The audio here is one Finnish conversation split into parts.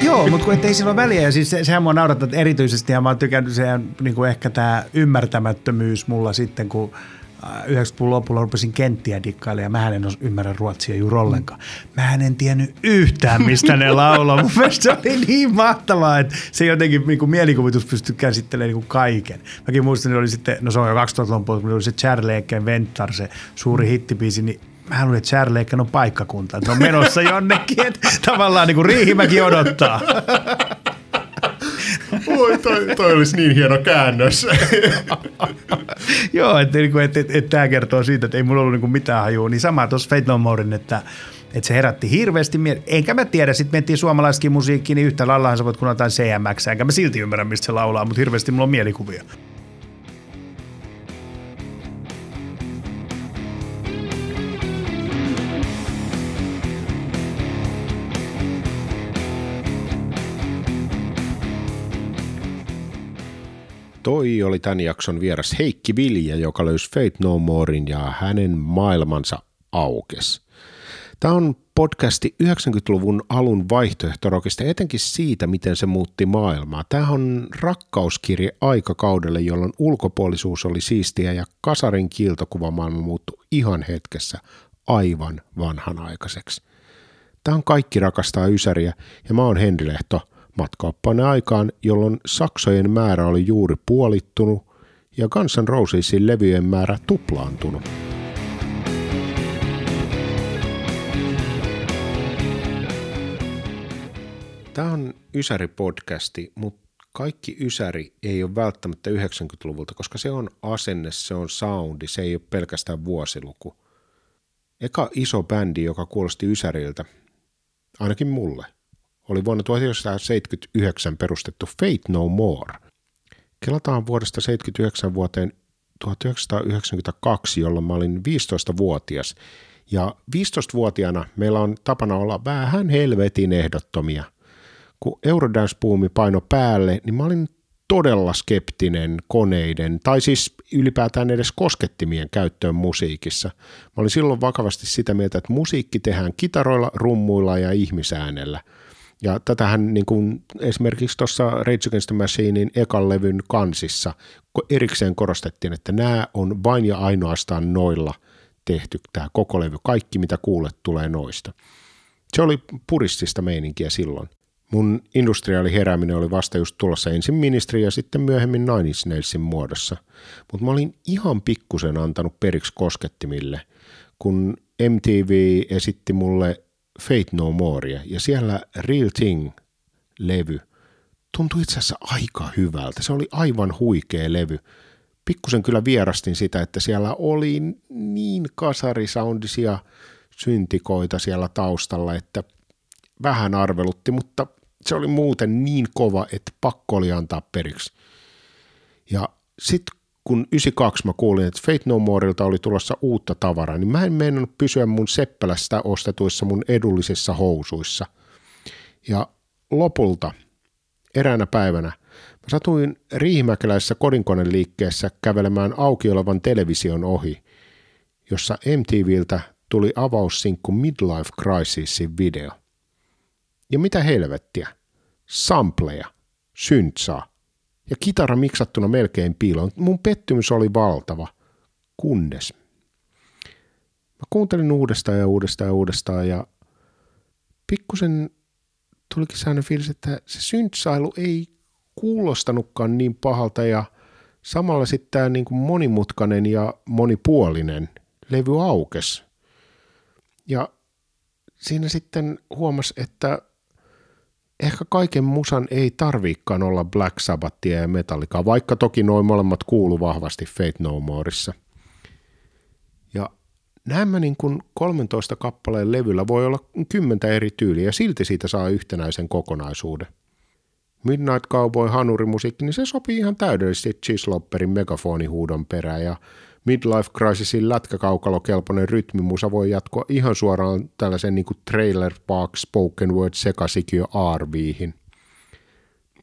Joo, mutta kun ei sillä ole väliä. Ja siis se, sehän mua naurattaa että erityisesti, ja mä oon tykännyt sehän, niin kuin ehkä tämä ymmärtämättömyys mulla sitten, kun 90-luvun lopulla rupesin kenttiä dikkailemaan ja mä en ymmärrä ruotsia juuri ollenkaan. Mä en tiennyt yhtään, mistä ne laulaa. Mun mielestä se oli niin mahtavaa, että se jotenkin niin kuin mielikuvitus pystyi käsittelemään niin kuin kaiken. Mäkin muistan, että oli sitten, no se on jo 2000-luvun puolella, oli se Charleken Ventar, se suuri hittipiisi, niin mä luulen, että Charleken on paikkakunta. Että on menossa jonnekin, että tavallaan niin kuin Riihimäki odottaa. Oi, toi, toi olisi niin hieno käännös. Joo, että et, et, et, et, tämä kertoo siitä, että ei mulla ollut niinku mitään hajua. Niin sama tuossa Fate No Morein, että että se herätti hirveästi mieli. Enkä mä tiedä, sitten mentiin suomalaiskin musiikkiin, niin yhtä lallahan sä voit jotain CMX, enkä mä silti ymmärrä, mistä se laulaa, mutta hirveästi mulla on mielikuvia. Toi oli tämän jakson vieras Heikki Vilja, joka löysi Fate No Morein ja hänen maailmansa aukes. Tämä on podcasti 90-luvun alun vaihtoehtorokista, etenkin siitä, miten se muutti maailmaa. Tämä on rakkauskirje aikakaudelle, jolloin ulkopuolisuus oli siistiä ja kasarin kiiltokuvamaailma muuttui ihan hetkessä aivan vanhanaikaiseksi. Tämä on Kaikki rakastaa Ysäriä ja mä oon Henri Lehto – matkaoppainen aikaan, jolloin saksojen määrä oli juuri puolittunut ja Guns N' Rosesin levyjen määrä tuplaantunut. Tämä on Ysäri-podcasti, mutta kaikki Ysäri ei ole välttämättä 90-luvulta, koska se on asenne, se on soundi, se ei ole pelkästään vuosiluku. Eka iso bändi, joka kuulosti Ysäriltä, ainakin mulle – oli vuonna 1979 perustettu Fate No More. Kelataan vuodesta 1979 vuoteen 1992, jolloin mä olin 15-vuotias. Ja 15-vuotiaana meillä on tapana olla vähän helvetin ehdottomia. Kun Eurodance-puumi paino päälle, niin mä olin todella skeptinen koneiden, tai siis ylipäätään edes koskettimien käyttöön musiikissa. Mä olin silloin vakavasti sitä mieltä, että musiikki tehdään kitaroilla, rummuilla ja ihmisäänellä – ja tätähän niin kuin esimerkiksi tuossa Rage Against the Machinein ekan levyn kansissa erikseen korostettiin, että nämä on vain ja ainoastaan noilla tehty tämä koko levy. Kaikki mitä kuulet tulee noista. Se oli puristista meininkiä silloin. Mun industriaali herääminen oli vasta just tulossa ensin ministeri ja sitten myöhemmin Nine Inch Nailsin muodossa. Mutta mä olin ihan pikkusen antanut periksi koskettimille, kun MTV esitti mulle Fate No Morea ja siellä Real Thing-levy tuntui itse asiassa aika hyvältä. Se oli aivan huikea levy. Pikkusen kyllä vierastin sitä, että siellä oli niin kasarisoundisia syntikoita siellä taustalla, että vähän arvelutti, mutta se oli muuten niin kova, että pakko oli antaa periksi. Ja sitten kun 92 mä kuulin, että Fate No Moreilta oli tulossa uutta tavaraa, niin mä en meinannut pysyä mun Seppälästä ostetuissa mun edullisissa housuissa. Ja lopulta eräänä päivänä mä satuin Riihimäkeläisessä kodinkoneliikkeessä kävelemään auki olevan television ohi, jossa MTVltä tuli avaussinkku Midlife Crisisin video. Ja mitä helvettiä? Sampleja, syntsaa, ja kitara miksattuna melkein piiloon. Mun pettymys oli valtava, kunnes. Mä kuuntelin uudestaan ja uudestaan ja uudestaan ja pikkusen tulikin sellainen fiilis, että se syntsailu ei kuulostanutkaan niin pahalta ja samalla sitten tämä niin kuin monimutkainen ja monipuolinen levy aukes. Ja siinä sitten huomas, että ehkä kaiken musan ei tarviikaan olla Black Sabbathia ja Metallicaa, vaikka toki noin molemmat kuulu vahvasti Fate No Moreissa. Ja nämä niin kuin 13 kappaleen levyllä voi olla kymmentä eri tyyliä ja silti siitä saa yhtenäisen kokonaisuuden. Midnight Cowboy hanurimusiikki, niin se sopii ihan täydellisesti Chislopperin megafonihuudon perään ja Midlife Crisisin lätkäkaukalokelpoinen rytmimusa voi jatkoa ihan suoraan tällaisen niin trailer park spoken word sekasikio arviihin.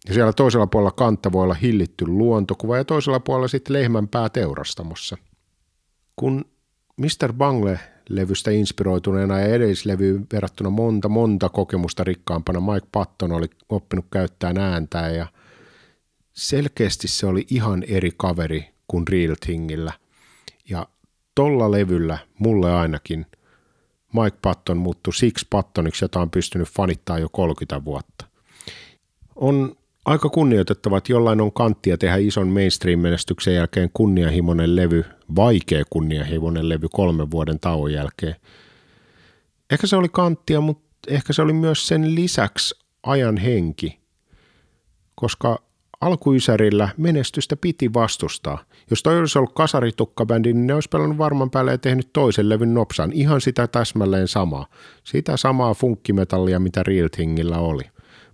Ja siellä toisella puolella kantta voi olla hillitty luontokuva ja toisella puolella sitten lehmänpää teurastamossa. Kun Mr. Bangle levystä inspiroituneena ja edellislevyyn verrattuna monta, monta kokemusta rikkaampana Mike Patton oli oppinut käyttää ääntää ja selkeästi se oli ihan eri kaveri kuin Real Thingillä. Tolla levyllä mulle ainakin Mike Patton muuttui Six Pattoniksi, jota on pystynyt fanittaa jo 30 vuotta. On aika kunnioitettava, että jollain on kanttia tehdä ison mainstream-menestyksen jälkeen kunnianhimoinen levy, vaikea kunnianhimoinen levy kolmen vuoden tauon jälkeen. Ehkä se oli kanttia, mutta ehkä se oli myös sen lisäksi ajan henki, koska alkuisärillä menestystä piti vastustaa. Jos toi olisi ollut kasaritukkabändi, niin ne olisi pelannut varman päälle ja tehnyt toisen levyn nopsan. Ihan sitä täsmälleen samaa. Sitä samaa funkkimetallia, mitä Real Thingillä oli.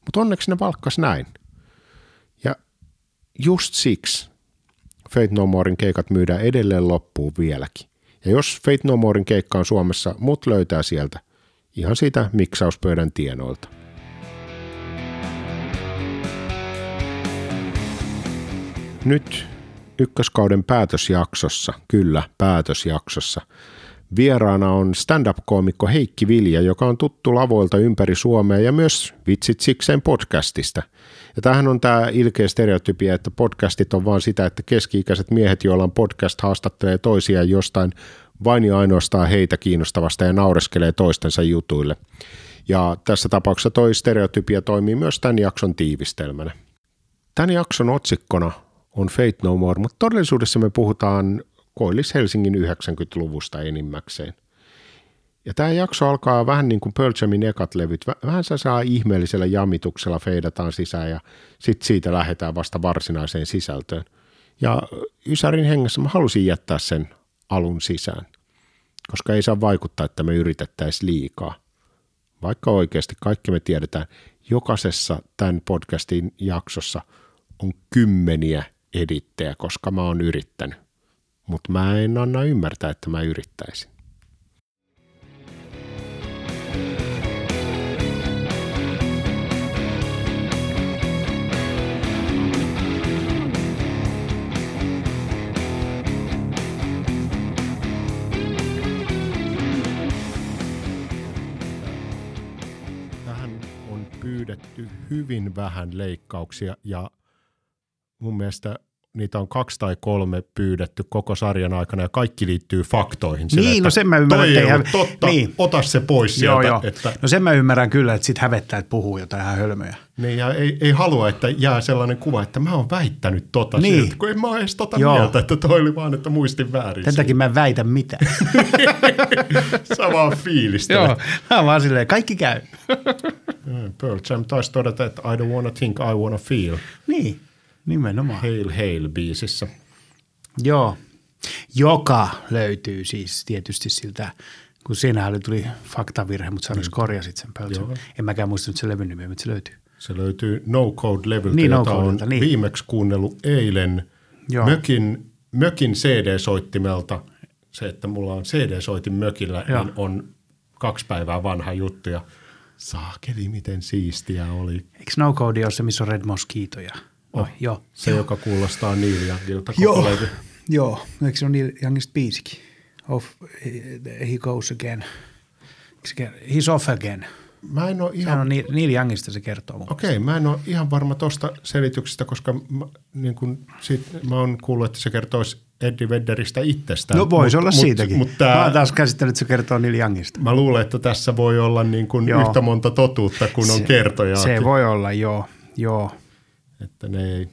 Mutta onneksi ne valkkas näin. Ja just siksi Fate No Morein keikat myydään edelleen loppuun vieläkin. Ja jos Fate No Morein keikka on Suomessa, mut löytää sieltä ihan siitä miksauspöydän tienoilta. Nyt ykköskauden päätösjaksossa, kyllä päätösjaksossa, vieraana on stand-up-koomikko Heikki Vilja, joka on tuttu lavoilta ympäri Suomea ja myös Vitsit sikseen podcastista. Ja tämähän on tämä ilkeä stereotypia, että podcastit on vaan sitä, että keski-ikäiset miehet, joilla on podcast, haastattelee toisiaan jostain vain ja ainoastaan heitä kiinnostavasta ja naureskelee toistensa jutuille. Ja tässä tapauksessa toi stereotypia toimii myös tämän jakson tiivistelmänä. Tämän jakson otsikkona on Fate No More, mutta todellisuudessa me puhutaan Koillis Helsingin 90-luvusta enimmäkseen. Ja tämä jakso alkaa vähän niin kuin Pearl Jamin ekat levyt. Vähän se saa ihmeellisellä jamituksella feidataan sisään ja sitten siitä lähdetään vasta varsinaiseen sisältöön. Ja Ysärin hengessä mä halusin jättää sen alun sisään, koska ei saa vaikuttaa, että me yritettäisiin liikaa. Vaikka oikeasti kaikki me tiedetään, jokaisessa tämän podcastin jaksossa on kymmeniä edittejä, koska mä oon yrittänyt. Mutta mä en anna ymmärtää, että mä yrittäisin. Pyydetty hyvin vähän leikkauksia ja mun mielestä niitä on kaksi tai kolme pyydetty koko sarjan aikana ja kaikki liittyy faktoihin. Sille, niin, no sen mä ymmärrän. Toi ei hä- totta, niin. ota se pois Joo, sieltä. joo. Että, No sen mä ymmärrän kyllä, että sit hävettää, että puhuu jotain ihan hölmöjä. niin, ja ei, ei halua, että jää sellainen kuva, että mä oon väittänyt tota Niin. sieltä, kun en mä ole edes tota Joo. mieltä, että toi oli vaan, että muistin väärin. Sen takia mä en väitä mitään. Sä vaan fiilistä. Joo, mä vaan silleen, kaikki käy. Pearl Jam taisi todeta, että I don't wanna think, I wanna feel. niin, nimenomaan. Hail Hail biisissä. Joo, joka löytyy siis tietysti siltä, kun siinä oli tuli faktavirhe, mutta sä onneksi korjasit sen Jam. Joo. En mäkään muistanut sen levyn nimeä, mutta se löytyy. Se löytyy No Code-levyltä, Niin, No jota on Codelta, niin. viimeksi kuunnellut eilen Joo. mökin, mökin CD-soittimelta. Se, että mulla on CD-soitin mökillä, Joo. niin on kaksi päivää vanha juttu ja saakeli miten siistiä oli. Eikö No Code ole se, missä on Red Mosquito? Oh. Joo. Se, joka kuulostaa Neil Youngilta Joo, levy. joo. Eikö se ole Neil Youngista biisikin? Off, he goes again. He's off again. Mä en ole ihan on Neil, Neil Youngista se kertoo. Okei, mä en ole ihan varma tuosta selityksestä, koska mä, niin kun, sit, mä oon kuullut, että se kertoisi Eddie Vedderistä itsestään. No voisi Mut- olla mut- siitäkin. Mut Mä oon taas käsittänyt, että se kertoo Neil Youngista. mä luulen, että tässä voi olla niin kun Joo. yhtä monta totuutta kuin on kertojaa. Se voi olla, joo. joo. Että ne ei,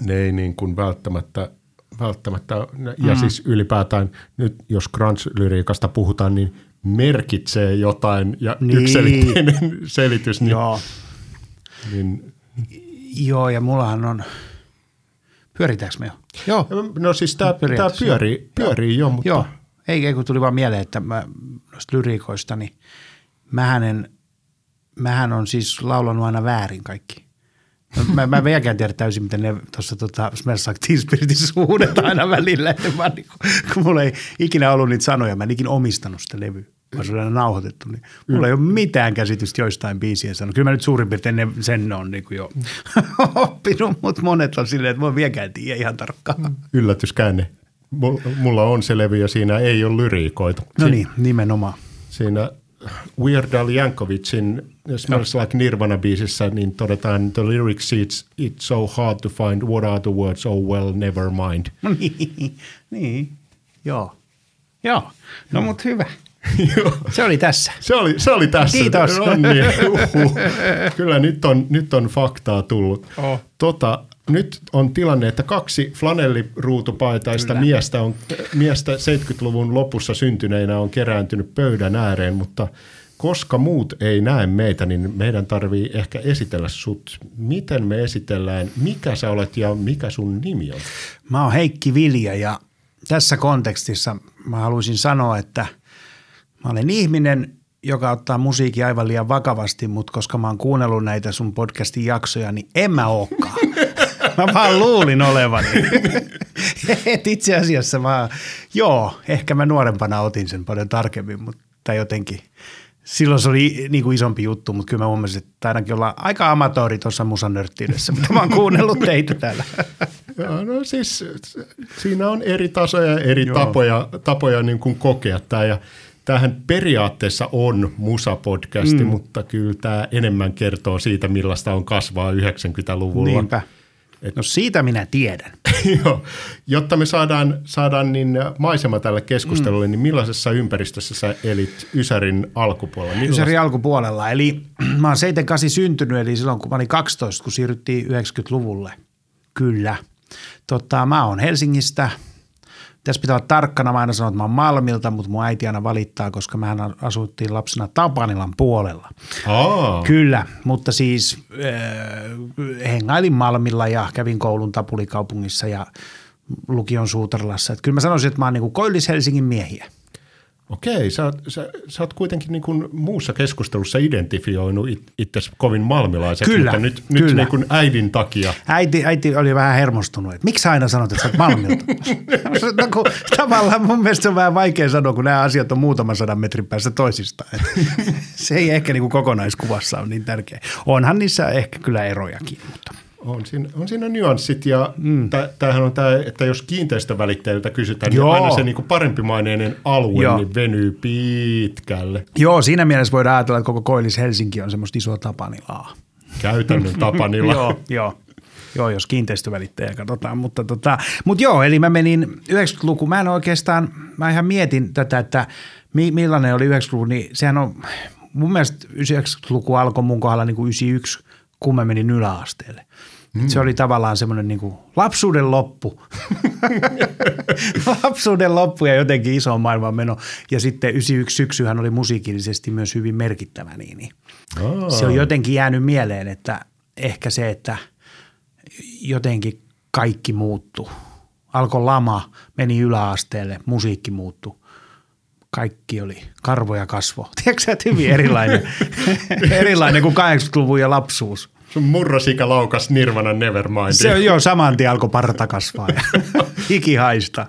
ne ei niin kuin välttämättä, välttämättä, ja mm. siis ylipäätään nyt jos grunge-lyriikasta puhutaan, niin merkitsee jotain ja Niin. yksiselitteinen selitys, niin, Joo. niin Joo, ja mullahan on... Pyöritäänkö me jo? Joo. No siis tämä Periaatteessa, pyörii, pyörii jo, mutta Joo. Ei, ei, kun tuli vaan mieleen, että mä, noista lyriikoista, niin mähän, en, mähän on siis laulanut aina väärin kaikki. Mä, mä en vieläkään tiedä täysin, miten ne tuossa tota, Smells Like Teen Spiritissa huudetaan aina välillä. Että mä, niin kun, kun mulla ei ikinä ollut niitä sanoja, mä en ikinä omistanut sitä levyä. Mä se on aina nauhoitettu, niin mulla ei ole mitään käsitystä joistain biisien sanoa. Kyllä mä nyt suurin piirtein ne, sen on niin jo oppinut, mutta monet on silleen, että mä vieläkään tiedä ihan tarkkaan. yllätyskäänne. mulla on se levy ja siinä ei ole lyriikoita. No niin, nimenomaan. Siinä Weird Al Yankovicin Smells no. Like Nirvana-biisissä niin todetaan, the lyrics it's, it's so hard to find, what are the words, oh well, never mind. No niin, niin. joo. Joo, no mut hyvä. se oli tässä. Se oli, se oli tässä. Kiitos. No niin, uhuh. Kyllä nyt on, nyt on faktaa tullut. Oh. Tota, nyt on tilanne, että kaksi flanelliruutupaitaista miestä, on, miestä 70-luvun lopussa syntyneinä on kerääntynyt pöydän ääreen, mutta koska muut ei näe meitä, niin meidän tarvii ehkä esitellä sut. Miten me esitellään, mikä sä olet ja mikä sun nimi on? Mä oon Heikki Vilja ja tässä kontekstissa mä haluaisin sanoa, että mä olen ihminen, joka ottaa musiikin aivan liian vakavasti, mutta koska mä oon kuunnellut näitä sun podcastin jaksoja, niin en mä olekaan. Mä vaan luulin olevani. Et itse asiassa mä, joo, ehkä mä nuorempana otin sen paljon tarkemmin, mutta jotenkin silloin se oli niin kuin isompi juttu, mutta kyllä mä huomasin, että ainakin olla aika amatori tuossa musanörttiydessä, mitä mä oon kuunnellut teitä täällä. Joo, no siis siinä on eri tasoja ja eri Joo. tapoja, tapoja niin kuin kokea tämä ja tämähän periaatteessa on musapodcasti, mm. mutta kyllä tämä enemmän kertoo siitä, millaista on kasvaa 90-luvulla. Niinpä. Et, no siitä minä tiedän. Joo, jotta me saadaan, saadaan niin maisema tälle keskustelulle, mm. niin millaisessa ympäristössä sä elit Ysärin alkupuolella? Millaista? Ysärin alkupuolella, eli mä oon 78 syntynyt, eli silloin kun mä olin 12, kun siirryttiin 90-luvulle. Kyllä. Tota, mä oon Helsingistä – tässä pitää olla tarkkana, mä aina sanon, että mä oon Malmilta, mutta mun äiti aina valittaa, koska mä asuttiin lapsena Tapanilan puolella. Oh. Kyllä, mutta siis äh, hengailin Malmilla ja kävin koulun Tapulikaupungissa ja lukion Suutarlassa. Että kyllä mä sanoisin, että mä oon niin Koillis-Helsingin miehiä. Okei, sä, sä, sä oot kuitenkin niin kuin muussa keskustelussa identifioinut it, itse kovin malmilaiseksi, kyllä, mutta nyt, kyllä. nyt niin kuin äidin takia. Äiti, äiti oli vähän hermostunut, että miksi aina sanot, että sä oot Malmilta? no, kun, tavallaan mun mielestä on vähän vaikea sanoa, kun nämä asiat on muutaman sadan metrin päässä toisistaan. se ei ehkä niin kuin kokonaiskuvassa ole niin tärkeä. Onhan niissä ehkä kyllä erojakin, mutta – on siinä, on siinä nyanssit ja mm. tämähän on tämä, että jos kiinteistövälittäjiltä kysytään, Joo. niin aina se niin parempimaineinen alue Joo. niin venyy pitkälle. Joo, siinä mielessä voidaan ajatella, että koko Koillis-Helsinki on semmoista isoa tapanilaa. Käytännön tapanila. joo, joo. Joo, jos kiinteistövälittäjä katsotaan. Mutta, tota, mutta joo, eli mä menin 90-luku. Mä en oikeastaan, mä ihan mietin tätä, että mi, millainen oli 90-luku, niin sehän on, mun mielestä 90-luku alkoi mun kohdalla niin kuin 91, kun mä menin yläasteelle. Mm. Se oli tavallaan semmoinen niin kuin lapsuuden loppu. lapsuuden loppu ja jotenkin iso maailman meno. Ja sitten 91 syksyhän oli musiikillisesti myös hyvin merkittävä. Niin. Oh. Se on jotenkin jäänyt mieleen, että ehkä se, että jotenkin kaikki muuttu. Alkoi lama, meni yläasteelle, musiikki muuttu. Kaikki oli karvoja kasvo. Tiedätkö sä, hyvin erilainen, erilainen kuin 80-luvun ja lapsuus. Sun murrosika laukas Nirvana Nevermind. Se on jo saman tien alkoi parta kasvaa ja hiki haista.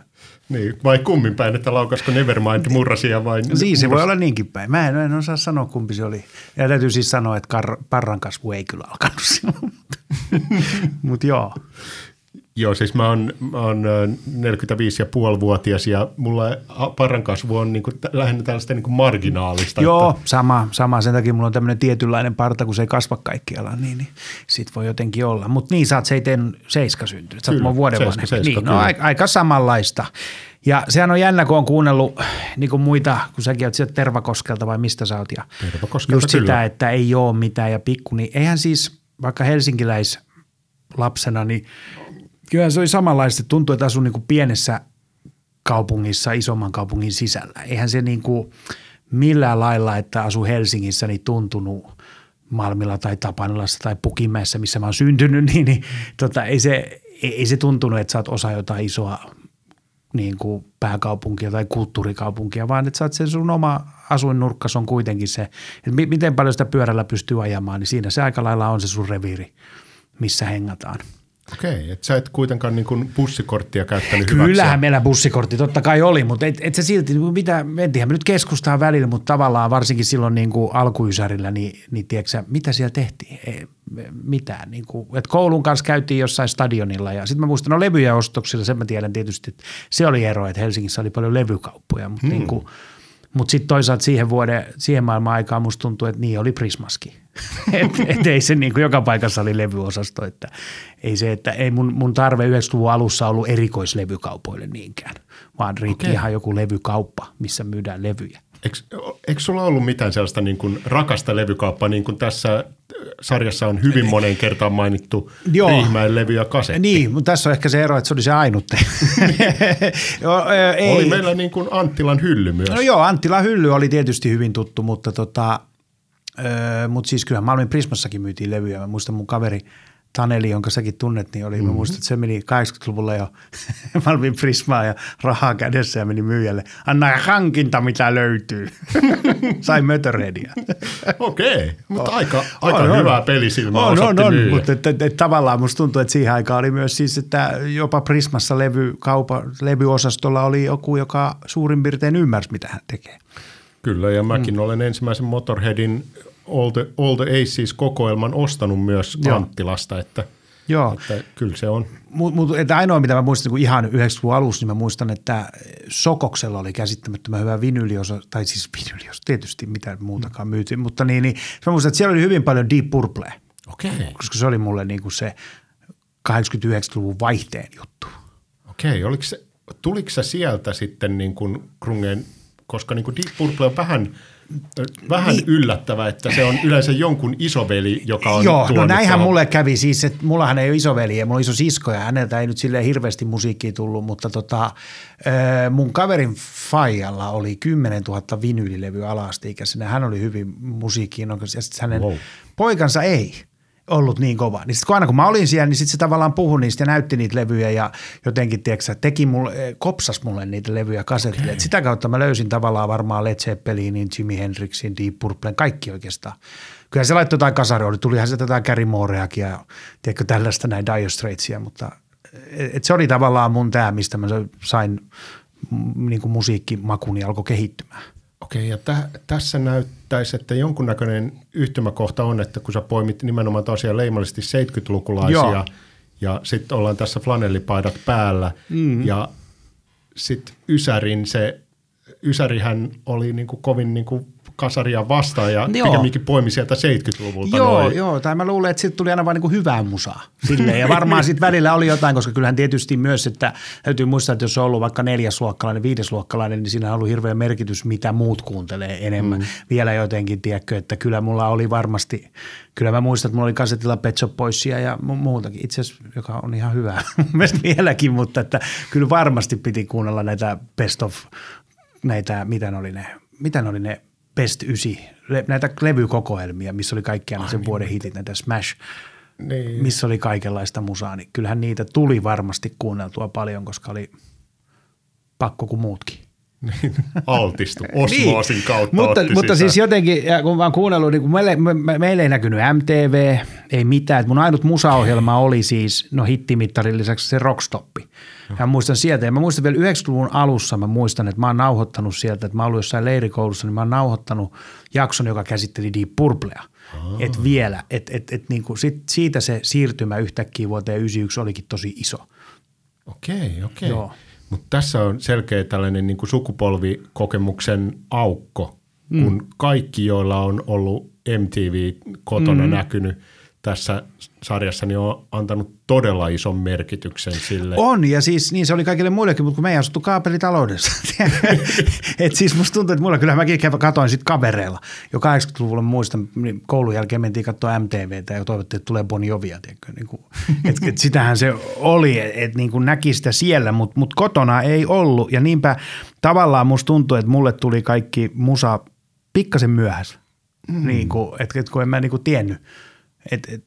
Niin, vai kummin päin, että laukasko Nevermind murrasia vai? No, siis se voi olla niinkin päin. Mä en, en osaa sanoa kumpi se oli. Ja täytyy siis sanoa, että kar- parran kasvu ei kyllä alkanut silloin. Mutta joo. Joo, siis mä oon, mä oon 45,5-vuotias ja mulla parran kasvu on niin kuin, lähinnä tällaista niin kuin marginaalista. Joo, että... sama, sama. Sen takia mulla on tämmöinen tietynlainen parta, kun se ei kasva kaikkialla, niin, niin sit voi jotenkin olla. Mutta niin, sä oot seiten seiska syntynyt. Sä oot mun vuoden seiska, seiska, niin, no, aika, aika samanlaista. Ja sehän on jännä, kun on kuunnellut niin kuin muita, kun säkin oot sieltä Tervakoskelta vai mistä sä oot. Ja just kyllä. sitä, että ei ole mitään ja pikku, niin eihän siis vaikka helsinkiläis lapsena, niin Kyllä se oli samanlaista. Tuntui, että asui niin pienessä kaupungissa, isomman kaupungin sisällä. Eihän se niin kuin millään lailla, että asu Helsingissä, niin tuntunut Malmilla tai Tapanilassa tai Pukimäessä, missä mä oon syntynyt, niin, niin tota, ei, se, ei, ei se tuntunut, että sä oot osa jotain isoa niin kuin pääkaupunkia tai kulttuurikaupunkia, vaan että sä oot sen sun oma asuinnurkkas on kuitenkin se, että miten paljon sitä pyörällä pystyy ajamaan, niin siinä se aika lailla on se sun reviiri, missä hengataan. Okei, että sä et kuitenkaan niin kuin bussikorttia käyttänyt hyväksi. Kyllähän meillä bussikortti totta kai oli, mutta et, et se silti, niin mitä, entihän me nyt keskustaa välillä, mutta tavallaan varsinkin silloin niin kuin alkuysärillä, niin, niin tiedätkö, mitä siellä tehtiin? Ei, mitään. Niin kuin, että koulun kanssa käytiin jossain stadionilla ja sitten mä muistan, no levyjä ostoksilla, sen mä tiedän tietysti, että se oli ero, että Helsingissä oli paljon levykauppoja, mutta hmm. niin kuin, mutta sitten toisaalta siihen vuoden, siihen maailman aikaan musta tuntuu, että niin oli Prismaskin. et, et ei se niin kuin joka paikassa oli levyosasto, että ei se, että ei mun, mun tarve 90-luvun alussa ollut erikoislevykaupoille niinkään, vaan riitti okay. ihan joku levykauppa, missä myydään levyjä. Eikö, eikö sulla ollut mitään sellaista niin kuin rakasta levykauppaa, niin kuin tässä sarjassa on hyvin moneen kertaan mainittu Riihimäen levy ja kasetti? Niin, mutta tässä on ehkä se ero, että se oli se ainut. ei. Oli meillä niin kuin Anttilan hylly myös. No joo, Anttilan hylly oli tietysti hyvin tuttu, mutta tota, Öö, mutta siis kyllä Malmin Prismassakin myytiin levyjä. Mä muistan mun kaveri Taneli, jonka säkin tunnet, niin oli, mm-hmm. mä muistan, että se meni 80-luvulla jo Malmin Prismaa ja rahaa kädessä ja meni myyjälle. Anna hankinta, mitä löytyy. Sai Mötörhedia. Okei, okay, mutta aika, aika on, hyvää on. pelisilmää on, on, on, mutta et, et, et, tavallaan musta tuntuu, että siihen aikaan oli myös siis, että jopa Prismassa levy, kaupa, levyosastolla oli joku, joka suurin piirtein ymmärsi, mitä hän tekee. Kyllä, ja mäkin mm. olen ensimmäisen Motorheadin All the, All the Aces kokoelman ostanut myös Joo. Anttilasta, että, Joo. että kyllä se on. Mutta mut, ainoa, mitä mä muistan kun ihan 90-luvun alussa, niin mä muistan, että Sokoksella oli käsittämättömän hyvä vinyliosa, tai siis vinyliosa, tietysti mitä muutakaan mm. myytiin, mutta niin, niin mä muistan, että siellä oli hyvin paljon Deep Purple. Okei. Okay. Koska se oli mulle niin kuin se 89-luvun vaihteen juttu. Okei, okay. se, tuliko se sieltä sitten niin kuin Krungen koska niin kuin Deep Purple on vähän, vähän niin. yllättävä, että se on yleensä jonkun isoveli, joka on Joo, no näinhän tuohon. mulle kävi siis, että mullahan ei ole isoveli ja mulla on iso sisko ja häneltä ei nyt silleen hirveästi musiikkia tullut, mutta tota, mun kaverin Fajalla oli 10 000 vinyylilevyä alasteikäisenä. Hän oli hyvin musiikkiin, ja hänen wow. poikansa ei ollut niin kova. Niin sitten kun aina kun mä olin siellä, niin sitten se tavallaan puhui niistä ja näytti niitä levyjä ja jotenkin, tiedätkö, teki mulle, eh, kopsas mulle niitä levyjä kasetille. Okay. sitä kautta mä löysin tavallaan varmaan Led Zeppelinin, Jimi Hendrixin, Deep Purplen, kaikki oikeastaan. Kyllä se laittoi jotain kasaroa, tulihan se jotain Gary Mooreakin ja tiedätkö, tällaista näin Dire Straitsia, mutta eh, et se oli tavallaan mun tämä, mistä mä sain niin kuin musiikkimakuni alkoi kehittymään. Okei, ja tä, tässä näyttäisi, että jonkunnäköinen yhtymäkohta on, että kun sä poimit nimenomaan tosiaan leimallisesti 70-lukulaisia Joo. ja sitten ollaan tässä flanellipaidat päällä mm. ja sitten Ysärin se, Ysärihän oli niinku kovin niinku kasaria vastaan ja joo. pikemminkin poimi sieltä 70-luvulta. Joo, noin. joo, tai mä luulen, että sitten tuli aina vain niin hyvää musaa. Silleen. Ja varmaan sitten välillä oli jotain, koska kyllähän tietysti myös, että täytyy muistaa, että jos on ollut vaikka neljäsluokkalainen, viidesluokkalainen, niin siinä on ollut hirveä merkitys, mitä muut kuuntelee enemmän. Mm. Vielä jotenkin, tiedätkö, että kyllä mulla oli varmasti, kyllä mä muistan, että mulla oli kasetilla Pet Shop Boysia ja muutakin, itse asiassa, joka on ihan hyvä mielestäni vieläkin, mutta että kyllä varmasti piti kuunnella näitä best of, näitä, mitä ne oli ne, mitä ne oli ne Best 9, le, näitä levykokoelmia, missä oli kaikki aina sen vuoden hitit, näitä Smash, niin. missä oli kaikenlaista musaa, niin kyllähän niitä tuli varmasti kuunneltua paljon, koska oli pakko kuin muutkin. Niin, altistu, osmoosin niin. kautta mutta, mutta siis jotenkin, ja kun mä oon kuunnellut, niin kun meille, me, meille ei näkynyt MTV, ei mitään. Mun ainut musaohjelma oli siis, no hittimittarin lisäksi se Rockstoppi. Mä muistan sieltä, ja mä muistan vielä 90-luvun alussa, mä muistan, että mä oon nauhoittanut sieltä, että mä oon ollut jossain leirikoulussa, niin mä oon nauhoittanut jakson, joka käsitteli Deep Purplea. Oh. Että vielä, että et, et niinku sit, siitä se siirtymä yhtäkkiä vuoteen 91 olikin tosi iso. Okei, okei. Mutta tässä on selkeä tällainen niin kuin sukupolvikokemuksen aukko, mm. kun kaikki, joilla on ollut MTV kotona mm. näkynyt – tässä sarjassa niin on antanut todella ison merkityksen sille. On, ja siis niin se oli kaikille muillekin, mutta kun me ei asuttu kaapelitaloudessa. et siis musta tuntuu, että mulla kyllä mäkin katoin sitten kavereilla. Jo 80-luvulla muistan, niin koulun jälkeen mentiin katsoa MTVtä ja toivottiin, että tulee Bon Jovia. niin kuin, et, et sitähän se oli, että et, niin kuin näki sitä siellä, mutta mut kotona ei ollut. Ja niinpä tavallaan musta tuntuu, että mulle tuli kaikki musa pikkasen myöhässä. Mm. Niin kuin, että et, kun en mä niin kuin tiennyt – et, et,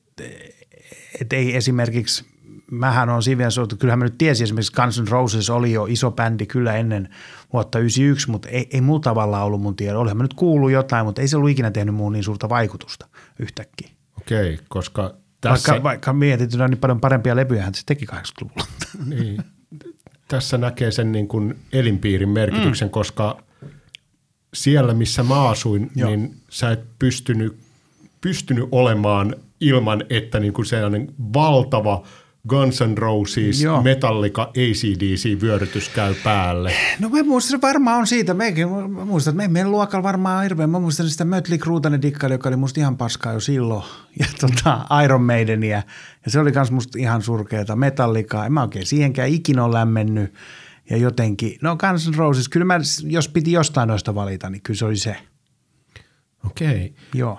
et ei esimerkiksi, mähän on siinä mielessä, kyllähän mä nyt tiesin esimerkiksi Guns N' Roses oli jo iso bändi kyllä ennen vuotta 1991, mutta ei, ei mulla tavallaan ollut mun tiedä. Olihan mä nyt kuullut jotain, mutta ei se ollut ikinä tehnyt muun niin suurta vaikutusta yhtäkkiä. Okei, koska Tässä, Vaikka, vaikka mietitynä niin paljon parempia levyjä se teki 80-luvulla. niin, tässä näkee sen niin kuin elinpiirin merkityksen, mm. koska siellä, missä mä asuin, Joo. niin sä et pystynyt, pystynyt olemaan ilman, että niin kuin sellainen valtava Guns N' Roses, Joo. Metallica, ACDC-vyörytys käy päälle. No mä muistan, varmaan on siitä. Meikin, mä muistan, että me, meidän luokalla varmaan on hirveän. Mä muistan sitä Mötley Cruutanen dikkaili, joka oli musta ihan paskaa jo silloin. Ja tota, Iron Maidenia. Ja se oli kans musta ihan surkeeta. Metallicaa. En mä oikein siihenkään ikinä ole lämmennyt. Ja jotenkin, no Guns N' Roses, kyllä mä, jos piti jostain noista valita, niin kyllä se oli se. Okei. Joo.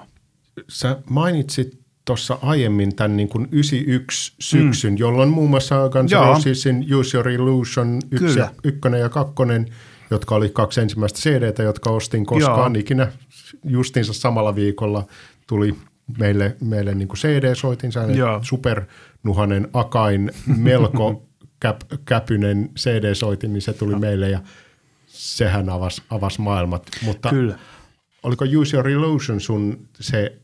Sä mainitsit tuossa aiemmin tämän niin kuin 91 syksyn, mm. jolloin muun muassa Guns N' Joo. Rosesin Use Your Illusion 1 Kyllä. ja, ykkönen ja kakkonen, jotka oli kaksi ensimmäistä CDtä, jotka ostin koskaan Joo. ikinä justiinsa samalla viikolla tuli meille, meille niin CD-soitin, Joo. supernuhanen akain, melko käp, käpynen CD-soitin, niin se tuli meille ja sehän avasi, avasi maailmat. Mutta Kyllä. oliko Use Your Illusion sun se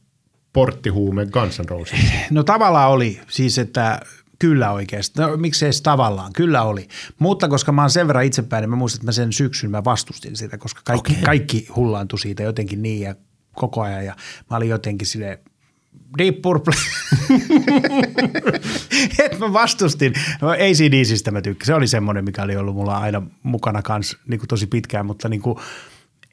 porttihuume Guns N' Roses? No tavallaan oli, siis että kyllä oikeasti. No miksei edes tavallaan, kyllä oli. Mutta koska mä oon sen verran itsepäin, niin mä muistan, että mä sen syksyn mä vastustin sitä, koska kaikki, okay. kaikki hullaantui siitä jotenkin niin ja koko ajan. Ja mä olin jotenkin silleen, Deep Purple. Et mä vastustin. No, ACDCistä mä tykkäsin. Se oli semmoinen, mikä oli ollut mulla aina mukana kans niin tosi pitkään, mutta niin kuin,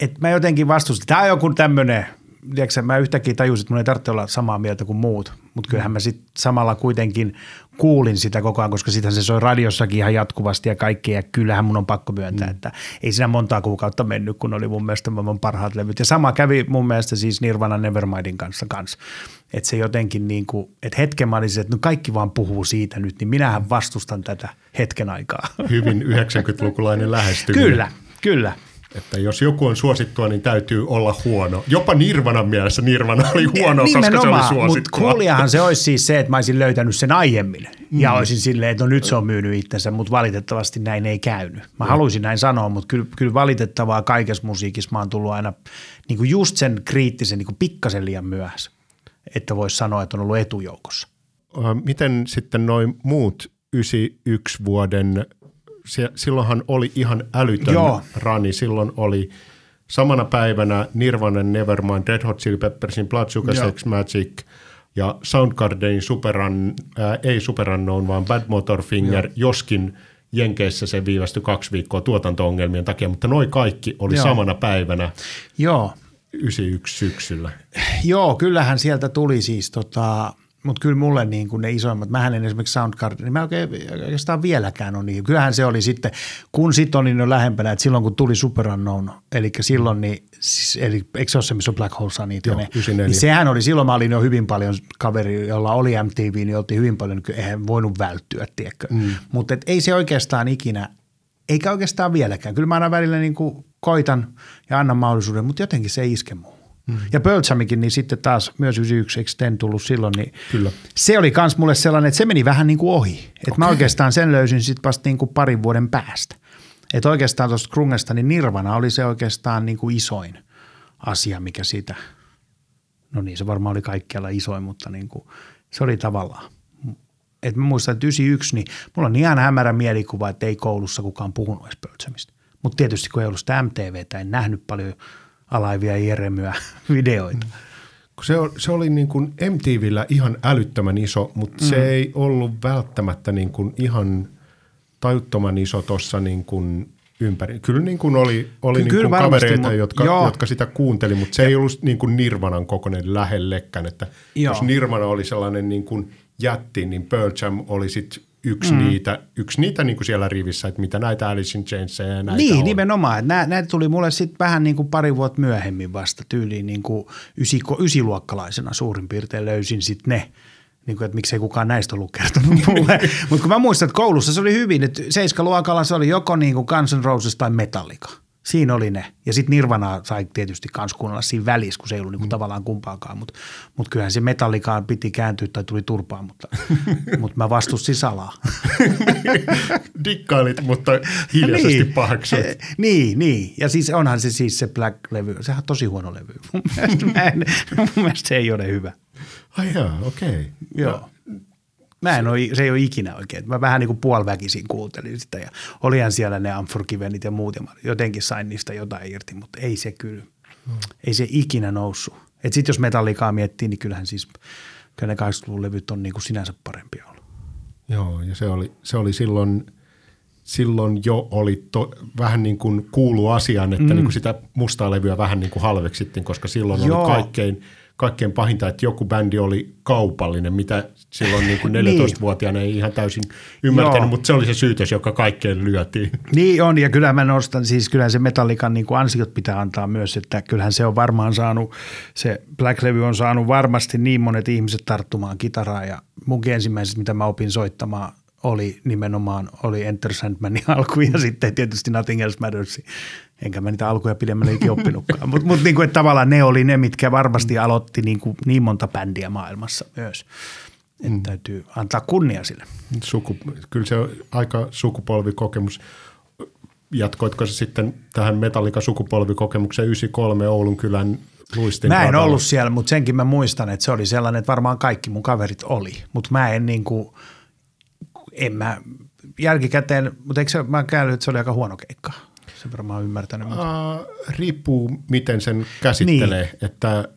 et mä jotenkin vastustin. Tämä on joku tämmöinen, tiedätkö, mä yhtäkkiä tajusin, että mun ei tarvitse olla samaa mieltä kuin muut, mutta kyllähän mä sitten samalla kuitenkin kuulin sitä koko ajan, koska sitähän se soi radiossakin ihan jatkuvasti ja kaikki, ja kyllähän mun on pakko myöntää, mm. että ei siinä montaa kuukautta mennyt, kun oli mun mielestä maailman parhaat levyt. Ja sama kävi mun mielestä siis Nirvana Nevermindin kanssa kanssa. Että se jotenkin niin kuin, että hetken mä olisin, että no kaikki vaan puhuu siitä nyt, niin minähän vastustan tätä hetken aikaa. Hyvin 90-lukulainen lähestyminen. kyllä, kyllä. Että jos joku on suosittua, niin täytyy olla huono. Jopa Nirvanan mielessä Nirvana oli huono, koska se oli Nimenomaan, mutta suosittua. kuulijahan se olisi siis se, että mä olisin löytänyt sen aiemmin mm. ja olisin silleen, että no nyt se on myynyt itsensä, mutta valitettavasti näin ei käynyt. Mä mm. haluaisin näin sanoa, mutta kyllä, kyllä valitettavaa kaikessa musiikissa mä oon tullut aina niin kuin just sen kriittisen niin kuin pikkasen liian myöhässä, että voisi sanoa, että on ollut etujoukossa. Miten sitten noin muut 91 vuoden, se- silloinhan oli ihan älytön Joo. rani. Silloin oli samana päivänä Nirvana, Nevermind, Red Hot Chili Peppersin Blood Sugar Joo. Sex Magic ja Soundgardenin Superun, äh, ei Superunknown, vaan Bad Motor Finger, Joo. joskin Jenkeissä se viivästyi kaksi viikkoa tuotanto-ongelmien takia, mutta noi kaikki oli Joo. samana päivänä Joo, 91 syksyllä. Joo, kyllähän sieltä tuli siis tota, mutta kyllä mulle niin kuin ne isoimmat, mähän en esimerkiksi Soundgarden, niin mä oikein, oikeastaan vieläkään on niin. Kyllähän se oli sitten, kun sitten olin jo lähempänä, että silloin kun tuli Super Unknown, eli silloin niin, siis, eli eikö se ole se, missä on Black Hole Sunny? Joo, ne, 94. niin sehän oli, silloin mä olin jo hyvin paljon kaveri, jolla oli MTV, niin oltiin hyvin paljon, niin eihän voinut välttyä, tiedätkö. Mm. Mutta ei se oikeastaan ikinä, eikä oikeastaan vieläkään. Kyllä mä aina välillä niin kuin koitan ja annan mahdollisuuden, mutta jotenkin se ei iske muuhun. Mm. Ja Pearl Jamikin, niin sitten taas myös 91, eikö Ten tullut silloin, niin Kyllä. se oli kans mulle sellainen, että se meni vähän niin kuin ohi. Että mä oikeastaan sen löysin sitten vasta niin kuin parin vuoden päästä. Että oikeastaan tuosta Krungesta, niin Nirvana oli se oikeastaan niin kuin isoin asia, mikä siitä, no niin se varmaan oli kaikkialla isoin, mutta niin kuin, se oli tavallaan. Et mä muistan, että 91, niin mulla on ihan hämärä mielikuva, että ei koulussa kukaan puhunut edes. Mutta tietysti kun ei ollut sitä MTVtä, en nähnyt paljon alaivia Jeremyä videoita. Se, o- se oli niin kuin MTVllä ihan älyttömän iso, mutta mm. se ei ollut välttämättä niin kuin ihan tajuttoman iso tuossa niin kuin ympäri. Kyllä niin kuin oli, oli Ky- niin kuin kavereita, mut- jotka, joo. jotka sitä kuunteli, mutta se ei ollut niin kuin Nirvanan kokoinen lähellekään. Että Joo. jos Nirvana oli sellainen niin kuin jätti, niin Pearl Jam oli sit yksi mm. niitä, yksi niitä niin kuin siellä rivissä, että mitä näitä Alice in Chainsia ja näitä Niin, on. nimenomaan. Että nää- Näitä tuli mulle sitten vähän niin kuin pari vuotta myöhemmin vasta tyyliin niin kuin ysi, ysiluokkalaisena suurin piirtein löysin sitten ne. Niin kuin, että miksei kukaan näistä ollut kertonut mulle. Mutta kun mä muistan, että koulussa se oli hyvin, että seiskaluokalla se oli joko niin kuin Guns N' Roses tai Metallica. Siinä oli ne. Ja sitten Nirvana sai tietysti kans kuunnella siinä välissä, kun se ei ollut niinku tavallaan kumpaakaan. Mutta mut kyllähän se metallikaan piti kääntyä tai tuli turpaan, mutta, mutta mä vastustin salaa. Dikkailit, mutta hiljaisesti niin. pahaksut. Eh, Niin, niin. Ja siis onhan se siis se Black-levy. Sehän on tosi huono levy. Mun mielestä, mä en, mun mielestä se ei ole hyvä. Ai jaa, okei. Okay. Joo. Mä en ole, se ei ole ikinä oikein. Mä vähän niin kuin puoliväkisin kuuntelin sitä ja olihan siellä ne Unforgivenit ja muut ja jotenkin sain niistä jotain irti, mutta ei se kyllä, ei se ikinä noussut. Et sit jos metallikaa miettii, niin kyllähän siis kyllä ne 80-luvun levyt on niin kuin sinänsä parempia ollut. Joo, ja se oli, se oli silloin, silloin jo oli to, vähän niin kuin kuulu asiaan, että mm. niin kuin sitä mustaa levyä vähän niin kuin halveksittiin, koska silloin Joo. oli kaikkein, kaikkein pahinta, että joku bändi oli kaupallinen, mitä silloin niin kuin 14-vuotiaana ei ihan täysin ymmärtänyt, Joo. mutta se oli se syytös, joka kaikkeen lyötiin. Niin on, ja kyllä mä nostan, siis kyllähän se Metallican niin kuin ansiot pitää antaa myös, että kyllähän se on varmaan saanut, se Black Levy on saanut varmasti niin monet ihmiset tarttumaan kitaraa, ja munkin ensimmäiset, mitä mä opin soittamaan, oli nimenomaan oli Enter Sandmanin alku ja sitten tietysti Nothing Else Matters. Enkä mä niitä alkuja pidemmälle ikinä oppinutkaan. Mutta mut niinku, tavallaan ne oli ne, mitkä varmasti aloitti niinku niin monta bändiä maailmassa myös. Että mm. täytyy antaa kunnia sille. Suku, kyllä se on aika sukupolvikokemus. Jatkoitko se sitten tähän Metallica sukupolvikokemukseen 93 Oulun kylän luistin Mä en radalla? ollut siellä, mutta senkin mä muistan, että se oli sellainen, että varmaan kaikki mun kaverit oli. Mutta mä en niin kuin, en mä jälkikäteen, mutta eikö se, mä käynyt, että se oli aika huono keikka. Se varmaan ymmärtänyt. Mutta. Uh, riippuu, miten sen käsittelee, niin. että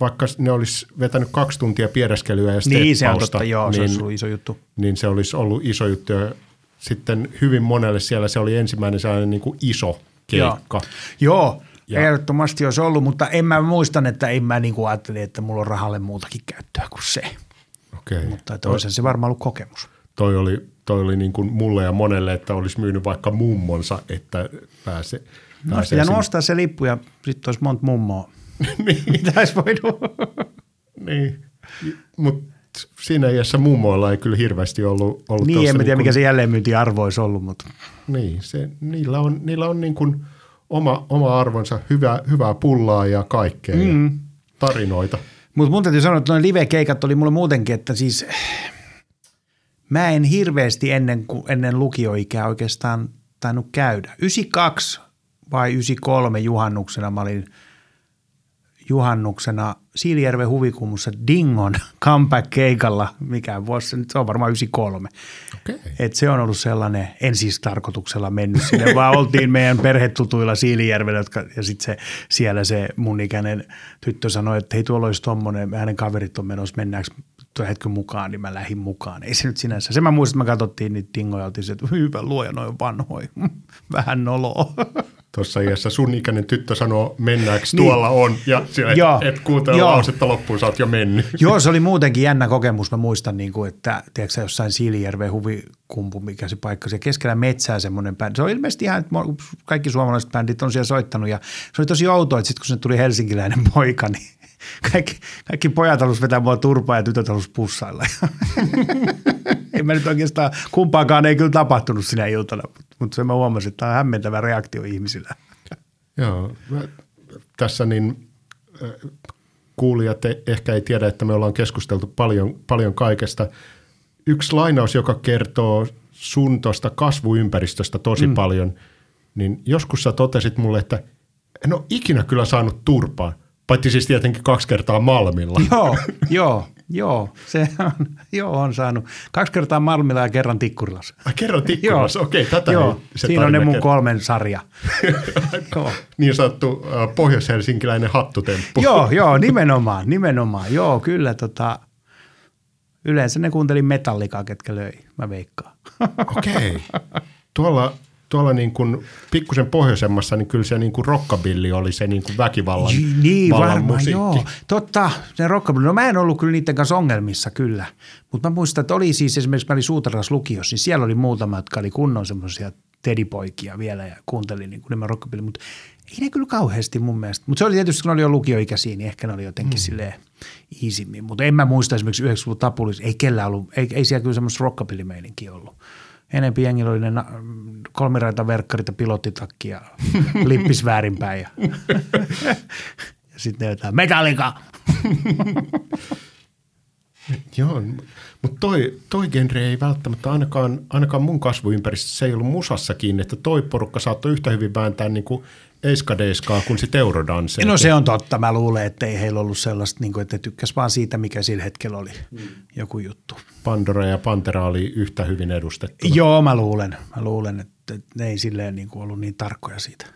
vaikka ne olisi vetänyt kaksi tuntia piereskelyä ja Niin, se on totta, joo, se niin, olisi ollut iso juttu. niin se olisi ollut iso juttu. Ja sitten hyvin monelle siellä se oli ensimmäinen sellainen niin kuin iso keikka. Joo, Ja- ja. ehdottomasti olisi ollut, mutta en mä muistan, että en mä niin kuin ajattelin, että mulla on rahalle muutakin käyttöä kuin se. Okei. Mutta olisi se varmaan ollut kokemus. Toi oli, toi oli niin kuin mulle ja monelle, että olisi myynyt vaikka mummonsa, että pääse, No, pääsee ja nostaa se lippu ja sitten olisi monta mummoa. Mitä olisi voinut? Niin, mutta siinä iässä mummoilla ei kyllä hirveästi ollut, ollut niin, en tiedä, niin mikä se jälleenmyyntiarvo olisi ollut, mutta Niin, se, niillä on, niillä on niin kuin oma, oma arvonsa, hyvää, hyvää pullaa ja kaikkea mm. ja tarinoita. Mutta mun täytyy sanoa, että noin live-keikat oli mulle muutenkin, että siis mä en hirveästi ennen, ennen lukioikää oikeastaan tainnut käydä. 92 vai 93 juhannuksena mä olin juhannuksena Siilijärven huvikummussa Dingon comeback-keikalla, mikä vuosi se nyt, se on varmaan 93. Okei. Et se on ollut sellainen, en siis tarkoituksella mennyt sinne, vaan oltiin meidän perhetutuilla Siilijärvellä, jotka, ja sitten se, siellä se mun ikäinen tyttö sanoi, että hei tuolla olisi tommonen, hänen kaverit on menossa, mennäänkö hetken mukaan, niin mä lähdin mukaan. Ei se nyt sinänsä. Se mä muistan, että me katsottiin niitä tingoja, oltiin se, että hyvä luoja, noin vanhoja, vähän noloa. Tuossa iässä sun ikäinen tyttö sanoo, mennäänkö Niin. tuolla on, ja siellä et, Joo. et kuuntele Joo. lausetta loppuun, sä oot jo mennyt. Joo, se oli muutenkin jännä kokemus. Mä muistan, niin kuin, että tiedätkö, jossain Siilijärven huvikumpu, mikä se paikka, se keskellä metsää semmoinen bändi. Se on ilmeisesti ihan, että kaikki suomalaiset bändit on siellä soittanut ja se oli tosi outoa, että sitten kun se tuli helsinkiläinen poika, niin kaikki, kaikki pojat halusivat vetää mua turpaa ja tytöt halusivat pussailla. ei mä nyt oikeastaan, kumpaakaan ei kyllä tapahtunut sinä iltana, mutta, se mä huomasin, että tämä on hämmentävä reaktio ihmisillä. Joo, mä, tässä niin äh, kuulijat e- ehkä ei tiedä, että me ollaan keskusteltu paljon, paljon kaikesta. Yksi lainaus, joka kertoo sun tuosta kasvuympäristöstä tosi mm. paljon, niin joskus sä totesit mulle, että en ole ikinä kyllä saanut turpaan, paitsi siis tietenkin kaksi kertaa Malmilla. Joo, joo, joo, se on, joo, on saanut kaksi kertaa Malmilla ja kerran Tikkurilassa. Ai kerran tikkurassa, okei, tätä joo, ei se siinä on ne mun kolmen sarja. joo. Niin sanottu äh, pohjois-helsinkiläinen hattutemppu. joo, joo, nimenomaan, nimenomaan. Joo, kyllä tota, yleensä ne kuuntelin metallikaa, ketkä löi, mä veikkaan. Okei. Tuolla, tuolla niin kuin pikkusen pohjoisemmassa, niin kyllä se niin kuin rockabilly oli se niin kuin väkivallan niin, varmaan, musiikki. joo. Totta, se rockabilly. No mä en ollut kyllä niiden kanssa ongelmissa kyllä, mutta mä muistan, että oli siis esimerkiksi, mä olin Suutarassa lukiossa, niin siellä oli muutama, jotka oli kunnon semmoisia tedipoikia vielä ja kuuntelin niin kuin nämä rockabilly, mutta ei ne kyllä kauheasti mun mielestä. Mutta se oli tietysti, kun ne oli jo lukioikäisiä, niin ehkä ne oli jotenkin mm. silleen iisimmin. Mutta en mä muista esimerkiksi 90-luvun tapulissa, ei kellään ollut, ei, ei siellä kyllä semmoista rockabilly-meininkiä ollut. Enempi jengillä oli ne na- kolmiraita verkkarit ja pilottitakki ja lippis väärinpäin. Ja, ja sitten ne jotain, Metallica! Joo, mutta toi, toi genre ei välttämättä ainakaan, ainakaan mun kasvuympäristössä se ei ollut musassa kiinni, että toi porukka saattoi yhtä hyvin vääntää niin kuin eiskadeiskaa kuin sitten Eurodance. No se on totta. Mä luulen, että ei heillä ollut sellaista, niin kuin, että tykkäs vaan siitä, mikä sillä hetkellä oli mm. joku juttu. Pandora ja Pantera oli yhtä hyvin edustettu. Joo, mä luulen. Mä luulen, että ne ei silleen niin kuin ollut niin tarkkoja siitä.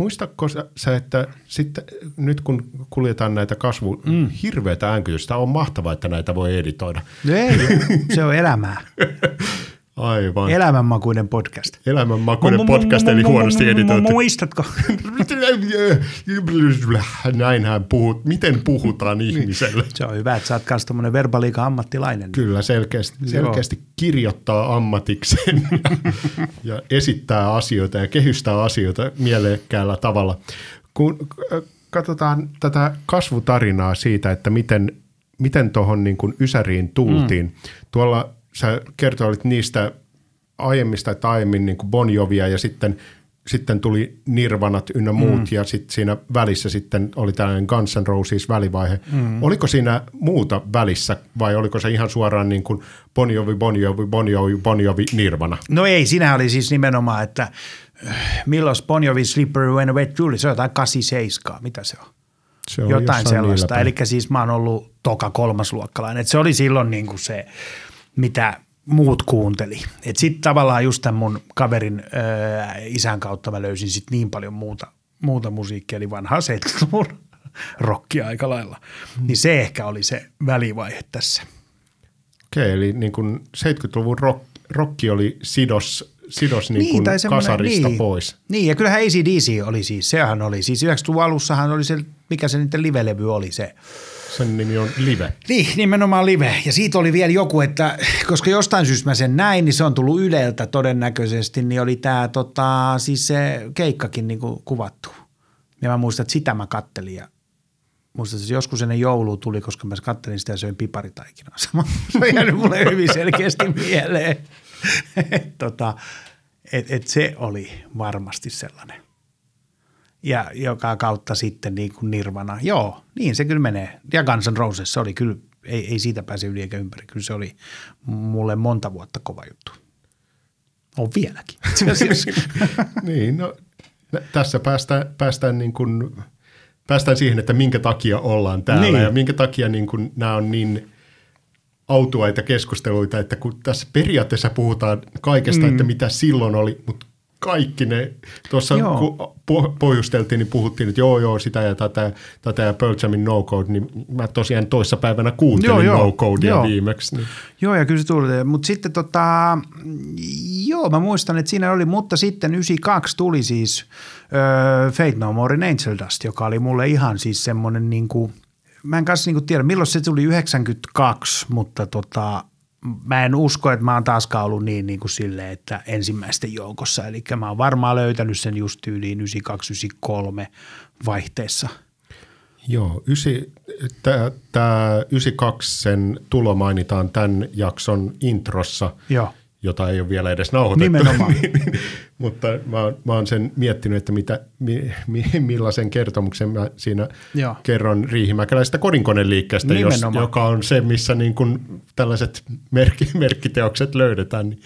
Muistatko sä, että sitten nyt kun kuljetaan näitä kasvu, mm. hirveätä äänkytystä, on mahtavaa, että näitä voi editoida. Ei, se on elämää. Aivan. Elämänmakuinen podcast. Elämänmakuinen podcast, eli huonosti editoitu. Muistatko? Näinhän puhut. Miten puhutaan ihmiselle? Se on hyvä, että sä oot myös tämmöinen verbaliikan ammattilainen. Kyllä, selkeästi, selkeästi kirjoittaa ammatikseen ja, ja esittää asioita ja kehystää asioita mielekkäällä tavalla. Kun katsotaan tätä kasvutarinaa siitä, että miten, miten tuohon niin Ysäriin tultiin. Mm. Tuolla sä kertoilit niistä aiemmista tai aiemmin niin kuin Bon Jovia ja sitten, sitten tuli Nirvanat ynnä muut mm. ja sitten siinä välissä sitten oli tällainen Guns N' Roses välivaihe. Mm. Oliko siinä muuta välissä vai oliko se ihan suoraan niin kuin Bon Jovi, Bon Jovi, Bon Jovi, Bon Jovi, Nirvana? No ei, siinä oli siis nimenomaan, että äh, milloin Bon Jovi Slippery When Wet Julie, se on jotain 87, mitä se on? Se on jotain sellaista. Eli siis mä oon ollut toka kolmasluokkalainen. Et se oli silloin niin kuin se mitä muut kuunteli. Et sitten tavallaan just tämän mun kaverin ää, isän kautta mä löysin sit niin paljon muuta, muuta musiikkia, eli vanhaa 70-luvun rockia aika lailla. Mm. Niin se ehkä oli se välivaihe tässä. Okei, eli niin kun 70-luvun rock, rocki oli sidos, sidos niin niin, kun kasarista niin. pois. Niin, ja kyllähän ACDC oli siis, sehän oli. Siis 90-luvun alussahan oli se, mikä se niiden livelevy oli se – sen nimi on Live. Niin, nimenomaan Live. Ja siitä oli vielä joku, että koska jostain syystä mä sen näin, niin se on tullut Yleltä todennäköisesti, niin oli tämä tota, siis se keikkakin niin kuin kuvattu. Ja mä muistan, että sitä mä kattelin ja muistan, että joskus ennen joulua tuli, koska mä kattelin sitä ja söin piparitaikinaa. Se on jäänyt mulle hyvin selkeästi mieleen. tota, et, et se oli varmasti sellainen ja joka kautta sitten niin kuin Nirvana. Joo, niin se kyllä menee. Ja Guns N' Roses, se oli kyllä, ei, ei siitä pääse yli eikä ympäri. Kyllä se oli mulle monta vuotta kova juttu. On vieläkin. niin, no tässä päästään, päästään, niin kuin, päästään siihen, että minkä takia ollaan täällä niin. ja minkä takia niin kuin, nämä on niin autuaita keskusteluita, että kun tässä periaatteessa puhutaan kaikesta, mm. että mitä silloin oli, mutta kaikki ne, tuossa kun pohjusteltiin, niin puhuttiin, että joo joo sitä ja tätä, tätä ja Pearl Jamin No Code, niin mä tosiaan toissa päivänä kuuntelin joo, No Codea joo. viimeksi. Niin. Joo ja kyllä se tuli, mutta sitten tota, joo mä muistan, että siinä oli, mutta sitten 92 tuli siis äh, Fate No More in Angel Dust, joka oli mulle ihan siis semmoinen niin kuin, mä en kanssa niin kuin tiedä, milloin se tuli 92, mutta tota, mä en usko, että mä oon taaskaan ollut niin, niin kuin sille, että ensimmäisten joukossa. Eli mä oon varmaan löytänyt sen just tyyliin 92-93 vaihteessa. Joo, tämä 92 sen tulo mainitaan tämän jakson introssa. Joo jota ei ole vielä edes nauhoitettu. Nimenomaan. Mutta mä, oon, mä oon sen miettinyt, että mitä, mi, mi, millaisen kertomuksen mä siinä Joo. kerron Riihimäkeläisestä kodinkoneliikkeestä, jos, joka on se, missä niin kun tällaiset merkki, merkkiteokset löydetään. Niin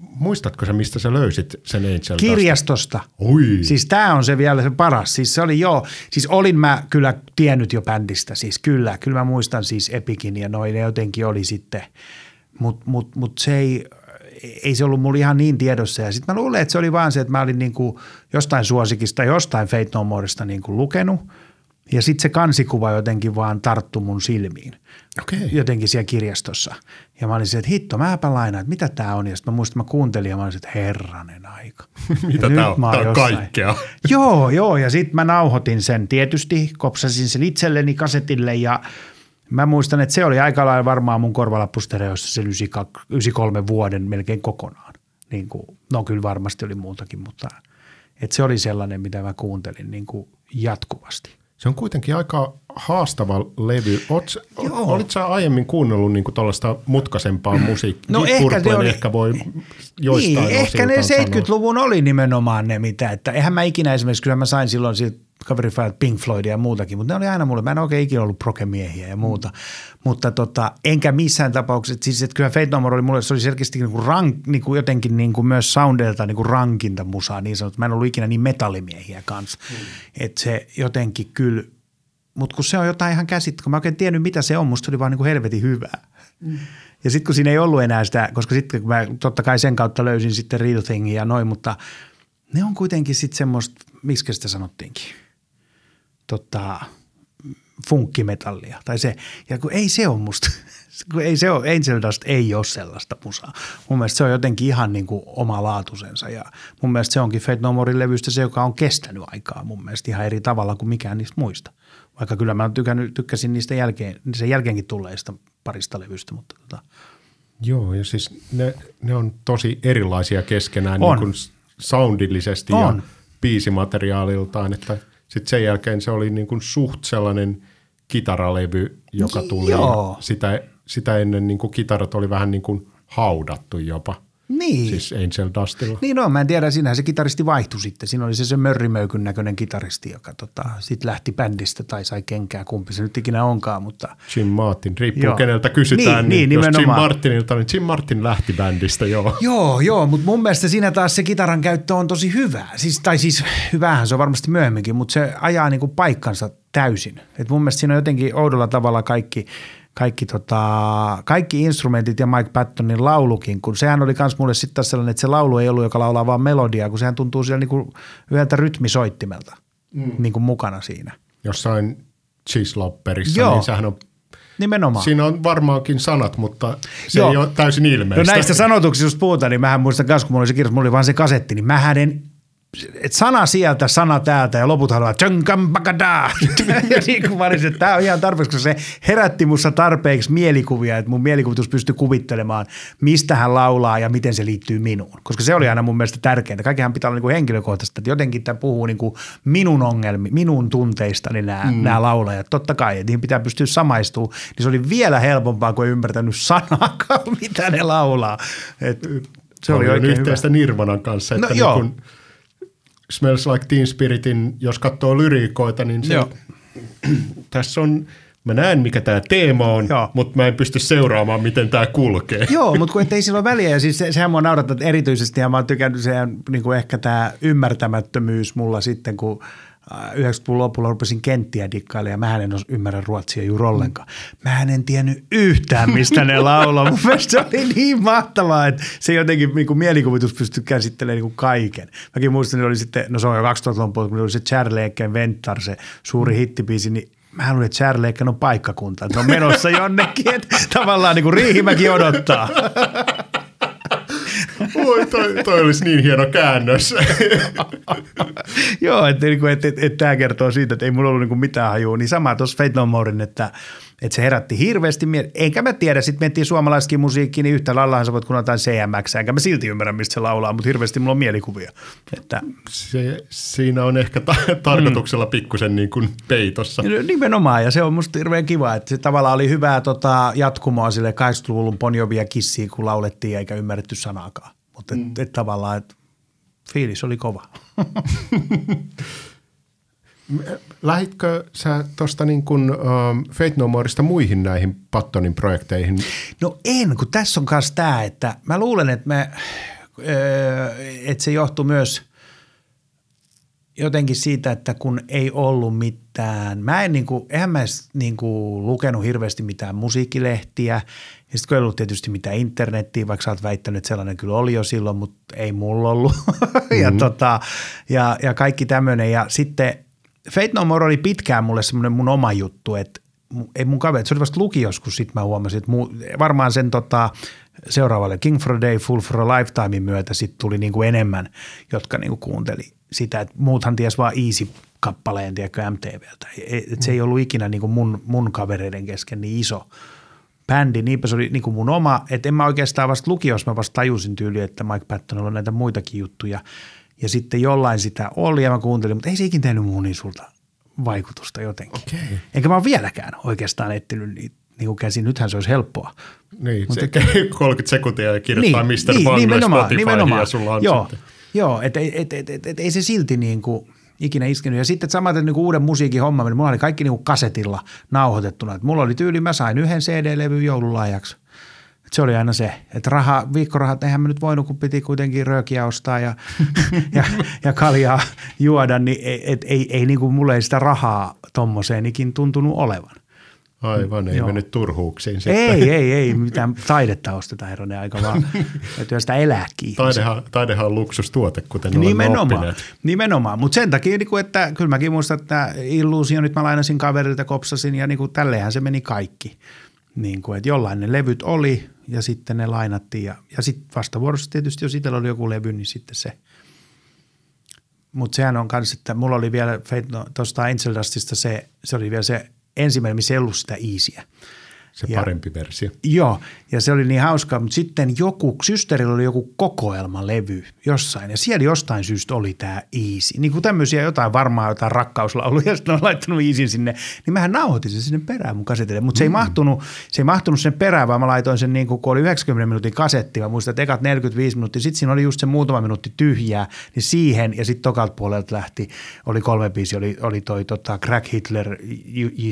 muistatko sä, mistä sä löysit sen Angel Kirjastosta. Oi. Siis tämä on se vielä se paras. Siis se oli joo, siis olin mä kyllä tiennyt jo bändistä, siis kyllä. Kyllä mä muistan siis Epikin ja noin, ne jotenkin oli sitten – mutta mut, mut se ei, ei se ollut mulla ihan niin tiedossa. Ja sitten mä luulen, että se oli vaan se, että mä olin niinku jostain suosikista, jostain Fate No Moresta niinku lukenut. Ja sitten se kansikuva jotenkin vaan tarttu mun silmiin. Okay. Jotenkin siellä kirjastossa. Ja mä olin se, että hitto, mäpä lainaan, että mitä tämä on. Ja sitten mä muistin, että mä kuuntelin ja mä olin että herranen aika. mitä tämä on? Tämä on kaikkea. joo, joo. Ja sitten mä nauhoitin sen tietysti, kopsasin sen itselleni kasetille ja – Mä muistan, että se oli aika lailla varmaan mun korvalappustereossa sen 93 vuoden melkein kokonaan. Niin kuin, no kyllä varmasti oli muutakin, mutta että se oli sellainen, mitä mä kuuntelin niin kuin jatkuvasti. Se on kuitenkin aika haastava levy. Oot, olit sä aiemmin kuunnellut niin tuollaista mutkaisempaa musiikkia? No ehkä, oli, ehkä voi joistain Niin, ehkä ne osiltaan 70-luvun oli nimenomaan ne mitä, että eihän mä ikinä esimerkiksi, kyllä mä sain silloin siltä kaverifajat Pink Floydia ja muutakin, mutta ne oli aina mulle, mä en oikein ikinä ollut prokemiehiä ja muuta, mm. mutta tota, enkä missään tapauksessa, siis että kyllä Fate No More oli mulle, se oli selkeästi niin kuin rank, niin kuin jotenkin niin kuin myös soundelta niin kuin rankinta musaa niin sanottu, mä en ollut ikinä niin metallimiehiä kanssa, mm. että se jotenkin kyllä, mutta kun se on jotain ihan käsittää, kun mä oikein tiennyt mitä se on, musta se oli vaan niin kuin helvetin hyvää. Mm. Ja sitten kun siinä ei ollut enää sitä, koska sitten kun mä totta kai sen kautta löysin sitten Real Thingin ja noin, mutta ne on kuitenkin sitten semmoista, miksi sitä sanottiinkin, tota, funkkimetallia tai se. Ja kun ei se ole musta, kun ei se ole, Angel Dust ei ole sellaista musaa. Mun mielestä se on jotenkin ihan niin kuin oma laatusensa ja mun mielestä se onkin Fate No Morein levystä se, joka on kestänyt aikaa mun mielestä ihan eri tavalla kuin mikään niistä muista. Vaikka kyllä mä tykännyt, tykkäsin niistä jälkeen, sen jälkeenkin tulleista parista levystä, mutta tota. Joo, ja siis ne, ne on tosi erilaisia keskenään On. niin kuin soundillisesti On. ja biisimateriaaliltaan, että sitten sen jälkeen se oli niin kuin suht sellainen kitaralevy, joka tuli. Joo. Sitä, sitä ennen niin kuin kitarat oli vähän niin kuin haudattu jopa, Niin. siis Angel Dustilla. Niin on, mä en tiedä, siinähän se kitaristi vaihtui sitten. Siinä oli se se mörrimöykyn näköinen kitaristi, joka tota, sitten lähti bändistä tai sai kenkää, kumpi se nyt ikinä onkaan, mutta Jim Martin, riippuu Joo. keneltä kysytään, Niin, niin, niin, jos Jim nimenomaan. Martinilta, niin Jim Martin lähti bändistä, joo. Joo, joo, mutta mun mielestä siinä taas se kitaran käyttö on tosi hyvää. Siis, tai siis hyvähän se on varmasti myöhemminkin, mutta se ajaa niinku paikkansa täysin. Et mun mielestä siinä on jotenkin oudolla tavalla kaikki, kaikki, tota, kaikki instrumentit ja Mike Pattonin laulukin, kun sehän oli myös mulle sitten sellainen, että se laulu ei ollut, joka laulaa vaan melodiaa, kun sehän tuntuu siellä niinku yhdeltä rytmisoittimelta mm. niinku mukana siinä. Jossain Cheeselopperissa, Joo. niin sehän on Nimenomaan. Siinä on varmaankin sanat, mutta se Joo. ei ole täysin No ilmeistä. näistä sanotuksista, jos puhutaan, niin mähän muistan kanssa, kun mulla oli se kirjoitus, mulla oli vaan se kasetti, niin mähän en, et sana sieltä, sana täältä ja loput haluaa tjönkän pakada. ja niin kuin mä että tämä on ihan tarpeeksi, koska se herätti musta tarpeeksi mielikuvia, että mun mielikuvitus pystyi kuvittelemaan, mistä hän laulaa ja miten se liittyy minuun. Koska se oli aina mun mielestä tärkeintä. Kaikkihan pitää olla niin kuin henkilökohtaista, että jotenkin tämä puhuu niin kuin minun ongelmi, minun tunteistani nämä, mm. nämä laulajat. Totta kai, että niihin pitää pystyä samaistumaan. Niin se oli vielä helpompaa, kun ei ymmärtänyt sanaakaan, mitä ne laulaa. Et se oli Paljon oikein hyvä. yhteistä Nirvanan kanssa, että No niin joo. kun Smells Like Teen Spiritin, jos katsoo lyriikoita, niin se, Joo. tässä on, mä näen mikä tämä teema on, Joo. mutta mä en pysty seuraamaan, miten tämä kulkee. Joo, mutta kun ei sillä ole väliä. Ja siis se, sehän mua naurattaa erityisesti, ja mä oon tykännyt sehän, niin kuin ehkä tämä ymmärtämättömyys mulla sitten, kun 90-luvun lopulla rupesin kenttiä dikkailemaan, ja mä en ymmärrä ruotsia juuri ollenkaan. Mä en tiennyt yhtään, mistä ne laulaa. Mun mielestä se oli niin mahtavaa, että se jotenkin niin kuin mielikuvitus pystyi käsittelemään niin kuin kaiken. Mäkin muistan, että oli sitten, no se on jo 2000-luvun puolella, kun oli se Charleken Ventar, se suuri hittibiisi, niin Mä luulin, että Charleken on paikkakunta, että on menossa jonnekin, että tavallaan niin kuin Riihimäki odottaa. Oi, toi, toi olisi niin hieno käännös. Joo, että niin et, et, et, tämä kertoo siitä, että ei mulla ollut niin mitään hajua. Niin sama tuossa Fate No Morein, että, että se herätti hirveästi mie- Enkä mä tiedä, sitten mentiin suomalaiskin musiikkiin, niin yhtä laillahan sä voit kuunnella jotain CMX, enkä mä silti ymmärrä, mistä se laulaa, mutta hirveästi mulla on mielikuvia. Että, se, siinä on ehkä ta- tarkoituksella pikkusen niin kuin peitossa. nimenomaan, ja se on musta hirveän kiva, että se tavallaan oli hyvää tota, jatkumoa sille 80-luvun Ponjovia kissiä, kun laulettiin eikä ymmärretty sanaakaan. Mutta et, mm. et, tavallaan, että fiilis oli kova. Lähitkö sä tuosta niin kuin, um, Fate No Moreista muihin näihin Pattonin projekteihin? No en, kun tässä on myös tämä, että mä luulen, että, me, öö, että se johtuu myös jotenkin siitä, että kun ei ollut mitään, mä en niinku, eihän mä edes niinku lukenut hirveästi mitään musiikkilehtiä, ja sitten kun ei ollut tietysti mitään internettiä, vaikka sä oot väittänyt, että sellainen kyllä oli jo silloin, mutta ei mulla ollut. Mm-hmm. ja, tota, ja, ja kaikki tämmöinen. Ja sitten Fate No More oli pitkään mulle semmoinen mun oma juttu, että ei mun kaveri, se oli vasta lukiossa, kun sitten mä huomasin, että mu, varmaan sen tota, seuraavalle King for a Day, Full for a Lifetimein myötä sitten tuli niinku enemmän, jotka niinku kuunteli sitä, että muuthan ties vaan Easy-kappaleen, tiedätkö, MTVltä. Et, et se ei ollut ikinä niinku mun, mun kavereiden kesken niin iso bändi, niinpä se oli niinku mun oma, että en mä oikeastaan vasta lukiossa, mä vasta tajusin tyyli, että Mike Pattonilla on näitä muitakin juttuja. Ja sitten jollain sitä oli ja mä kuuntelin, mutta ei se ikinä tehnyt muuhun niin suurta vaikutusta jotenkin. Okei. Enkä mä ole vieläkään oikeastaan etsinyt niitä, niin kuin käsin. Nythän se olisi helppoa. Niin, Mutta se 30 sekuntia ja kirjoittaa niin, Mr. niin, Bangla nimenomaan, Spotifyhin nimenomaan. ja sulla on Joo, sitten. joo että et, et, et, et, ei se silti niin kuin ikinä iskenyt. Ja sitten samaten niin kuin uuden musiikin homma, niin mulla oli kaikki niin kuin kasetilla nauhoitettuna. Et mulla oli tyyli, mä sain yhden CD-levyn joululahjaksi. Et se oli aina se, että raha, viikkorahat, eihän mä nyt voinut, kun piti kuitenkin röökiä ostaa ja, ja, ja kaljaa juoda, niin ei, et, ei, ei niin kuin mulle ei sitä rahaa tommoseen ikin tuntunut olevan. Aivan, ei Joo. mennyt turhuuksiin sitten. Ei, ei, ei, mitään taidetta ostetaan herranen aika vaan. Täytyy sitä elääkin. Taidehan, taidehan on luksustuote, kuten olemme Nimenomaan, oppineet. nimenomaan. mutta sen takia, niin kuin, että kyllä mäkin muistan, että illuusionit mä lainasin kaverilta, kopsasin ja niin kuin, tälleenhän se meni kaikki. Niin kuin, että jollain ne levyt oli ja sitten ne lainattiin ja, ja sitten vastavuorossa tietysti, jos itsellä oli joku levy, niin sitten se. Mutta sehän on kanssa, että mulla oli vielä no, tuosta Angel Dustista se, se oli vielä se ensimmäinen, missä ei ollut sitä easyä. Se Ja- parempi versio. Joo, ja se oli niin hauskaa, mutta sitten joku, systerillä oli joku kokoelmalevy jossain, ja siellä jostain syystä oli tämä Easy. Niin kuin tämmöisiä jotain varmaa jotain rakkauslauluja, ja sitten on laittanut Easyn sinne, niin mähän nauhoitin sen sinne perään mun kasetille, mutta se, ei mahtunut, se ei mahtunut sen perään, vaan mä laitoin sen niin kuin, kun oli 90 minuutin kasetti, mä muistan, että ekat 45 minuuttia, sitten siinä oli just se muutama minuutti tyhjää, niin siihen, ja sitten tokalta puolelta lähti, oli kolme biisi, oli, oli toi tota, Crack Hitler.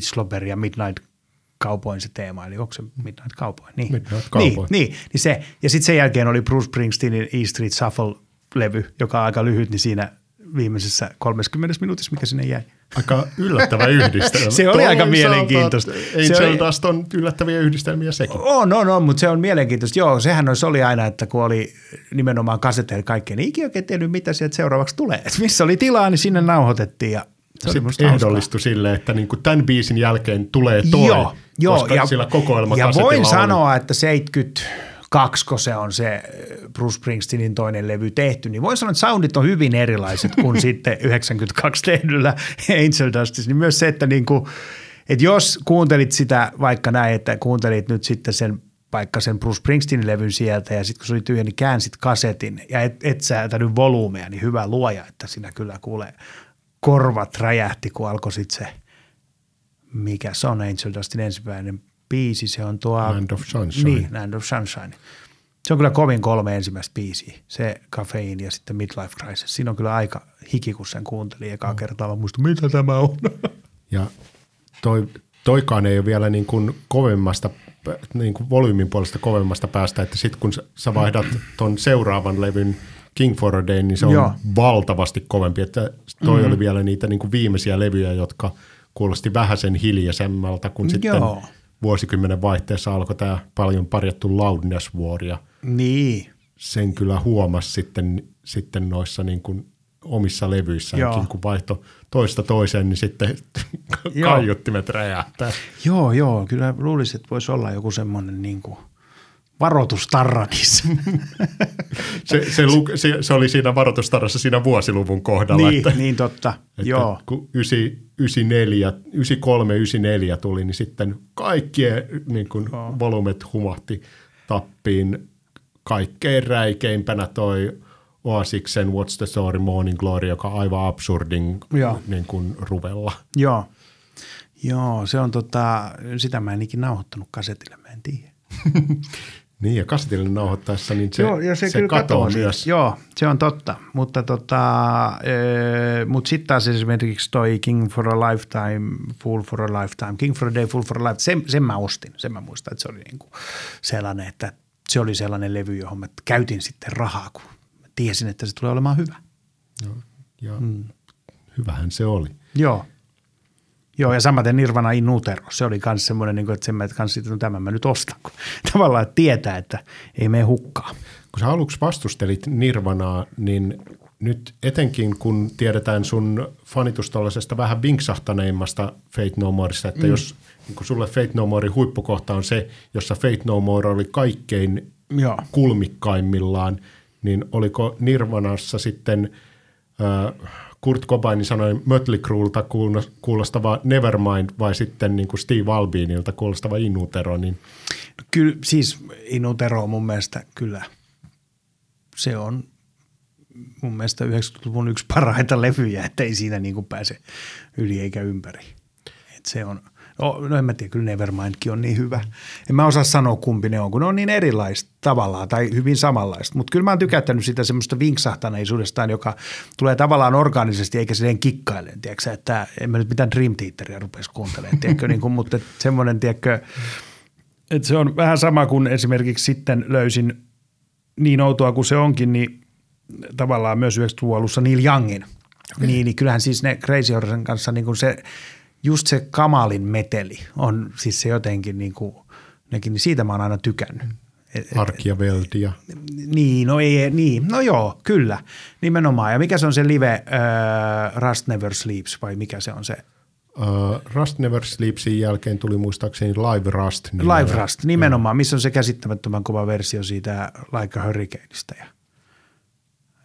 Slober ja Midnight Cowboyn se teema, eli onko se Midnight Cowboy? Niin. Midnight Cowboy. Niin, niin, niin se. Ja sitten sen jälkeen oli Bruce Springsteenin E Street Shuffle-levy, joka on aika lyhyt, niin siinä viimeisessä 30 minuutissa, mikä sinne jäi. Aika yllättävä yhdistelmä. Se oli aika Toisaalta mielenkiintoista. Se Angel oli- Dust on yllättäviä yhdistelmiä sekin. On, on, on, mutta se on mielenkiintoista. Joo, sehän noissa oli aina, että kun oli nimenomaan kaseteilla kaikkea, niin ikinä oikein tiennyt, mitä sieltä seuraavaksi tulee. Et missä oli tilaa, niin sinne nauhoitettiin ja se Sitten ehdollistui sille, että niin kuin tämän biisin jälkeen tulee toi, Joo, joo koska ja, sillä kokoelma ja voin oli. sanoa, että 72, kun se on se Bruce Springsteenin toinen levy tehty, niin voin sanoa, että soundit on hyvin erilaiset kuin sitten 92 tehdyllä Angel Dustissa. Niin myös se, että, niin kuin, että jos kuuntelit sitä vaikka näin, että kuuntelit nyt sitten sen vaikka sen Bruce Springsteenin levyn sieltä ja sitten kun se oli tyhjä, niin käänsit kasetin ja et, et säätänyt volyymeja, niin hyvä luoja, että siinä kyllä kuulee korvat räjähti, kun alkoi sitten se mikä se on Angel Dustin ensimmäinen biisi, se on tuo... Land of Sunshine. Niin, Land of Sunshine. Se on kyllä kovin kolme ensimmäistä biisiä, se Caffeine ja sitten Midlife Crisis. Siinä on kyllä aika hiki, kun sen kuuntelin ekaa kertaa, mä muistan, mitä tämä on. Ja toi, toikaan ei ole vielä niin kuin kovemmasta, niin kuin volyymin puolesta kovemmasta päästä, että sitten kun sä- sä vaihdat ton seuraavan levyn King for a Day, niin se on Joo. Valtavasti kovempi. Että toi mm-hmm. oli vielä niitä niin kuin viimeisiä levyjä, jotka kuulosti vähäsen hiljaisemmälta, kun sitten Joo. vuosikymmenen vaihteessa alkoi tämä paljon parjattu Loudness War, ja niin, sen kyllä huomasi sitten, sitten noissa niin kuin omissa levyissäänkin, Joo. kun vaihto toista toiseen, niin sitten Joo. kaiuttimet räjähtää. joo, joo, kyllä luulisin, että voisi olla joku semmoinen niin kuin varoitustarra niissä. Se, se, lu, se, se oli siinä varoitustarassa siinä vuosiluvun kohdalla, niin, että, niin totta, että joo. kun 9, 94, 93, 94 tuli, niin sitten kaikkien niin kuin volumet humahti tappiin. Kaikkein räikeimpänä toi Oasiksen What's the Story Morning Glory, joka on aivan absurdin Joo. niin kuin ruvella. Joo. Joo, se on tota, sitä mä en ikinä nauhoittanut kasetille, mä en tiedä. Niin, ja kasetille nauhoittaessa, niin se, Joo, ja se, se kyllä katoo myös. Joo, se on totta. Mutta tota, e, mut sitten taas esimerkiksi toi King for a Lifetime, Fool for a Lifetime, King for a Day, Fool for a Lifetime, sen, sen mä ostin. Sen mä muistan, että se oli niinku sellainen, että se oli sellainen levy, johon mä käytin sitten rahaa, kun mä tiesin, että se tulee olemaan hyvä. Ja mm. hyvähän se oli. Joo. Joo, ja samaten Nirvana in utero. Se oli myös semmoinen, niin kuin, että sen mä että no tämän mä nyt ostan. Kun tavallaan että tietää, että ei mene hukkaan. Kun sä aluksi vastustelit Nirvanaa, niin nyt etenkin kun tiedetään sun fanitus tuollaisesta vähän vinksahtaneimmasta Fate No Moreista, että mm. jos niin kun sulle Fate No Morein huippukohta on se, jossa Fate No More oli kaikkein Joo. kulmikkaimmillaan, niin oliko Nirvanassa sitten äh, Kurt Cobainin sanoi Mötley Cruelta kuulostava Nevermind vai sitten niin kuin Steve Albinilta kuulostava Inutero, niin Kyllä siis Inutero mun mielestä kyllä, se on mun mielestä 90-luvun yksi parhaita levyjä, että ei siinä niin kuin pääse yli eikä ympäri. Et se on, No, no en mä tiedä, kyllä Nevermindkin on niin hyvä. En mä osaa sanoa kumpi ne on, kun ne on niin erilaista tavallaan tai hyvin samanlaista. Mutta kyllä mä oon tykättänyt sitä semmoista vinksahtaneisuudestaan, joka tulee tavallaan orgaanisesti eikä silleen kikkailen, tiedätkö, että en mä nyt mitään Dream Theateria rupesi kuuntelemaan, tiedätkö, niin kuin, mutta semmoinen, tiedätkö, että se on vähän sama kuin esimerkiksi sitten löysin niin outoa kuin se onkin, niin tavallaan myös 90-luvun alussa Neil Youngin. Okay. Niin, niin kyllähän siis ne Crazy Horsen kanssa niin kuin se, just se kamalin meteli on siis se jotenkin niin kuin, nekin, niin siitä mä oon aina tykännyt. Arkia Veldia. Niin, no ei, niin, no joo, kyllä, nimenomaan. Ja mikä se on se live uh, Rust Never Sleeps vai mikä se on se? Uh, Rust Never Sleepsin jälkeen tuli muistaakseni Live Rust. Nimellä. Live Rust, nimenomaan. Missä on se käsittämättömän kova versio siitä Like a Hurricaneista. Ja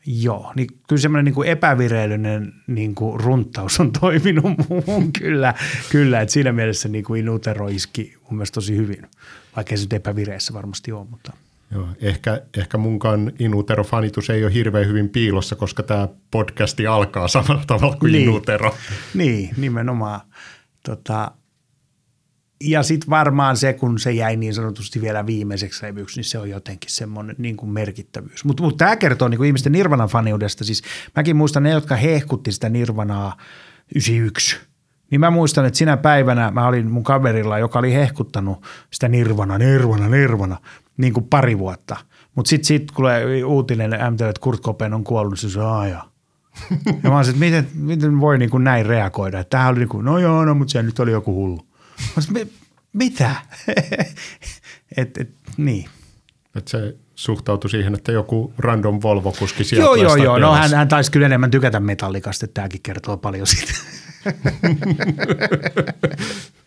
Joo, niin kyllä semmoinen niin kuin epävireellinen niin kuin runtaus on toiminut muuhun kyllä, kyllä että siinä mielessä niin kuin Inutero iski mun mielestä tosi hyvin, vaikka se nyt epävireessä varmasti on, mutta – Joo, ehkä, ehkä munkaan Inutero-fanitus ei ole hirveän hyvin piilossa, koska tämä podcasti alkaa samalla tavalla kuin niin. Inutero. Niin, nimenomaan. Tota, ja sitten varmaan se, kun se jäi niin sanotusti vielä viimeiseksi levyksi, niin se on jotenkin semmoinen niin kuin merkittävyys. Mutta mut tämä kertoo niin kuin ihmisten Nirvanan faniudesta. Siis mäkin muistan ne, jotka hehkutti sitä Nirvanaa 91. Niin mä muistan, että sinä päivänä mä olin mun kaverilla, joka oli hehkuttanut sitä Nirvana, Nirvana, Nirvana niin kuin pari vuotta. Mutta sitten sit, tulee uutinen MTV, että Kurt Cobain on kuollut, niin se on aja. ja mä olisin, että miten, miten voi niin kuin näin reagoida. Tämähän oli niin kuin, no joo, no, mutta se nyt oli joku hullu. Mitä? et, et, niin. Et se suhtautui siihen, että joku random Volvo-kuski sieltä Joo, joo, joo. No hän, hän taisi kyllä enemmän tykätä metallikasta, että tämäkin kertoo paljon siitä.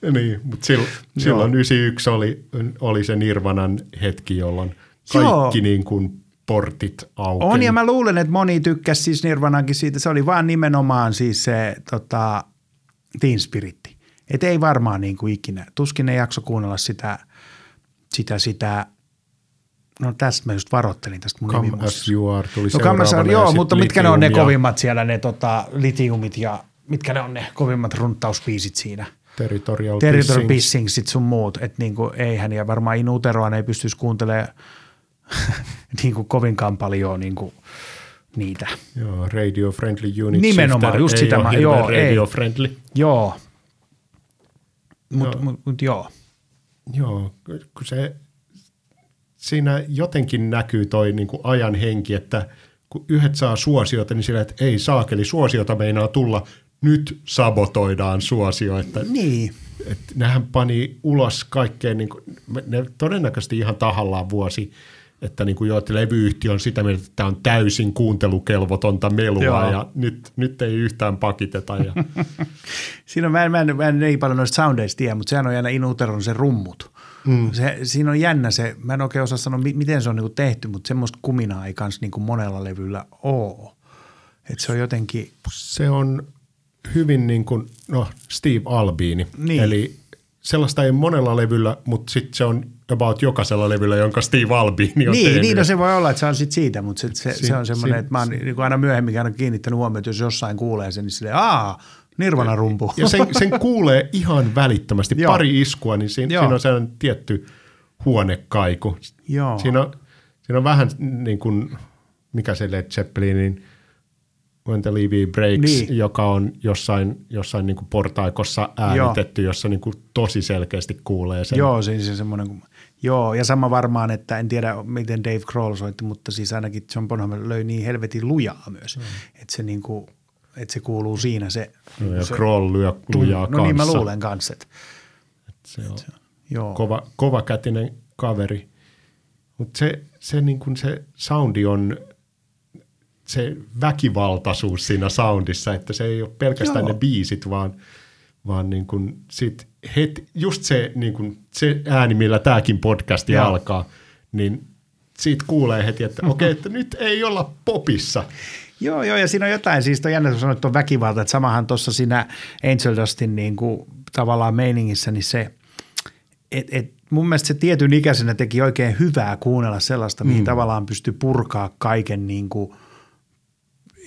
niin, mutta silloin, silloin 91 oli, oli se Nirvanan hetki, jolloin kaikki niin kuin portit auki. On ja mä luulen, että moni tykkäsi siis Nirvanankin siitä. Se oli vaan nimenomaan siis se tota, Teen Spiritti. Et ei varmaan niin kuin ikinä. Tuskin ne jakso kuunnella sitä, sitä, sitä No tästä mä just varoittelin tästä mun Come as you are tuli no, seuraavana. Joo, mutta mitkä ne on ne kovimmat siellä, ne tota, litiumit ja mitkä ne on ne kovimmat runttauspiisit siinä? Territorial, Territorial Pissing, sit sun muut. Että niinku, eihän, ja varmaan Inuteroa ei pystyisi kuuntelemaan niinku kovinkaan paljon niinku, niitä. Joo, radio friendly unit Nimenomaan, just sitä. Mä, joo, radio ei. friendly. Joo, mutta mut, mut, joo. Joo, kun se, siinä jotenkin näkyy toi niin kuin ajan henki, että kun yhdet saa suosiota, niin sillä, että ei saakeli, suosiota meinaa tulla, nyt sabotoidaan suosio. Että, niin. Että nehän pani ulos kaikkeen, niin kuin, ne todennäköisesti ihan tahallaan vuosi, että niin kuin jo, että levyyhtiö on sitä mieltä, että tämä on täysin kuuntelukelvotonta melua Joo. ja nyt, nyt ei yhtään pakiteta. Ja. siinä on, mä en, mä, en, mä en niin paljon noista soundeista tiedä, mutta sehän on jännä Inuteron se rummut. Mm. Se, siinä on jännä se, mä en oikein osaa sanoa, miten se on niin tehty, mutta semmoista kuminaa ei kans niin monella levyllä ole. Et se on jotenkin... Se on hyvin niin kuin, no Steve Albini, niin. eli sellaista ei monella levyllä, mutta sitten se on about jokaisella levyllä, jonka Steve Albini on niin, tehnyt. Niin, no se voi olla, että se on sitten siitä, mutta se, se, si- se on semmoinen, si- että mä oon niin aina myöhemmin aina kiinnittänyt huomioon, että jos jossain kuulee sen, niin silleen, aah, Nirvana-rumpu. Ja sen, sen kuulee ihan välittömästi. Pari iskua, niin siinä, siinä on sellainen tietty huonekaiku. Joo. Siinä, on, siinä on vähän niin kuin, mikä se Led Zeppelinin – When the Levy Breaks, niin. joka on jossain, jossain niin kuin portaikossa äänitetty, Joo. jossa niin kuin tosi selkeästi kuulee sen. Joo, siis se semmoinen, joo, ja sama varmaan, että en tiedä miten Dave Grohl soitti, mutta siis ainakin John Bonham löi niin helvetin lujaa myös, mm. että se niin kuin, että se kuuluu siinä se. No ja se, Grohl lyö lujaa No kanssa. niin mä luulen kanssa. Että, että se on että, joo. Kova, kovakätinen kaveri. Mutta se, se, niin kuin se soundi on se väkivaltaisuus siinä soundissa, että se ei ole pelkästään Joo. ne biisit, vaan, vaan niin kuin sit heti, just se, niin kuin se ääni, millä tämäkin podcasti Joo. alkaa, niin siitä kuulee heti, että okei, okay, että nyt ei olla popissa. Joo, joo, ja siinä on jotain, siis on jännä, kun sanoit, että on väkivalta, että samahan tuossa siinä Angel Dustin niin kuin, tavallaan meiningissä, niin se, että et, mun mielestä se tietyn ikäisenä teki oikein hyvää kuunnella sellaista, mihin mm. tavallaan pystyy purkaa kaiken niin kuin –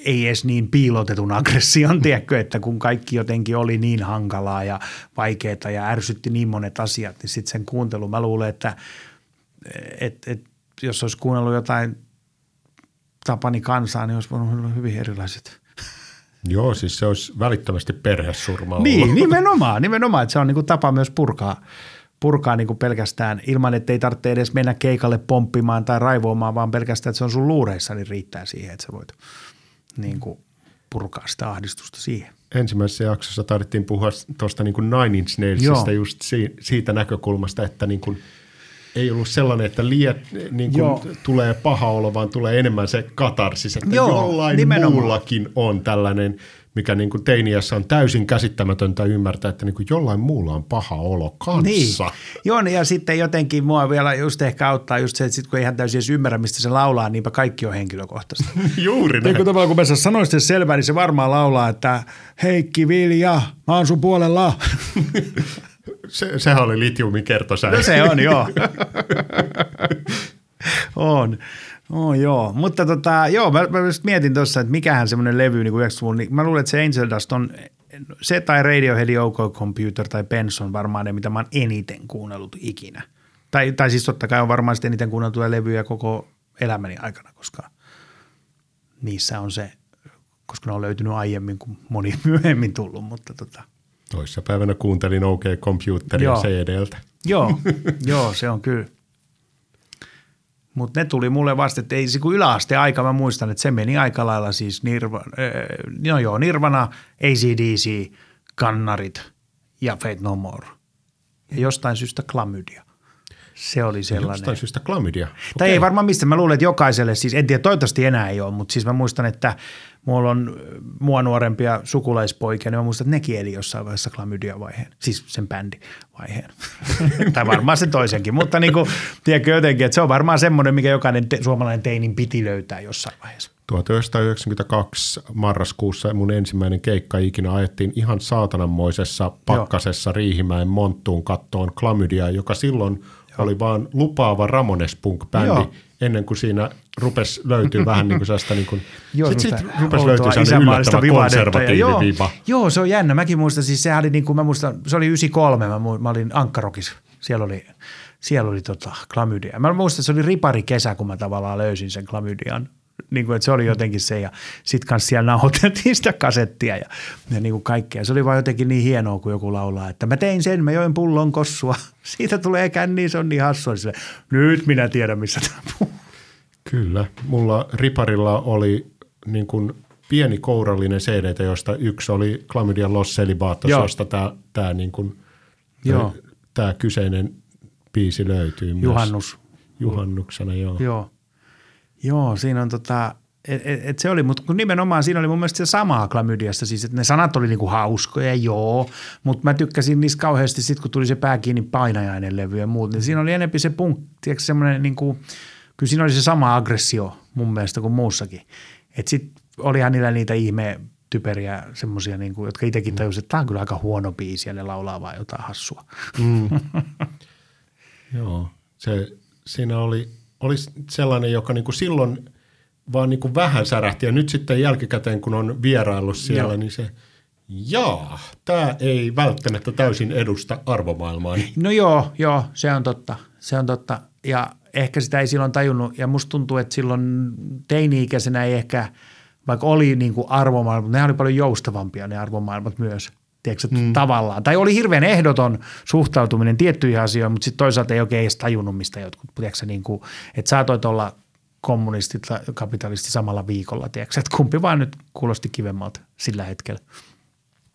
ei edes niin piilotetun aggression, tiedätkö, että kun kaikki jotenkin oli niin hankalaa ja vaikeaa ja ärsytti niin monet asiat, niin sitten sen kuuntelu, mä luulen, että et, et, jos olisi kuunnellut jotain Tapani kansaa, niin olisi voinut olla hyvin erilaiset. Joo, siis se olisi välittömästi perhesurma Niin, ollut. nimenomaan, nimenomaan, että se on niin kuin tapa myös purkaa, purkaa niin kuin pelkästään ilman, että ei tarvitse edes mennä keikalle pomppimaan tai raivoamaan, vaan pelkästään, että se on sun luureissa, niin riittää siihen, että sä voit niin kuin purkaa sitä ahdistusta siihen. Ensimmäisessä jaksossa tarvittiin puhua tuosta niin kuin Nine Inch Nailsista just siitä näkökulmasta, että niin kuin – ei ollut sellainen, että liiat, niin kuin tulee paha olo, vaan tulee enemmän se katarsis, että Joo, jollain nimenomaan. muullakin on tällainen, mikä niin kuin teiniässä on täysin käsittämätöntä ymmärtää, että niin kuin jollain muulla on paha olo kanssa. Niin. Joo, ja sitten jotenkin mua vielä just ehkä auttaa just se, että sit kun ei ihan täysin edes ymmärrä, mistä se laulaa, niinpä kaikki on henkilökohtaista. Juuri näin. Kun tavallaan kun mä sanoisin sen selvää, niin se varmaan laulaa, että Heikki Vilja, mä oon sun puolella. Se, sehän oli litiumin kertosää. No se on, joo. on. Oh, joo, mutta tota, joo, mä, mä just mietin tuossa, että mikähän semmoinen levy niin 90-luvulla, niin mä luulen, että se Angel Dust on se tai Radiohead, OK Computer tai Benson varmaan ne, mitä mä oon eniten kuunnellut ikinä. Tai, tai siis totta kai on varmaan sitten eniten kuunneltuja levyjä koko elämäni aikana, koska niissä on se, koska ne on löytynyt aiemmin kuin moni myöhemmin tullut, mutta tota – Toissa päivänä kuuntelin OK Computeria CD-ltä. Joo, joo, se on kyllä. Mutta ne tuli mulle vasta, että ei se kun yläaste aika, mä muistan, että se meni aika lailla siis Nirva, äh, no joo, Nirvana, ACDC, Kannarit ja Fate No More. Ja jostain syystä Klamydia. Se oli sellainen. Jostain syystä klamydia. Tai okay. ei varmaan mistä. Mä luulen, että jokaiselle, siis en tiedä, toivottavasti enää ei ole, mutta siis mä muistan, että mulla on mua nuorempia sukulaispoikia, niin mä muistan, että nekin eli jossain vaiheessa klamydia-vaiheen, siis sen bändivaiheen. tai varmaan se toisenkin, mutta niin kuin, tiedätkö jotenkin, että se on varmaan semmoinen, mikä jokainen te- suomalainen teinin piti löytää jossain vaiheessa. 1992 marraskuussa mun ensimmäinen keikka ikinä ajettiin ihan saatananmoisessa pakkasessa Joo. Riihimäen monttuun kattoon klamydia, joka silloin – oli vaan lupaava Ramones Punk-bändi ennen kuin siinä rupesi löytyä vähän niin kuin sellaista niin kuin, sitten sit rupesi löytyä sellainen yllättävä konservatiivi joo, joo, se on jännä. Mäkin muistan, siis se oli niin kuin, mä muistan, se oli 93, mä, mä olin Ankkarokissa. Siellä oli, siellä oli tota, klamydia. Mä muistan, että se oli ripari kesä, kun mä tavallaan löysin sen klamydian niin kuin, että se oli jotenkin se ja sitten kanssa siellä nauhoiteltiin sitä kasettia ja, ja niin kuin kaikkea. Se oli vaan jotenkin niin hienoa, kun joku laulaa, että mä tein sen, mä join pullon kossua, siitä tulee känni, se on niin hassu. Sille, Nyt minä tiedän, missä tämä puhuu. Kyllä, mulla Riparilla oli niin kuin pieni kourallinen CD, josta yksi oli Chlamydia Los Celibatos, josta tämä, tämä, niin kuin, joo. tämä kyseinen biisi löytyy. Juhannus. Myös. Juhannuksena, joo. Joo. Joo, siinä on tota, et, et, et se oli, mutta kun nimenomaan siinä oli mun mielestä se samaa klamydiasta, siis että ne sanat oli niinku hauskoja, joo, mutta mä tykkäsin niistä kauheasti sitten, kun tuli se pää kiinni painajainen levy ja muut, niin siinä oli enempi se punk, tiedätkö, semmoinen niinku, kyllä siinä oli se sama aggressio mun mielestä kuin muussakin. Että sitten olihan niillä niitä ihme typeriä semmoisia, niin jotka itsekin tajusivat, että tämä on kyllä aika huono biisi ja ne laulaa vaan jotain hassua. Mm. Joo, se, siinä oli olisi sellainen, joka niin kuin silloin vaan niin kuin vähän särähti ja nyt sitten jälkikäteen, kun on vieraillut siellä, Joo. niin se jaa, tämä ei välttämättä täysin edusta arvomaailmaa. No joo, joo, se on totta. Se on totta. Ja ehkä sitä ei silloin tajunnut. Ja musta tuntuu, että silloin teini-ikäisenä ei ehkä, vaikka oli niin kuin arvomaailmat, ne oli paljon joustavampia ne arvomaailmat myös – tiedätkö, mm. tavallaan. Tai oli hirveän ehdoton suhtautuminen tiettyihin asioihin, mutta sitten toisaalta ei oikein edes tajunnut, mistä jotkut, tiedätkö, niin kuin, että saatoit olla kommunistit ja kapitalisti samalla viikolla, tiedätkö, että kumpi vaan nyt kuulosti kivemmalta sillä hetkellä.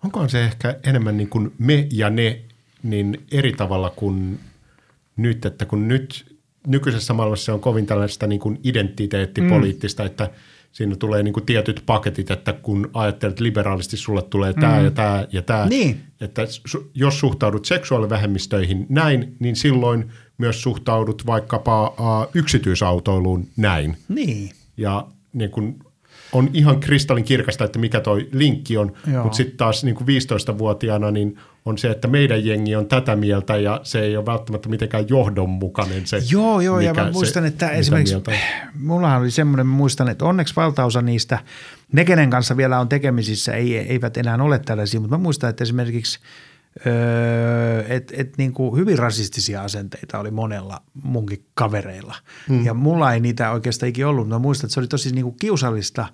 Onkohan se ehkä enemmän niin kuin me ja ne niin eri tavalla kuin nyt, että kun nyt nykyisessä maailmassa on kovin tällaista niin kuin identiteettipoliittista, mm. että – siinä tulee niin kuin tietyt paketit, että kun ajattelet liberaalisti, sulle tulee tämä mm. ja tämä ja tämä. Niin. Että jos suhtaudut seksuaalivähemmistöihin näin, niin silloin myös suhtaudut vaikkapa yksityisautoiluun näin. Niin. Ja niin kuin on ihan kristallin kirkasta, että mikä toi linkki on, Joo. mutta sitten taas niin kuin 15-vuotiaana niin on se, että meidän jengi on tätä mieltä ja se ei ole välttämättä mitenkään johdonmukainen se. Joo, joo, mikä, ja mä muistan, se, että esimerkiksi mullahan oli semmoinen, mä muistan, että onneksi valtaosa niistä, ne kenen kanssa vielä on tekemisissä, ei, eivät enää ole tällaisia, mutta mä muistan, että esimerkiksi öö, et, et niin kuin hyvin rasistisia asenteita oli monella munkin kavereilla. Hmm. Ja mulla ei niitä oikeastaan ikinä ollut. Mä muistan, että se oli tosi niin kuin kiusallista,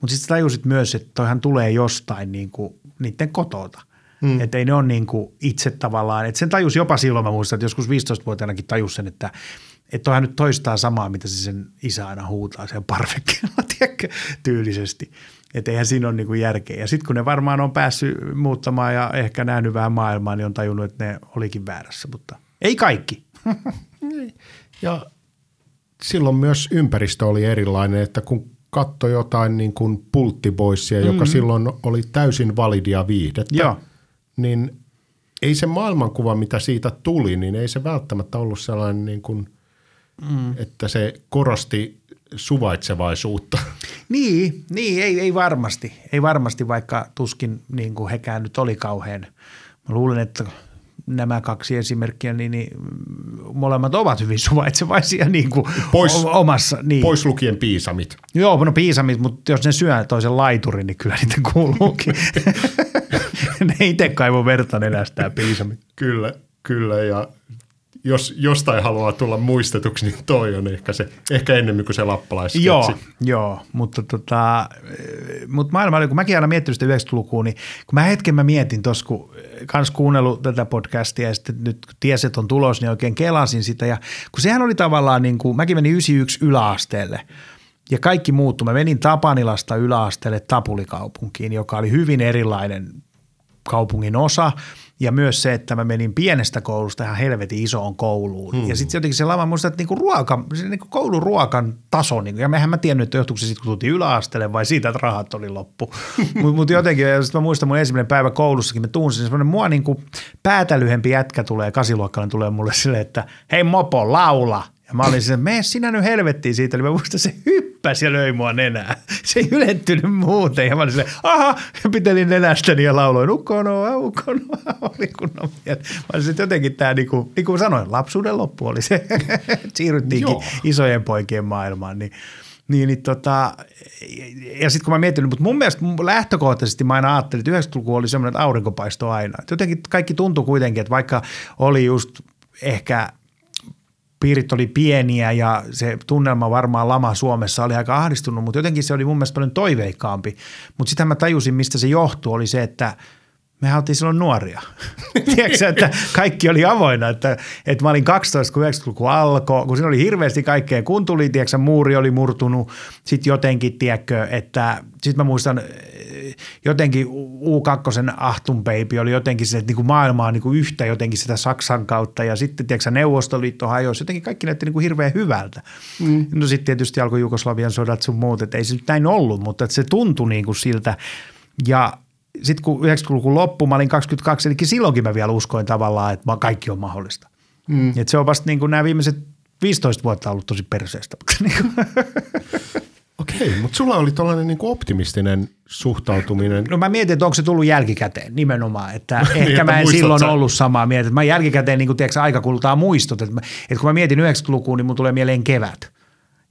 mutta sitten tajusit myös, että toihan tulee jostain niin kuin niiden kotota. Mm. Että ei ne ole niin kuin itse tavallaan, että sen tajus jopa silloin, mä muistan, että joskus 15-vuotiaanakin tajus sen, että että toihan nyt toistaa samaa, mitä se sen isä aina huutaa sen parvekkeella, tiedätkö, tyylisesti. Että eihän siinä ole niin kuin järkeä. Ja sitten kun ne varmaan on päässyt muuttamaan ja ehkä nähnyt vähän maailmaa, niin on tajunnut, että ne olikin väärässä, mutta ei kaikki. ja silloin myös ympäristö oli erilainen, että kun katsoi jotain niin kuin pulttiboissia, joka mm-hmm. silloin oli täysin validia viihdettä, Joo niin ei se maailmankuva, mitä siitä tuli, niin ei se välttämättä ollut sellainen, niin kuin, mm. että se korosti suvaitsevaisuutta. Niin, niin ei, ei varmasti. Ei varmasti, vaikka tuskin niin kuin hekään nyt oli kauhean. Mä luulen, että nämä kaksi esimerkkiä, niin, niin molemmat ovat hyvin suvaitsevaisia niin kuin pois, omassa. Niin. Pois lukien piisamit. Joo, no piisamit, mutta jos ne syö toisen laiturin, niin kyllä niitä kuuluukin. ne itse kaivo verta nenästään piisamit. Kyllä, kyllä ja jos jostain haluaa tulla muistetuksi, niin toi on ehkä, se, ehkä ennemmin kuin se lappalaissketsi. Joo, joo mutta, tota, mutta maailma oli, kun mäkin aina miettinyt sitä 90-lukua, niin kun mä hetken mä mietin tuossa, kun kans kuunnellut tätä podcastia ja sitten nyt tieset on tulos, niin oikein kelasin sitä ja kun sehän oli tavallaan niin kuin, mäkin menin 91 yläasteelle ja kaikki muuttui. Mä menin Tapanilasta yläasteelle Tapulikaupunkiin, joka oli hyvin erilainen kaupungin osa – ja myös se, että mä menin pienestä koulusta ihan helvetin isoon kouluun. Hmm. Ja sitten jotenkin se lama, muista, että niinku ruoka, se niinku kouluruokan taso, niinku, ja mehän mä tiennyt, että johtuuko se sitten, kun tultiin yläasteelle vai siitä, että rahat oli loppu. Mutta mut jotenkin, ja sitten mä muistan mun ensimmäinen päivä koulussakin, mä tunsin semmoinen mua niinku päätä lyhempi jätkä tulee, kasiluokkalainen tulee mulle silleen, että hei mopo, laula. Ja mä olin silleen, mene sinä nyt helvettiin siitä. Eli mä muistan, se hyppäsi ja löi mua nenää. Se ei ylettynyt muuten. Ja mä olin silleen, aha, ja pitelin nenästäni ja lauloin, ukonoa, ukonoa. Oli kunnon Mä olin että jotenkin tämä, niin kuin, niin kuin sanoin, lapsuuden loppu oli se. Siirryttiinkin Joo. isojen poikien maailmaan. Niin, niin, niin tota, ja sitten kun mä mietin, mutta mun mielestä lähtökohtaisesti mä aina ajattelin, että 90-luku oli semmoinen, että aurinko paistoi aina. Et jotenkin kaikki tuntui kuitenkin, että vaikka oli just ehkä – piirit oli pieniä ja se tunnelma varmaan lama Suomessa oli aika ahdistunut, mutta jotenkin se oli mun mielestä paljon toiveikkaampi. Mutta sitten mä tajusin, mistä se johtuu, oli se, että me oltiin silloin nuoria. Tiedätkö, että kaikki oli avoinna, että, että mä olin 12, kun 90-luku alkoi, kun siinä oli hirveästi kaikkea, kun tuli, tiedätkö, muuri oli murtunut, sitten jotenkin, tiedätkö, että sitten mä muistan jotenkin U2 Ahtun Baby oli jotenkin se, että niin kuin maailmaa niin kuin yhtä jotenkin sitä Saksan kautta ja sitten tiedätkö, Neuvostoliitto hajosi, jotenkin kaikki näytti niin kuin hirveän hyvältä. Mm. No sitten tietysti alkoi Jugoslavian sodat sun muut, että ei se nyt näin ollut, mutta että se tuntui niin kuin siltä ja sitten kun 90-luvun loppu, mä olin 22, eli silloinkin mä vielä uskoin tavallaan, että kaikki on mahdollista. Mm. Et se on vasta niin kuin nämä viimeiset 15 vuotta ollut tosi perseestä. Niin Okei, mutta sulla oli tällainen niin optimistinen suhtautuminen. No mä mietin, että onko se tullut jälkikäteen nimenomaan, että niin, ehkä mä en silloin sä... ollut samaa mieltä. Mä jälkikäteen, niin kuin tiedätkö, aika kultaa muistot, että, mä, että kun mä mietin 90-lukuun, niin mun tulee mieleen kevät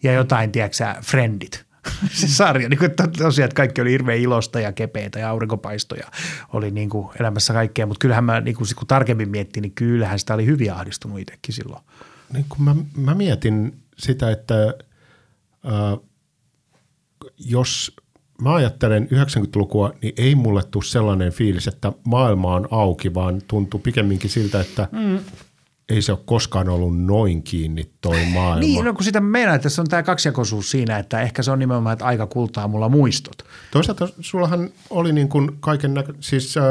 ja jotain, tiedätkö Friendit. se sarja, niin kuin, tosiaan, että kaikki oli hirveän ilosta ja kepeitä ja aurinkopaistoja oli niin kuin elämässä kaikkea, mutta kyllähän mä niin kuin, kun tarkemmin miettin, niin kyllähän sitä oli hyvin ahdistunut itsekin silloin. Niin kun mä, mä mietin sitä, että äh, jos mä ajattelen 90-lukua, niin ei mulle tule sellainen fiilis, että maailma on auki, vaan tuntuu pikemminkin siltä, että mm. ei se ole koskaan ollut noin kiinni toi maailma. Niin, no kun sitä meinaa, että se on tämä kaksijakoisuus siinä, että ehkä se on nimenomaan, että aika kultaa mulla muistot. Toisaalta sullahan oli niin kuin kaiken näkö, siis äh,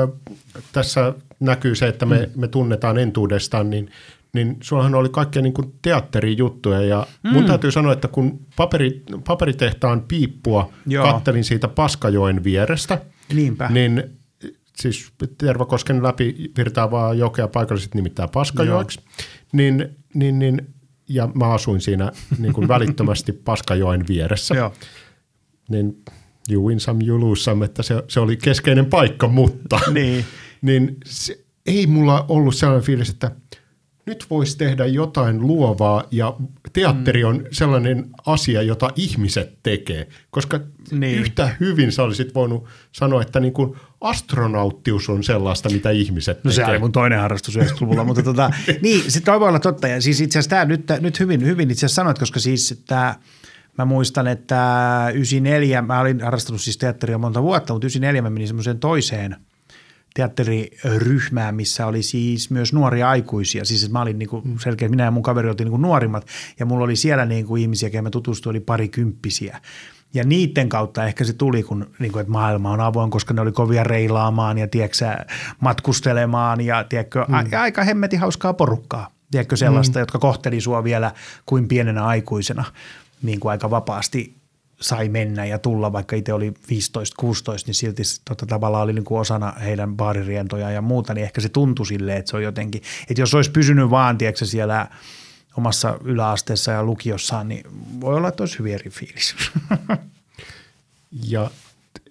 tässä näkyy se, että me, mm. me tunnetaan entuudestaan, niin – niin sullahan oli kaikkea niin kuin teatterijuttuja ja mm. mun täytyy sanoa, että kun paperi, paperitehtaan piippua Joo. kattelin siitä Paskajoen vierestä, Niinpä. niin siis Tervakosken läpi virtaavaa jokea paikalliset nimittää Paskajoeksi, niin, niin, niin, ja mä asuin siinä niin kuin välittömästi Paskajoen vieressä, Joo. niin you win some, you lose some, että se, se oli keskeinen paikka, mutta niin. niin se, ei mulla ollut sellainen fiilis, että nyt voisi tehdä jotain luovaa ja teatteri on sellainen asia, jota ihmiset tekee. Koska niin. yhtä hyvin sä olisit voinut sanoa, että niin kuin astronauttius on sellaista, mitä ihmiset no, tekee. se oli mun toinen harrastus 90-luvulla, mutta tota, niin, se toi voi olla totta. Ja siis itse asiassa tämä nyt, nyt hyvin, hyvin itse asiassa sanoit, koska siis tämä, mä muistan, että 94, mä olin harrastanut siis teatteria monta vuotta, mutta 94 mä menin semmoiseen toiseen – teatteriryhmään, missä oli siis myös nuoria aikuisia. Siis mä olin niinku selkeä, minä ja mun kaveri oltiin niinku nuorimmat ja mulla oli siellä niinku ihmisiä, kehen mä tutustuin, oli parikymppisiä. Ja niiden kautta ehkä se tuli, kun niin kuin, että maailma on avoin, koska ne oli kovia reilaamaan ja tiedätkö, matkustelemaan ja tiedätkö, mm. a, aika hemmetin hauskaa porukkaa. Tiedätkö sellaista, mm. jotka kohteli sua vielä kuin pienenä aikuisena niin kuin aika vapaasti sai mennä ja tulla, vaikka itse oli 15-16, niin silti tota, tavallaan oli niin kuin osana heidän baaririentoja ja muuta, niin ehkä se tuntui silleen, että se on jotenkin, että jos olisi pysynyt vaan, tiedätkö, siellä omassa yläasteessa ja lukiossaan, niin voi olla, että olisi hyvin eri fiilis. Ja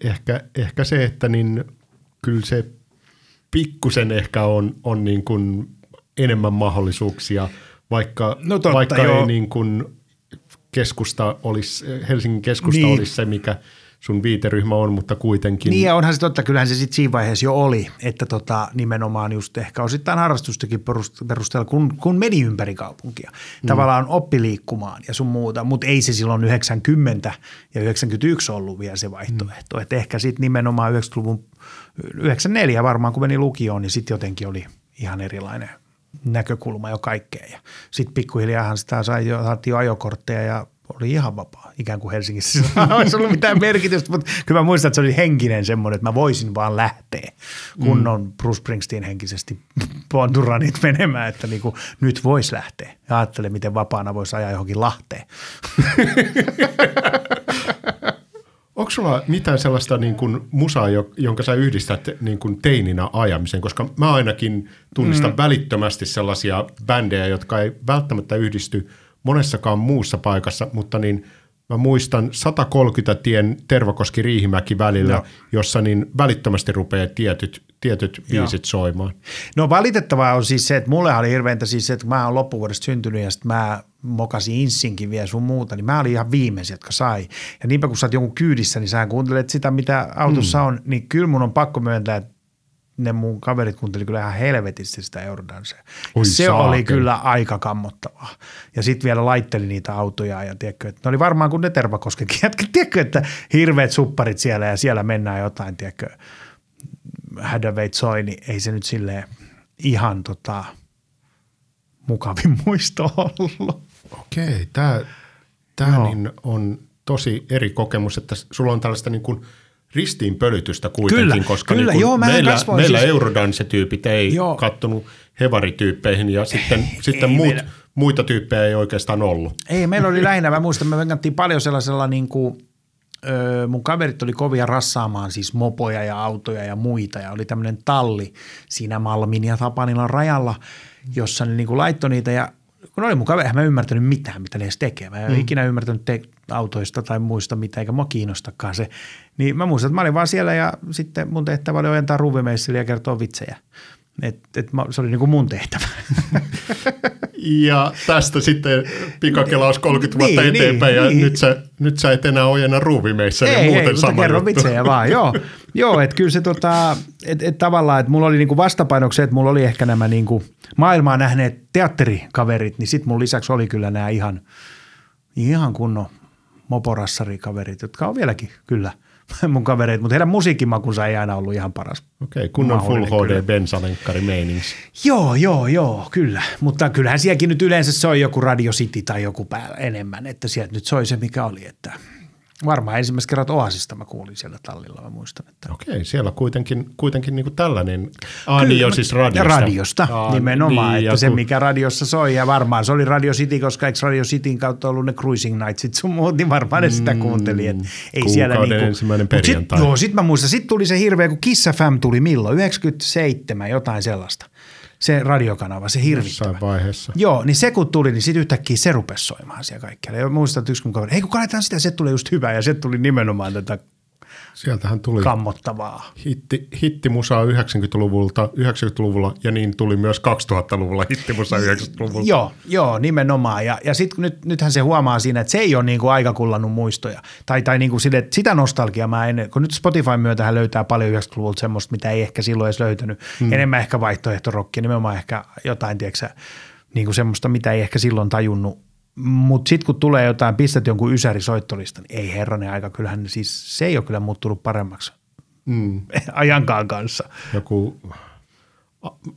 ehkä, ehkä se, että niin kyllä se pikkusen ehkä on, on niin kuin enemmän mahdollisuuksia, vaikka, no totta, vaikka ei niin kuin keskusta olisi, Helsingin keskusta niin. olisi se, mikä sun viiteryhmä on, mutta kuitenkin. Niin ja onhan se totta, kyllähän se sitten siinä vaiheessa jo oli, että tota, nimenomaan just ehkä osittain harrastustakin perusteella, kun, kun meni ympäri kaupunkia. Mm. Tavallaan oppi liikkumaan ja sun muuta, mutta ei se silloin 90 ja 91 ollut vielä se vaihtoehto. Mm. Että ehkä sitten nimenomaan 90-luvun, 94 varmaan kun meni lukioon, niin sitten jotenkin oli ihan erilainen näkökulma jo kaikkeen. Ja sitten pikkuhiljaahan sitä sai jo, saatiin jo ajokortteja ja oli ihan vapaa, ikään kuin Helsingissä. olisi ollut mitään merkitystä, mutta kyllä mä muistan, että se oli henkinen semmoinen, että mä voisin vaan lähteä kunnon mm. Bruce Springsteen henkisesti ponduranit menemään, että niin kuin, nyt voisi lähteä. Ja ajattele, miten vapaana voisi ajaa johonkin Lahteen. Onko sulla mitään sellaista niin kuin musaa, jonka sä yhdistät niin kuin teininä ajamisen? Koska mä ainakin tunnistan mm. välittömästi sellaisia bändejä, jotka ei välttämättä yhdisty monessakaan muussa paikassa, mutta niin mä muistan 130 tien Tervakoski-Riihimäki välillä, no. jossa niin välittömästi rupeaa tietyt, tietyt biisit soimaan. No valitettavaa on siis se, että mulle oli hirveintä siis se, että mä oon loppuvuodesta syntynyt ja sitten mä mokasin Insinkin vielä sun muuta, niin mä olin ihan viimeisiä, jotka sai. Ja niinpä kun sä oot jonkun kyydissä, niin sä kuuntelet sitä, mitä autossa mm. on, niin kyllä mun on pakko myöntää, että ne mun kaverit kuunteli kyllä ihan helvetisti sitä Eurodancea. Se saaken. oli kyllä aika kammottavaa. Ja sitten vielä laitteli niitä autoja ja tiedätkö, että ne oli varmaan kuin ne Tervakoskenkin jätket, tiedätkö, että hirveät supparit siellä ja siellä mennään jotain, tiedätkö, hädöveit soi, niin ei se nyt silleen ihan tota, mukavin muisto ollut. Okei, tämä tää no. niin on tosi eri kokemus, että sulla on tällaista niin kuin ristiinpölytystä kuitenkin, kyllä, koska kyllä, niin joo, meillä, meillä siis... eurodansetyypit ei joo. kattonut hevarityyppeihin ja sitten, ei, sitten ei muut, meillä... muita tyyppejä ei oikeastaan ollut. Ei, meillä oli lähinnä, mä muistan, me venkattiin paljon sellaisella niin kuin, ö, mun kaverit oli kovia rassaamaan siis mopoja ja autoja ja muita ja oli tämmöinen talli siinä Malmin ja Tapanilan rajalla, jossa ne niin kuin laittoi niitä ja kun oli mun kaveri, mä en ymmärtänyt mitään, mitä ne edes tekee. Mä en mm. ikinä ymmärtänyt te- autoista tai muista mitään, eikä mua kiinnostakaan se. Niin mä muistan, että mä olin vaan siellä ja sitten mun tehtävä oli ojentaa ruuvimeissille ja kertoa vitsejä. Et, et mä, se oli niin kuin mun tehtävä. ja tästä sitten pikakelaus 30 vuotta niin, eteenpäin niin, ja niin. Nyt, sä, nyt sä et enää ojena ruuvimeissä ei, muuten ei, sama kerro vitsejä vaan, joo. joo, että kyllä se tota, että et tavallaan, että mulla oli niinku vastapainoksi että mulla oli ehkä nämä niinku maailmaa nähneet teatterikaverit, niin sitten mun lisäksi oli kyllä nämä ihan, ihan kunnon moporassarikaverit, jotka on vieläkin kyllä – mun kavereita, mutta heidän musiikkimakunsa ei aina ollut ihan paras. Okei, okay, kunnon Full HD bensalenkari meinings. Joo, joo, joo, kyllä. Mutta kyllähän sielläkin nyt yleensä se on joku Radio City tai joku päällä enemmän, että sieltä nyt soi se mikä oli, että – Varmaan ensimmäistä kerrat Oasista mä kuulin siellä tallilla, mä muistan. Että... Okei, siellä kuitenkin, kuitenkin niin kuin tällainen, ah, niin jo siis radiosta. Radiosta Aa, nimenomaan, niin, että se kun... mikä radiossa soi ja varmaan se oli Radio City, koska eikö Radio Cityn kautta ollut ne Cruising Nightsit sun muut, niin varmaan ne sitä mm, kuunteli. Että ei siellä niin kuin... ensimmäinen perjantai. Sit, joo, sit mä muistan, sit tuli se hirveä, kun Kiss FM tuli milloin, 97, jotain sellaista se radiokanava, se hirvittävä. Jossain vaiheessa. Joo, niin se kun tuli, niin sitten yhtäkkiä se rupesi soimaan siellä kaikkialla. Ja muistan, että yksi kun kaveri, hei kun kannetaan sitä, se tulee just hyvä ja se tuli nimenomaan tätä Sieltähän tuli kammottavaa. hitti, hittimusaa 90-luvulta, 90-luvulla ja niin tuli myös 2000-luvulla hittimusaa 90-luvulta. Joo, joo, nimenomaan. Ja, ja sitten nyt, nythän se huomaa siinä, että se ei ole niinku aika kullannut muistoja. Tai, tai niinku sille, että sitä nostalgiaa mä en, kun nyt Spotify myötähän löytää paljon 90-luvulta semmoista, mitä ei ehkä silloin edes löytänyt. Hmm. Enemmän ehkä vaihtoehtorokkia, nimenomaan ehkä jotain, tiedätkö, niinku semmoista, mitä ei ehkä silloin tajunnut mutta sitten kun tulee jotain, pistät jonkun ysäri soittolista, niin ei herranen aika, kyllähän siis se ei ole kyllä muuttunut paremmaksi mm. ajankaan kanssa. Joku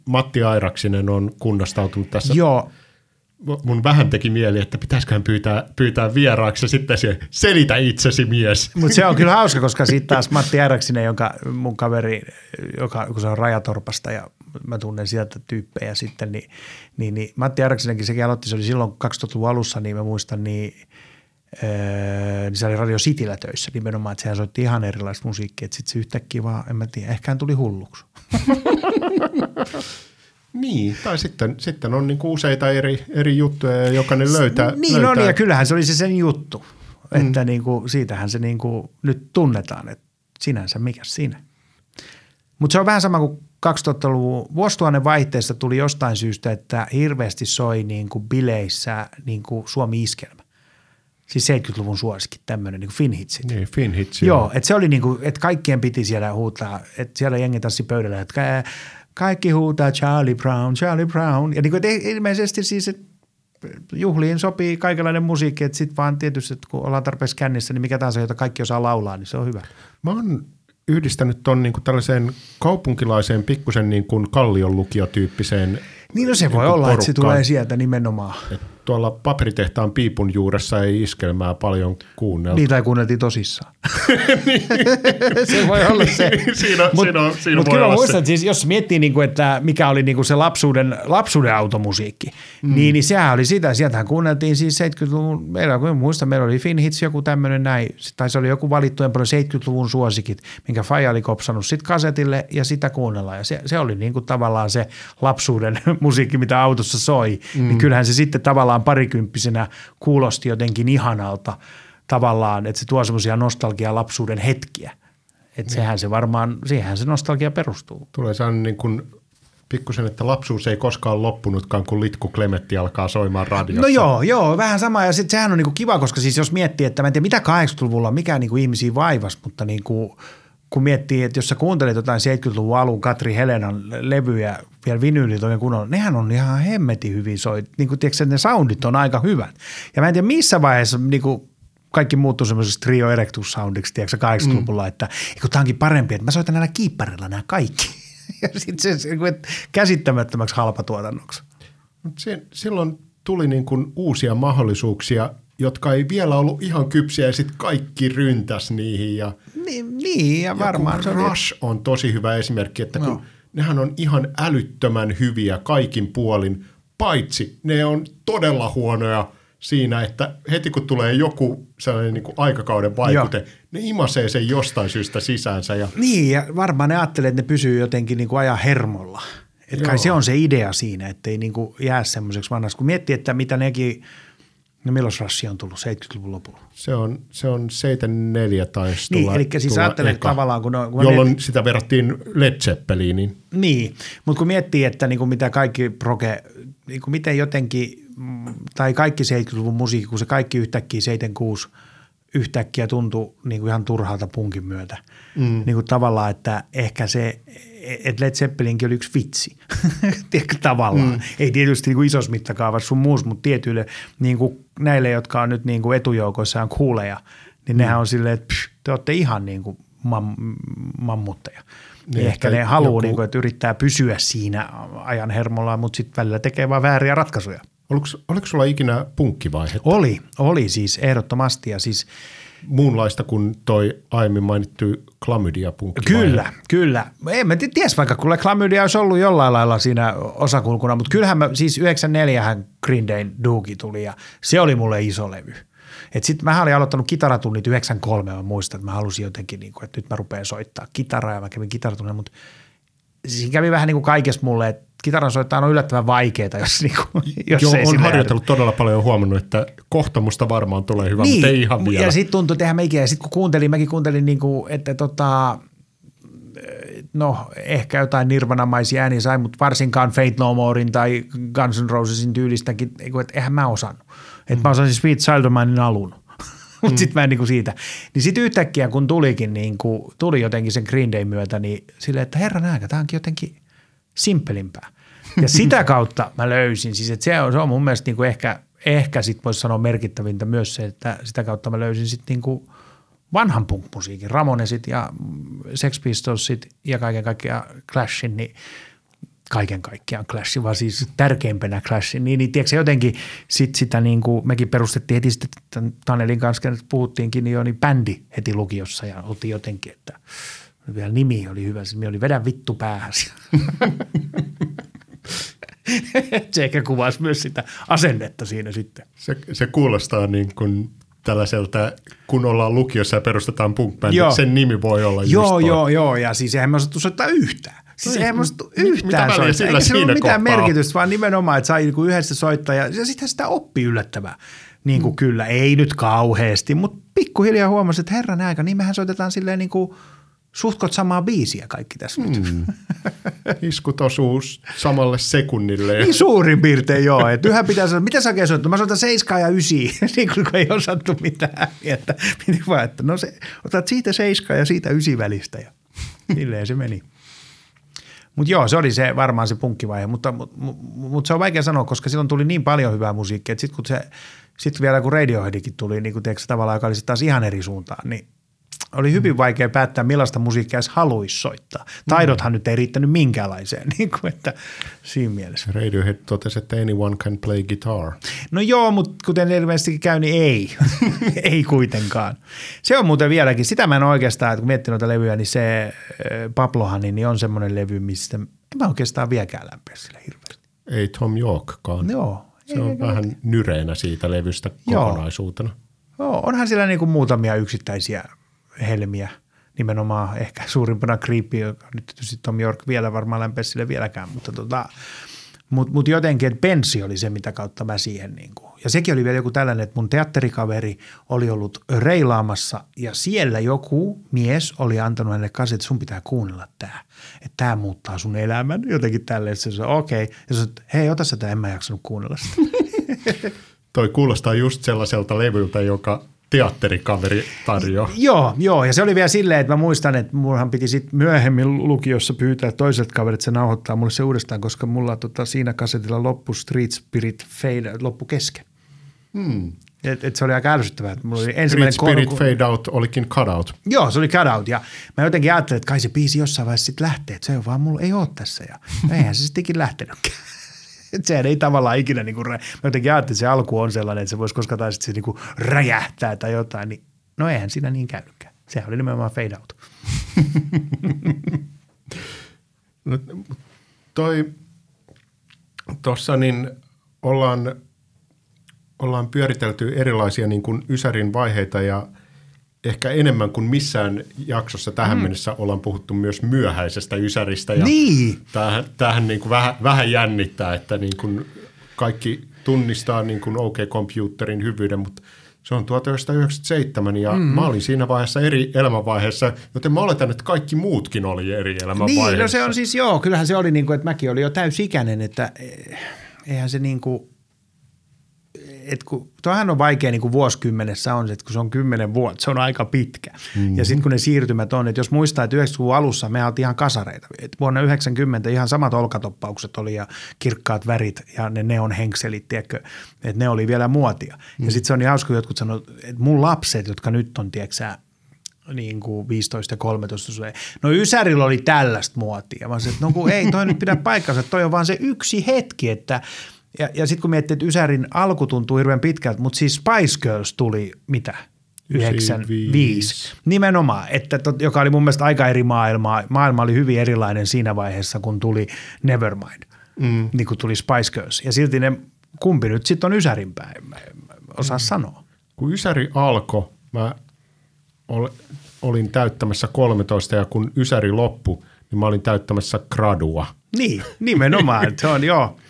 Matti Airaksinen on kunnostautunut tässä. Joo. Mun vähän teki mieli, että pitäisiköhän pyytää, pyytää vieraaksi ja sitten se selitä itsesi mies. Mutta se on kyllä hauska, koska sitten taas Matti Airaksinen, jonka mun kaveri, joka, kun se on Rajatorpasta ja mä tunnen sieltä tyyppejä sitten, niin, niin, niin Matti Arksinenkin sekin aloitti, se oli silloin 2000-luvun alussa, niin mä muistan, niin, öö, niin se oli Radio Cityllä töissä nimenomaan, että sehän soitti ihan erilaista musiikkia, että sitten se yhtäkkiä vaan, en mä tiedä, ehkä hän tuli hulluksi. Niin, tai sitten, sitten on niin useita eri, eri juttuja ja jokainen löytää. Niin löytää. on, ja kyllähän se oli se sen juttu, että mm. niin kuin, siitähän se niin kuin nyt tunnetaan, että sinänsä mikä siinä. Mutta se on vähän sama kuin 2000-luvun vuosituhannen vaihteessa tuli jostain syystä, että hirveästi soi niin kuin bileissä niin kuin Suomi-iskelmä. Siis 70-luvun suosikin, tämmöinen niin Finhitsit. Niin, Finhitsit. Joo, että se oli niin kuin, että kaikkien piti siellä huutaa, että siellä jengi tassi pöydällä, että kaikki huutaa Charlie Brown, Charlie Brown. Ja niin kuin, ilmeisesti siis, että juhliin sopii kaikenlainen musiikki, että sitten vaan tietysti, että kun ollaan tarpeeksi kännissä, niin mikä tahansa, jota kaikki osaa laulaa, niin se on hyvä. Mä oon yhdistänyt tuon niin tällaiseen kaupunkilaiseen pikkusen niin kuin kallion lukiotyyppiseen Niin no se voi niin olla, porukkaan. että se tulee sieltä nimenomaan. Et tuolla paperitehtaan piipun juuressa ei iskelmää paljon kuunnella. Niin, tai kuunneltiin tosissaan. se voi olla se. siinä, mut, siinä, on, siinä mut kyllä muistan, että siis jos miettii, niin kuin, että mikä oli niin kuin se lapsuuden, lapsuuden automusiikki, mm. niin, niin sehän oli sitä. Sieltähän kuunneltiin siis 70-luvun, meillä, kun muistan, meillä oli Finhits joku tämmöinen näin, tai se oli joku valittujen paljon 70-luvun suosikit, minkä Faija oli kopsannut sitten kasetille ja sitä kuunnellaan. Ja se, se oli niin kuin tavallaan se lapsuuden musiikki, mitä autossa soi. Mm. Niin kyllähän se sitten tavallaan parikymppisenä kuulosti jotenkin ihanalta tavallaan, että se tuo semmoisia nostalgia lapsuuden hetkiä. Että niin. sehän se varmaan, siihen se nostalgia perustuu. Tulee sellainen niin kuin pikkusen, että lapsuus ei koskaan loppunutkaan, kun Litku Klemetti alkaa soimaan radiossa. No joo, joo, vähän sama. Ja sitten sehän on niinku kiva, koska siis jos miettii, että mä en tiedä mitä 80-luvulla, mikä niinku ihmisiä vaivas, mutta niinku, kun miettii, että jos sä kuuntelet jotain 70-luvun alun Katri Helenan levyjä, vielä vinyylit oikein kunnolla, nehän on ihan hemmetin hyvin soit. Niin kuin, tiedätkö, ne soundit on aika hyvät. Ja mä en tiedä missä vaiheessa niin kuin, kaikki muuttui semmoisesta trio erectus soundiksi, tiedätkö, 80-luvulla, mm. että kun tämä onkin parempi, että mä soitan näillä kiipparilla nämä kaikki. ja sitten se, se käsittämättömäksi halpatuotannoksi. Mut se, silloin tuli niin kuin uusia mahdollisuuksia jotka ei vielä ollut ihan kypsiä ja sitten kaikki ryntäs niihin. Ja, niin, niin ja varmaan. Ja se Rush on, on tosi hyvä esimerkki, että kun no. Nehän on ihan älyttömän hyviä kaikin puolin, paitsi ne on todella huonoja siinä, että heti kun tulee joku sellainen niin kuin aikakauden vaikute, Joo. ne imasee sen jostain syystä sisäänsä. Ja... Niin, ja varmaan ne ajattelee, että ne pysyy jotenkin niin kuin ajan hermolla. Että kai se on se idea siinä, että ei niin kuin jää semmoiseksi vanhaksi. Kun miettii, että mitä nekin – No milloin Rassi on tullut 70-luvun lopulla? Se on, se on 74 taisi Niin, eli siis ajattelen tavallaan, kun, no, kun Jolloin miettii, sitä verrattiin Led Zeppeliniin. Niin, mutta kun miettii, että niin kuin mitä kaikki proge, niin kuin miten jotenkin, tai kaikki 70-luvun musiikki, kun se kaikki yhtäkkiä 76 yhtäkkiä tuntui niin kuin ihan turhalta punkin myötä. Mm. Niin kuin tavallaan, että ehkä se, että Led Zeppelinkin oli yksi vitsi, tavallaan. Mm. Ei tietysti niin kuin isossa mittakaavassa sun muus, mutta tietyille niin kuin näille, jotka on nyt niin kuin etujoukoissa on kuuleja, niin mm. nehän on silleen, että psh, te olette ihan niin kuin mam, mammutteja. Niin, niin ehkä ne haluaa, joku... niin kuin, että yrittää pysyä siinä ajan hermolla, mutta sitten välillä tekee vaan vääriä ratkaisuja. Oliko, oliko sulla ikinä punkkivaihe? Oli, oli siis ehdottomasti ja siis – muunlaista kuin toi aiemmin mainittu klamydia Kyllä, kyllä. En mä ties vaikka, kun klamydia olisi ollut jollain lailla siinä osakulkuna, mutta kyllähän mä, siis 94 Green Dayn Doogie tuli ja se oli mulle iso levy. Sitten mä olin aloittanut kitaratunnit 93, mä muistan, että mä halusin jotenkin, niin kuin, että nyt mä rupean soittaa kitaraa ja mä kävin kitaratunnilla, mutta siinä kävi vähän niin kuin kaikessa mulle, että kitaran soittaa on yllättävän vaikeaa, jos, niinku, jos Joo, ei on harjoitellut todella paljon ja huomannut, että kohta musta varmaan tulee hyvä, niin, mutta ei ihan vielä. Ja sitten tuntui, että eihän. Ja sitten kun kuuntelin, mäkin kuuntelin, niinku, että tota, no ehkä jotain nirvanamaisia ääniä sai, mutta varsinkaan Fate No Morein tai Guns N' Rosesin tyylistäkin, että eihän mä osannut. Että mm. mä osasin Sweet Child of Minein alun. Mutta mm. sitten mä en niinku siitä. Niin sitten yhtäkkiä kun tulikin, niinku, tuli jotenkin sen Green Day myötä, niin silleen, että herran aika, tämä onkin jotenkin simppelimpää. Ja sitä kautta mä löysin, siis että se on, se on mun mielestä niinku ehkä, ehkä sit voisi sanoa merkittävintä myös se, että sitä kautta mä löysin sitten niinku vanhan punk-musiikin, Ramonesit ja Sex Pistolsit ja kaiken kaikkiaan Clashin, niin kaiken kaikkiaan Clashin, vaan siis tärkeimpänä Clashin, niin, niin tiedätkö, jotenkin sit sitä niin kuin mekin perustettiin heti sitten Tanelin kanssa, että puhuttiinkin, niin jo niin bändi heti lukiossa ja oltiin jotenkin, että vielä nimi oli hyvä, se oli Vedä vittu päähän. se ehkä kuvasi myös sitä asennetta siinä sitten. Se, se kuulostaa niin kuin tällaiselta, kun ollaan lukiossa ja perustetaan punk sen nimi voi olla Joo, just joo, joo, ja siis eihän me osattu soittaa yhtään. Siis No, osattu mit- yhtään mitä soittaa. sillä Eikä sillä ole mitään kohtaa merkitystä, vaan nimenomaan, että sai niinku yhdessä soittaa ja, ja sitten sitä oppi yllättävää. Niin kuin mm. kyllä, ei nyt kauheasti, mutta pikkuhiljaa huomasi, että herran aika, niin mehän soitetaan silleen niin kuin suhtkot samaa biisiä kaikki tässä mm. nyt. Iskut osuu samalle sekunnille. Niin suurin piirtein joo. Että yhä pitää sanoa, mitä sä oikein soittaa? Mä soitan seiskaa ja ysiä, niin kun ei osattu mitään. Että, piti vaan, että no se, otat siitä seiskaa ja siitä ysi välistä ja silleen se meni. Mutta joo, se oli se varmaan se punkkivaihe, mutta, mutta, mutta se on vaikea sanoa, koska silloin tuli niin paljon hyvää musiikkia, että sitten kun se, sitten vielä kun Radioheadikin tuli, niin kun tiedätkö, tavallaan, joka oli sitten taas ihan eri suuntaan, niin oli hyvin vaikea päättää, millaista musiikkia edes haluaisi soittaa. Taidothan nyt ei riittänyt minkäänlaiseen, niin kuin, että siinä mielessä. Radiohead totesi, että anyone can play guitar. No joo, mutta kuten ilmeisesti käy, niin ei. ei kuitenkaan. Se on muuten vieläkin. Sitä mä en oikeastaan, että kun miettii noita levyjä, niin se äh, Pablohan niin on semmoinen levy, mistä en mä oikeastaan vieläkään lämpeä sillä hirveästi. Ei Tom Yorkkaan. Joo. Se on vähän nyreenä siitä levystä Joo. kokonaisuutena. Joo, onhan siellä niin kuin muutamia yksittäisiä helmiä. Nimenomaan ehkä suurimpana Creepy, joka nyt tietysti Tom York vielä varmaan lämpeä sille vieläkään, mutta tota, mut, mut jotenkin, että Penssi oli se, mitä kautta mä siihen niin kuin. Ja sekin oli vielä joku tällainen, että mun teatterikaveri oli ollut reilaamassa ja siellä joku mies oli antanut hänelle kanssa, että sun pitää kuunnella tämä. Että tämä muuttaa sun elämän. Jotenkin tälleen. Se sanoi, okei. Okay. Ja sanoi, hei, ota sitä, en mä jaksanut kuunnella sitä. Toi kuulostaa just sellaiselta levyltä, joka teatterikaveri tarjoaa. Joo, joo, ja se oli vielä silleen, että mä muistan, että mullahan piti sitten myöhemmin lukiossa pyytää toiselta kaverit, että se nauhoittaa mulle se uudestaan, koska mulla tota, siinä kasetilla loppu Street Spirit Fade, loppu kesken. Hmm. Et, et se oli aika ärsyttävää. että Mulla oli ensimmäinen Spirit, Spirit korku- Fade Out olikin cut out. Joo, se oli cut out ja mä jotenkin ajattelin, että kai se biisi jossain vaiheessa sitten lähtee, että se on vaan mulla ei ole tässä ja eihän se sittenkin lähtenytkään. Sehän ei tavallaan ikinä niinku, rä- mä jotenkin ajattelin, että se alku on sellainen, että se voisi koska taas se niinku räjähtää tai jotain, niin no eihän siinä niin käynytkään. Sehän oli nimenomaan fade out. No, toi, tossa niin ollaan, ollaan pyöritelty erilaisia niin kuin Ysärin vaiheita ja ehkä enemmän kuin missään jaksossa tähän mm. mennessä ollaan puhuttu myös myöhäisestä Ysäristä. Ja Niin. Tämähän, tämähän niin kuin vähän, vähän jännittää, että niin kuin kaikki tunnistaa niin kuin OK Computerin hyvyyden, mutta se on 1997 ja mm. mä olin siinä vaiheessa eri elämänvaiheessa, joten mä oletan, että kaikki muutkin oli eri elämänvaiheessa. Niin, no se on siis joo, kyllähän se oli niin kuin, että mäkin olin jo täysikäinen, että eh, eihän se niin kuin, että kun, toihan on vaikea niin kuin vuosikymmenessä on että kun se on kymmenen vuotta, se on aika pitkä. Mm-hmm. Ja sitten kun ne siirtymät on, että jos muistaa, että 90-luvun alussa me oltiin ihan kasareita. Et vuonna 90 ihan samat olkatoppaukset oli ja kirkkaat värit ja ne neon henkselit, että ne oli vielä muotia. Mm. Ja sitten se on niin hauska, kun jotkut sanoo, että mun lapset, jotka nyt on, tiedätkö niin kuin 15 ja 13. se- No Ysärillä oli tällaista muotia. Mä sanoin, että no kun ei toi nyt pidä paikkansa, toi on vaan se yksi hetki, että ja, ja sitten kun miettii, että Ysärin alku tuntuu hirveän pitkältä, mutta siis Spice Girls tuli mitä? 95. Nimenomaan, että tot, joka oli mun mielestä aika eri maailmaa. Maailma oli hyvin erilainen siinä vaiheessa, kun tuli Nevermind, mm. niin kuin tuli Spice Girls. Ja silti ne, kumpi nyt sitten on Ysärin päin, mä en osaa mm. sanoa. kun Ysäri alkoi, mä ol, olin täyttämässä 13 ja kun Ysäri loppui, niin mä olin täyttämässä gradua. Niin, nimenomaan. Se on, joo.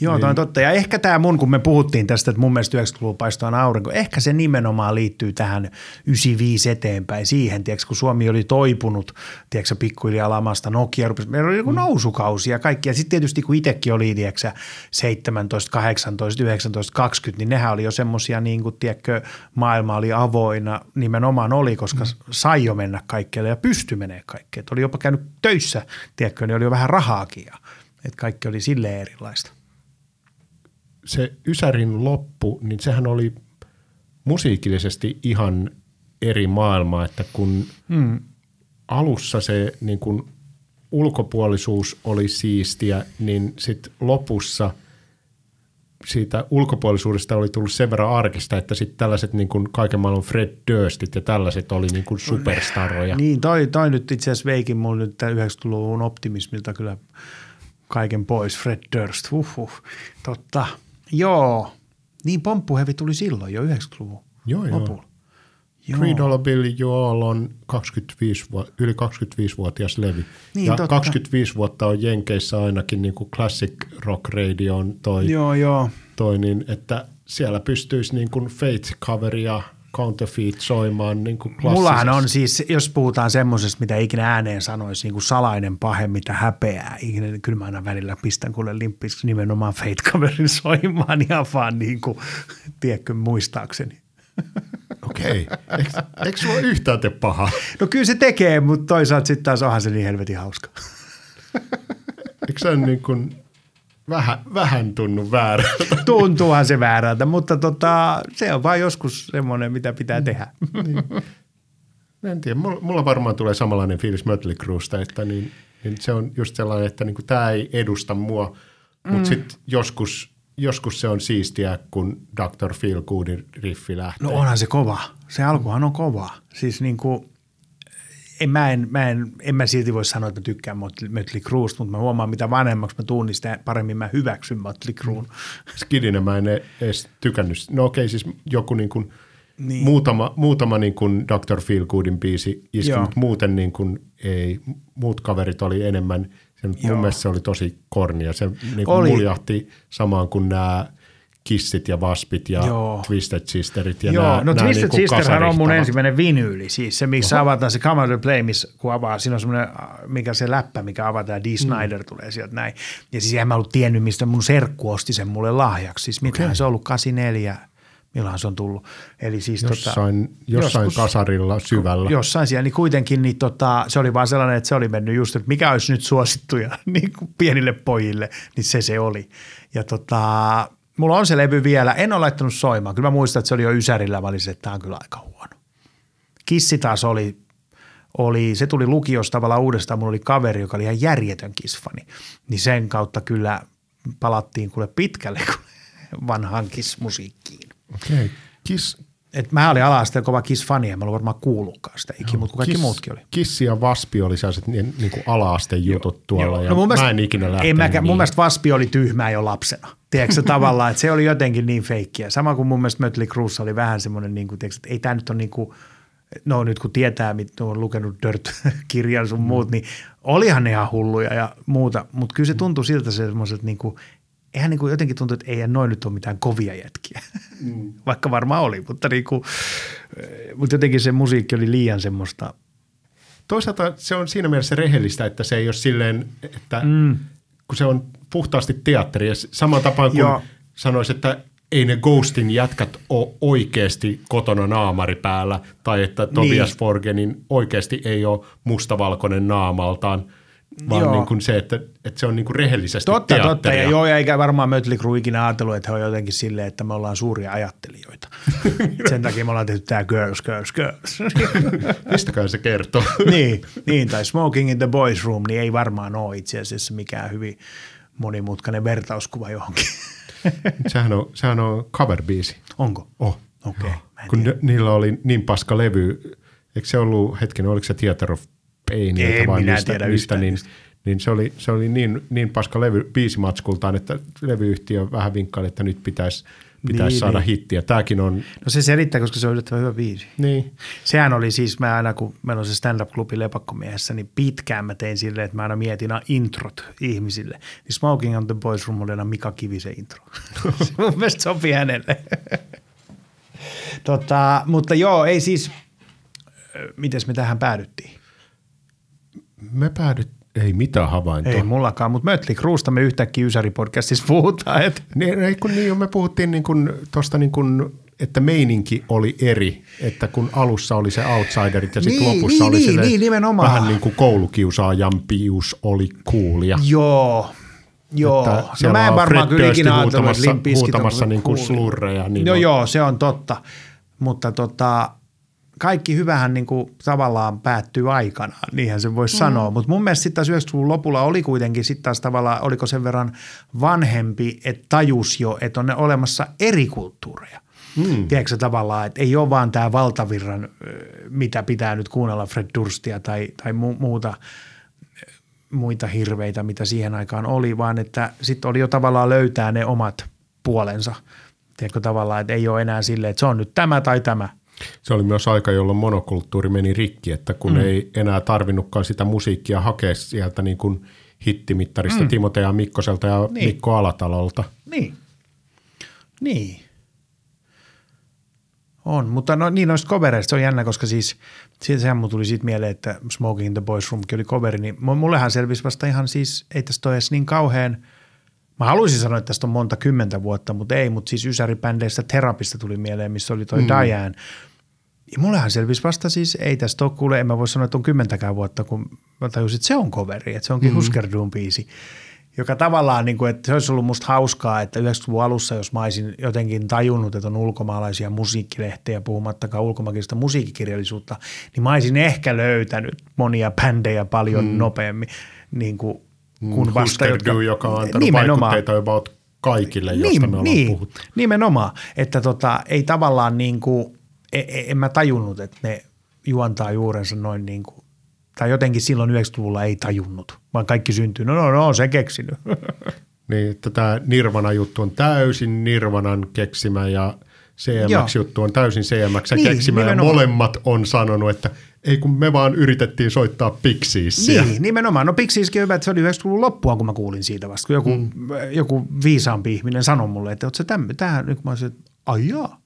Joo, niin. toi on totta. Ja ehkä tämä mun, kun me puhuttiin tästä, että mun mielestä 90-luvulla paistaa aurinko, ehkä se nimenomaan liittyy tähän 95 eteenpäin siihen, tiedätkö, kun Suomi oli toipunut, tiedätkö, pikkuhiljaa lamasta, Nokia rupesi, meillä oli joku mm. nousukausi ja kaikki. Ja sitten tietysti kun itsekin oli, tiedätkö, 17, 18, 19, 20, niin nehän oli jo semmoisia, niin kuin, tiedätkö, maailma oli avoina, nimenomaan oli, koska mm. sai jo mennä kaikkeelle ja pystyi menee kaikkeen. Oli jopa käynyt töissä, tiedätkö, niin oli jo vähän rahaakin ja että kaikki oli silleen erilaista se Ysärin loppu, niin sehän oli musiikillisesti ihan eri maailma, että kun hmm. alussa se niin kun ulkopuolisuus oli siistiä, niin sitten lopussa siitä ulkopuolisuudesta oli tullut sen verran arkista, että sitten tällaiset niin kuin kaiken maailman Fred Durstit ja tällaiset oli niin kuin superstaroja. Niin, toi, toi nyt itse asiassa veikin mulle nyt 90-luvun optimismilta kyllä kaiken pois. Fred Durst, huhhuh, totta. Joo, niin pomppuhevi tuli silloin jo 90-luvun joo, lopulla. Joo. Three Dollar Bill All on 25, yli 25-vuotias levy. Niin, ja totta. 25 vuotta on Jenkeissä ainakin niin kuin Classic Rock Radio toi, joo, joo. toi niin, että siellä pystyisi niin kuin Faith-coveria – counterfeit soimaan niin kuin Mullahan on siis, jos puhutaan semmoisesta, mitä ikinä ääneen sanoisi, niin kuin salainen pahe, mitä häpeää, ikinä, niin kyllä mä aina välillä pistän kuule limppiksi nimenomaan Fate Coverin soimaan ihan vaan niin kuin, tiedätkö, muistaakseni. Okei. Okay. Eikö, sulla yhtään tee paha? No kyllä se tekee, mutta toisaalta sitten taas onhan se niin helvetin hauska. Eikö se niin kuin vähän, vähän tunnu väärältä. Tuntuuhan se väärältä, mutta tota, se on vain joskus semmoinen, mitä pitää tehdä. niin. En tiedä, mulla, varmaan tulee samanlainen fiilis Mötley Cruesta, että niin, niin se on just sellainen, että niin tämä ei edusta mua, mm. mutta sitten joskus, joskus se on siistiä, kun Dr. Phil Goodin riffi lähtee. No onhan se kova. Se alkuhan on kova. Siis niin kuin en, mä, en, mä en, en mä silti voi sanoa, että mä tykkään Mötley Cruesta, mutta mä huomaan, mitä vanhemmaksi mä tuun, niin sitä paremmin mä hyväksyn Mötley Cruun. Skidinä mä en edes tykännyt. No okei, okay, siis joku niin kuin niin. muutama, muutama niin kuin Dr. Feelgoodin biisi iski, mutta muuten niin kuin ei, muut kaverit oli enemmän, sen, mun mielestä se oli tosi kornia. Se niin kuin muljahti samaan kuin nämä Kissit ja Vaspit ja Joo. Twisted Sisterit ja Joo, nämä, no nämä Twisted niin Sisterhän on mun ensimmäinen vinyyli, siis se missä Oho. avataan se Come to Play, missä kun avaa, siinä on semmoinen, mikä se läppä, mikä avataan, D. Mm. Snyder mm. tulee sieltä näin. Ja siis en mä ollut tiennyt, mistä mun serkku osti sen mulle lahjaksi, siis mitä okay. se on ollut 84, milloin se on tullut. Eli siis jossain, tota, jossain joskus, kasarilla syvällä. Jossain siellä, niin kuitenkin niin tota, se oli vaan sellainen, että se oli mennyt just, että mikä olisi nyt suosittuja niin kuin pienille pojille, niin se se oli. Ja tota, mulla on se levy vielä, en ole laittanut soimaan. Kyllä mä muistan, että se oli jo Ysärillä, mä että tämä on kyllä aika huono. Kissi taas oli, oli, se tuli lukiosta tavallaan uudestaan, mulla oli kaveri, joka oli ihan järjetön kissfani. Niin sen kautta kyllä palattiin kuule pitkälle vanhaan kissmusiikkiin. Okei. Okay. Kiss, et mä olin ala kova Kiss-fani, en mä varmaan kuullutkaan sitä ikinä, mutta kaikki Kiss, muutkin oli. Kissi ja Vaspi oli sellaiset niin, niin kuin ala jutut tuolla, ja no mun mä en ikinä lähtenyt en mäkään, Mun mielestä Vaspi oli tyhmää jo lapsena. Tiedätkö tavallaan, että se oli jotenkin niin feikkiä. Sama kuin mun mielestä Mötley Cruz oli vähän semmoinen, niin kuin, tiedätkö, että ei tämä nyt ole niin kuin, no nyt kun tietää, mitä on lukenut Dirt-kirjan sun muut, niin olihan ne ihan hulluja ja muuta, mutta kyllä se tuntui siltä semmoiset niin kuin, eihän niin kuin jotenkin tuntuu, että ei noin nyt ole mitään kovia jätkiä, mm. vaikka varmaan oli, mutta, niin kuin, mutta jotenkin se musiikki oli liian semmoista. Toisaalta se on siinä mielessä rehellistä, että se ei ole silleen, että mm. kun se on puhtaasti teatteri, saman tapaan kuin Joo. sanoisi, että ei ne Ghostin jätkät ole oikeasti kotona naamari päällä, tai että Tobias niin. Forgenin oikeasti ei ole mustavalkoinen naamaltaan – vaan joo. niin kuin se, että, että se on niin kuin rehellisesti Totta, teatteria. totta. Ja joo, eikä varmaan Mötley Crue ikinä ajatellut, että he on jotenkin silleen, että me ollaan suuria ajattelijoita. Sen takia me ollaan tehty tämä Girls, Girls, Girls. Mistäkään se kertoo? niin, niin, tai Smoking in the Boys Room, niin ei varmaan ole itse asiassa mikään hyvin monimutkainen vertauskuva johonkin. sehän, on, sehän on cover-biisi. Onko? Oh. Okei. Okay, Kun niillä oli niin paska levy, eikö se ollut, hetken, oliko se Theater of Paineilta vai mistä, tiedä mistä niin, niin se oli, se oli niin, niin paska levy biisimatskultaan, että levyyhtiö vähän vinkkaili, että nyt pitäisi pitäisi Niin, saada niin. hittiä. Tämäkin on, No se selittää, koska se on yllättävän hyvä biisi. niin, Sehän oli siis, mä aina kun meillä on se stand-up-klubi Lepakkomiehessä, niin pitkään mä tein silleen, että mä aina mietin aina introt ihmisille. Niin Smoking on the Boys Room oli aina Mika Kivisen intro. se mun mielestä sopii hänelle. tota, mutta joo, ei siis, miten me tähän päädyttiin? Me päädyt, ei mitään havaintoa. Ei mullakaan, mutta Mötli Kruusta me yhtäkkiä Ysäri-podcastissa puhutaan. Että Niin, ei kun niin, me puhuttiin niin kuin, tosta niin kuin, että meininki oli eri, että kun alussa oli se outsiderit ja sitten Niin, lopussa niin, oli niin, niin, nimenomaan. vähän niin kuin koulukiusaajampius oli coolia. joo, joo. No mä en varmaan kyllä ikinä ajatellut, että Bizkit on niin kuin slurreja, niin no on- joo, se on totta. Mutta tota, kaikki hyvähän niin kuin tavallaan päättyy aikanaan, niinhän se voisi mm. sanoa. Mutta mun mielestä sitten taas 90-luvun lopulla oli kuitenkin sitten taas tavallaan, oliko sen verran vanhempi, että tajus jo, että on ne olemassa eri kulttuureja. Mm. Tiedätkö tavallaan, että ei ole vaan tämä valtavirran, mitä pitää nyt kuunnella Fred Durstia tai, tai mu- muuta muita hirveitä, mitä siihen aikaan oli, vaan että sitten oli jo tavallaan löytää ne omat puolensa. Tiedätkö tavallaan, että ei ole enää silleen, että se on nyt tämä tai tämä. Se oli myös aika, jolloin monokulttuuri meni rikki, että kun mm. ei enää tarvinnutkaan sitä musiikkia hakea sieltä niin kuin hittimittarista mm. Timotea Mikkoselta ja Niin. Mikko Alatalolta. Niin. Niin. On, mutta no, niin noista covereista se on jännä, koska siis sehän mun tuli siitä mieleen, että Smoking in the Boys Roomkin oli coveri, niin mu- mullehan selvisi vasta ihan siis, ei tästä ole edes niin kauhean, mä haluaisin sanoa, että tästä on monta kymmentä vuotta, mutta ei, mutta siis Ysäribändeistä Terapista tuli mieleen, missä oli toi mm. Diane. Ja mullehan selvisi vasta siis, ei tästä ole kuule, en mä voi sanoa, että on kymmentäkään vuotta, kun mä tajusin, että se on coveri, että se onkin mm. Husker biisi joka tavallaan, niin kuin, että se olisi ollut musta hauskaa, että 90-luvun alussa, jos mä olisin jotenkin tajunnut, että on ulkomaalaisia musiikkilehtejä, puhumattakaan ulkomaalaisista musiikkikirjallisuutta, niin mä olisin ehkä löytänyt monia bändejä paljon mm. nopeammin, niin kuin, kun vasta, jotka, Du, joka on antanut Nimenomaan. vaikutteita about kaikille, josta me ollaan niin, puhuttu. Nimenomaan, että tota, ei tavallaan niin kuin, en, en mä tajunnut, että ne juontaa juurensa noin niin kuin, tai jotenkin silloin 90-luvulla ei tajunnut, vaan kaikki syntyy, no no, no se keksinyt. Niin, että tämä Nirvana-juttu on täysin Nirvanan keksimä ja CMX-juttu on täysin CMX Niin, keksimä ja molemmat on sanonut, että ei kun me vaan yritettiin soittaa Pixiesiä. Niin, nimenomaan. No Pixieskin on hyvä, että se oli 90-luvun loppua, kun mä kuulin siitä vasta. Kun joku, mm. joku viisaampi ihminen sanoi mulle, että ootko sä tämmöinen, tähän, nyt kun mä olisin, että ai jaa.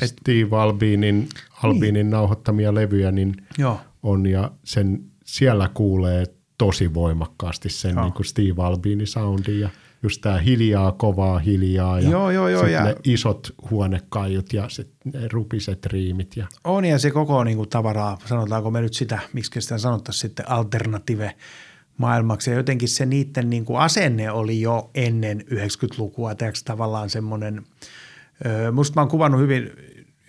Et, Steve Albinin, Albinin niin. nauhoittamia levyjä niin joo. on ja sen siellä kuulee tosi voimakkaasti sen Joo. niin kuin Steve Albinin soundin ja just tämä hiljaa, kovaa hiljaa ja, Joo, joo, joo, ja- ne isot huonekaiut ja sit ne rupiset riimit. Ja, On ja se koko niin kuin, tavaraa, sanotaanko me nyt sitä, miksi sitä sanottaisiin sitten alternative maailmaksi. Ja jotenkin se niiden niin kuin asenne oli jo ennen 90-lukua, tiedätkö, tavallaan semmoinen, öö, musta mä oon kuvannut hyvin,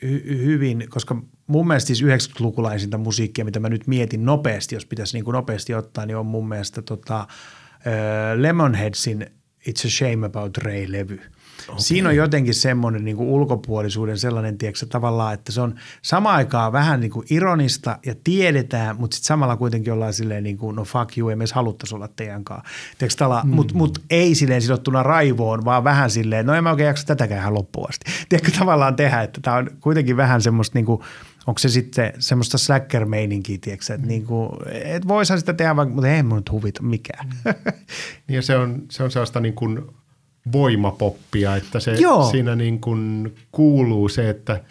hy, hyvin, koska mun mielestä siis 90-lukulaisinta musiikkia, mitä mä nyt mietin nopeasti, jos pitäisi niin kuin nopeasti ottaa, niin on mun mielestä tota, Lemonheadsin It's a Shame About Ray-levy. Okay. Siinä on jotenkin semmoinen niin kuin ulkopuolisuuden sellainen, tiedätkö, tavallaan, että se on sama aikaa vähän niin kuin ironista ja tiedetään, mutta sitten samalla kuitenkin ollaan silleen niin kuin, no fuck you, ei me edes haluttaisi olla teidän kanssa. Mm. Mutta mut ei silleen sidottuna raivoon, vaan vähän silleen, no en mä oikein jaksa tätäkään ihan loppuun asti. Tiedätkö tavallaan tehdä, että tämä on kuitenkin vähän semmoista niin kuin, onko se sitten semmoista slacker-meininkiä, tiedätkö, että niin kuin, et voisihan sitä tehdä, vaikka, mutta ei mun nyt huvita mikään. Niin ja se on, se on sellaista niin kuin voimapoppia, että se, Joo. siinä niin kuin kuuluu se, että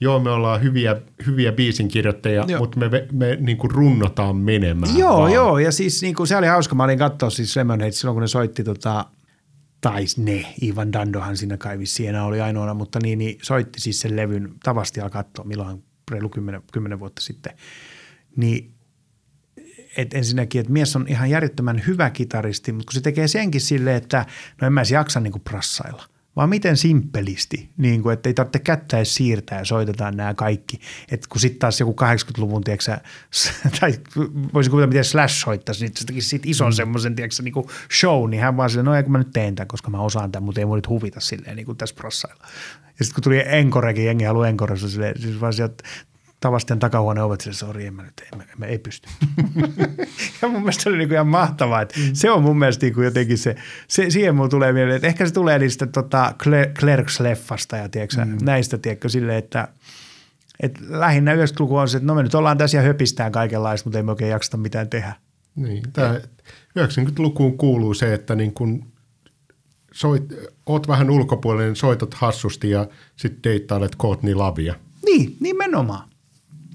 joo me ollaan hyviä, hyviä biisinkirjoittajia, Joo. mutta me, me niin kuin runnotaan menemään Joo, vaan. joo, ja siis niin kuin, se oli hauska. Mä olin katsoa siis Lemonade silloin, kun ne soitti tota, tai ne, Ivan Dandohan siinä kai vissiin enää oli ainoana, mutta niin, niin soitti siis sen levyn, tavasti alkaa katsoa, milloin reilu kymmenen, kymmenen vuotta sitten. Niin et ensinnäkin, että mies on ihan järjettömän hyvä kitaristi, mutta kun se tekee senkin silleen, että no en mä edes jaksa niin kuin prassailla, vaan miten simppelisti, niin kuin, että ei tarvitse kättä edes siirtää ja soitetaan nämä kaikki. Että kun sitten taas joku 80-luvun, tiedätkö, sä, tai voisin kuvitella, miten Slash soittaisi, niin se tekisi siitä ison mm. semmoisen, niin kuin show, niin hän vaan silleen, no ei kun mä nyt teen tämän, koska mä osaan tämän, mutta ei mun nyt huvita silleen niin kuin tässä prassailla. Ja sitten kun tuli Enkorekin, jengi haluaa Enkoressa silleen, siis vaan sieltä, Tavastian takahuoneen ovet, sille sori, en mä nyt, en, mä, en mä ei pysty. ja mun mielestä se oli niinku ihan mahtavaa, että mm. se on mun mielestä niinku jotenkin se, se, siihen mulla tulee mieleen, että ehkä se tulee niistä tota Clerks-leffasta ja tiedätkö, mm. näistä, tiedätkö, silleen, että et lähinnä 90-luku on se, että no me nyt ollaan tässä ja höpistään kaikenlaista, mutta ei me oikein jaksata mitään tehdä. Niin, tämä 90-lukuun kuuluu se, että niin kun soit, oot vähän ulkopuolinen, soitat hassusti ja sitten deittailet Courtney Lavia. Niin, nimenomaan.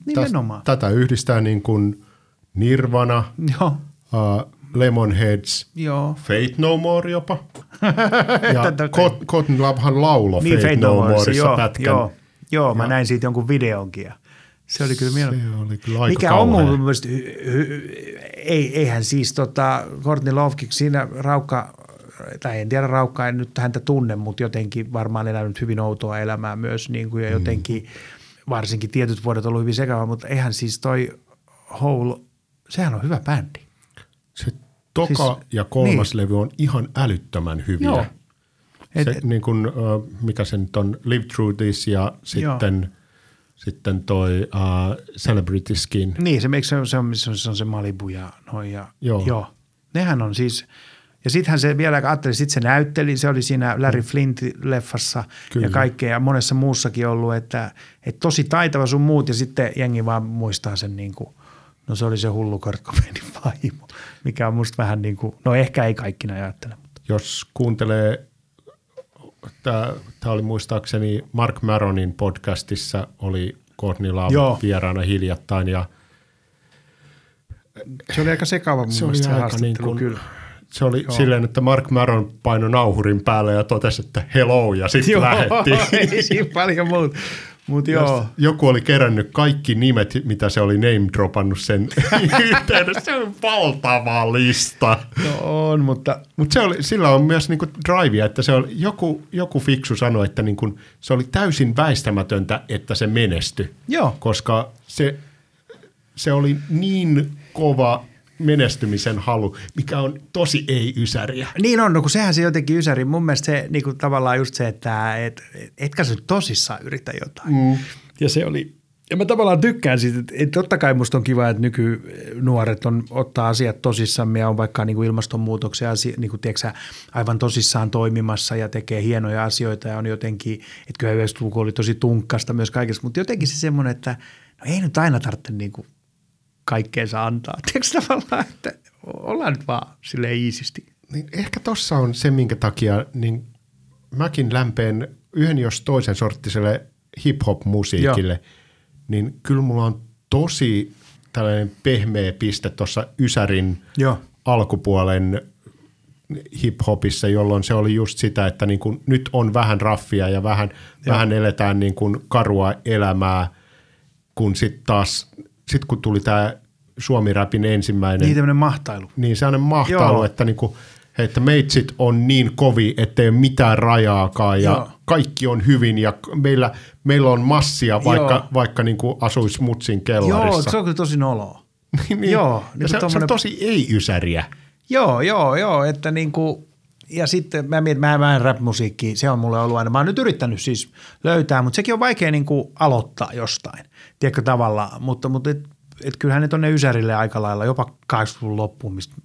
Nimenomaan. Tätä yhdistää niin kuin Nirvana, Joo. Uh, Lemonheads, Joo. Fate No More jopa. ja Tätä- Courtney Lovehan lauloi Niin, Fate, Fate No, No More, Moreissa joo, pätkän. joo, joo, mä Ja- näin siitä jonkun videonkin ja se oli kyllä mielenkiintoista. Mikä on kauhea. mun mielestä, hy, hy, ei, eihän siis tota, Courtney Lovekin siinä Raukka, tai en tiedä Raukka, en nyt häntä tunne, mutta jotenkin varmaan elänyt hyvin outoa elämää myös niin kuin, ja jotenkin varsinkin tietyt vuodet ollut hyvin sekava, mutta eihän siis toi Hole, sehän on hyvä bändi. Se toka Siis- ja kolmas niin. levy on ihan älyttömän hyviä. Joo. Et, se, et, niin kuin, uh, mikä se nyt on, Live Through This ja sitten, sitten toi uh, Celebrity Skin. Niin, se, se, on- se, on, se on se Malibu ja noin. Ja, Joo. joo. Nehän on siis, ja sittenhän se vielä, ajattelin, sit se näytteli, se oli siinä Larry Flint-leffassa Kyllä. ja kaikkea ja monessa muussakin ollut, että, että tosi taitava sun muut ja sitten jengi vaan muistaa sen niin kuin, no se oli se hullu Cobainin vaimo, mikä on musta vähän niin kuin, no ehkä ei kaikki näin ajattele, mutta Jos kuuntelee, tämä oli muistaakseni Mark Maronin podcastissa, oli Courtney Love vieraana hiljattain ja se oli aika sekava mun se mielestä se aika haastattelu niin kuin, kyllä. Se oli Joo. silleen, että Mark Maron painoi nauhurin päälle ja totesi, että hello ja sitten lähetti. ei siinä paljon muuta, mutta joo. Joku oli kerännyt kaikki nimet, mitä se oli name dropannut sen yhteydessä. Se on valtava lista. No on, mutta Mutta se oli, sillä on myös niinku drivea, että se oli, joku, joku fiksu sanoi, että niinku, se oli täysin väistämätöntä, että se menestyi. Joo. Koska se, se oli niin kova menestymisen halu, mikä on tosi ei-ysäriä. Niin on, no kun sehän se jotenkin ysäri. Mun mielestä se niin kuin tavallaan just se, että et, et, etkä nyt tosissaan yritä jotain. Mm. Ja se oli, ja mä tavallaan tykkään siitä, että, että totta kai musta on kiva, että nykynuoret on, ottaa asiat tosissaan ja on vaikka niin kuin ilmastonmuutoksen asia, niin kuin, tiedätkö, aivan tosissaan toimimassa ja tekee hienoja asioita ja on jotenkin, että kyllä 90-luku oli tosi tunkkasta myös kaikessa, mutta jotenkin se semmoinen, että no ei nyt aina tarvitse niin kuin kaikkeensa antaa. Tiedätkö tavallaan, että ollaan nyt vaan silleen iisisti. Niin ehkä tossa on se, minkä takia niin mäkin lämpeen yhden jos toisen sorttiselle hip-hop-musiikille, Joo. niin kyllä mulla on tosi tällainen pehmeä piste tuossa Ysärin Joo. alkupuolen hip-hopissa, jolloin se oli just sitä, että niin kuin nyt on vähän raffia ja vähän, vähän eletään niin kuin karua elämää, kun sitten taas, sit kun tuli tämä Suomi-räpin ensimmäinen Niin tämmöinen mahtailu. niin sellainen mahtailu, Joo. että, niinku, että meitsit on niin kovi, ettei ole mitään rajaakaan ja Joo. kaikki on hyvin ja meillä, meillä on massia, vaikka, Joo. vaikka niinku asuisi mutsin Joo, kellarissa. se on kyllä tosi noloa. niin, joo, ja niin se, kuin se on tommonen- tosi ei-ysäriä. Joo, joo, joo, että niinku, ja sitten mä mietin, mä, mä en rap-musiikki, se on mulle ollut aina, mä oon nyt yrittänyt siis löytää, mutta sekin on vaikea niinku aloittaa jostain, tiedätkö tavallaan, mutta, mutta et, et kyllähän ne tonne Ysärille aika lailla, jopa 80-luvun loppuun, mistä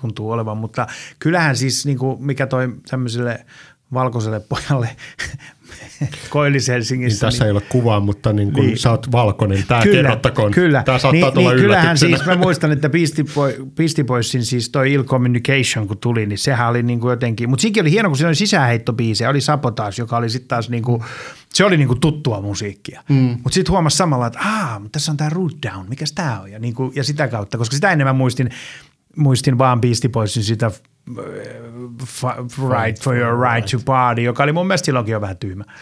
tuntuu olevan, mutta kyllähän siis niinku, mikä toi tämmöiselle valkoiselle pojalle Koillis-Helsingissä. Niin tässä ei ole kuvaa, mutta niin kun Niin. sä oot valkoinen, tämä kerrottakoon. Kyllä, Tämä saattaa niin, tulla niin, kyllähän siis, mä muistan, että Beastie Boysin siis toi Ill Communication, kun tuli, niin sehän oli niin kuin jotenkin, mutta siinäkin oli hieno, kun siinä oli sisäänheittobiisejä, oli Sabotage, joka oli sitten taas niin kuin, se oli niin kuin tuttua musiikkia. Mm. Mutta sitten huomasi samalla, että aah, mutta tässä on tämä Root Down, mikäs tämä on, ja, niin kuin, ja sitä kautta, koska sitä ennen mä muistin, muistin vaan Beastie Boysin sitä Right for your right to party, joka oli mun mielestä silloinkin jo vähän tyhmä.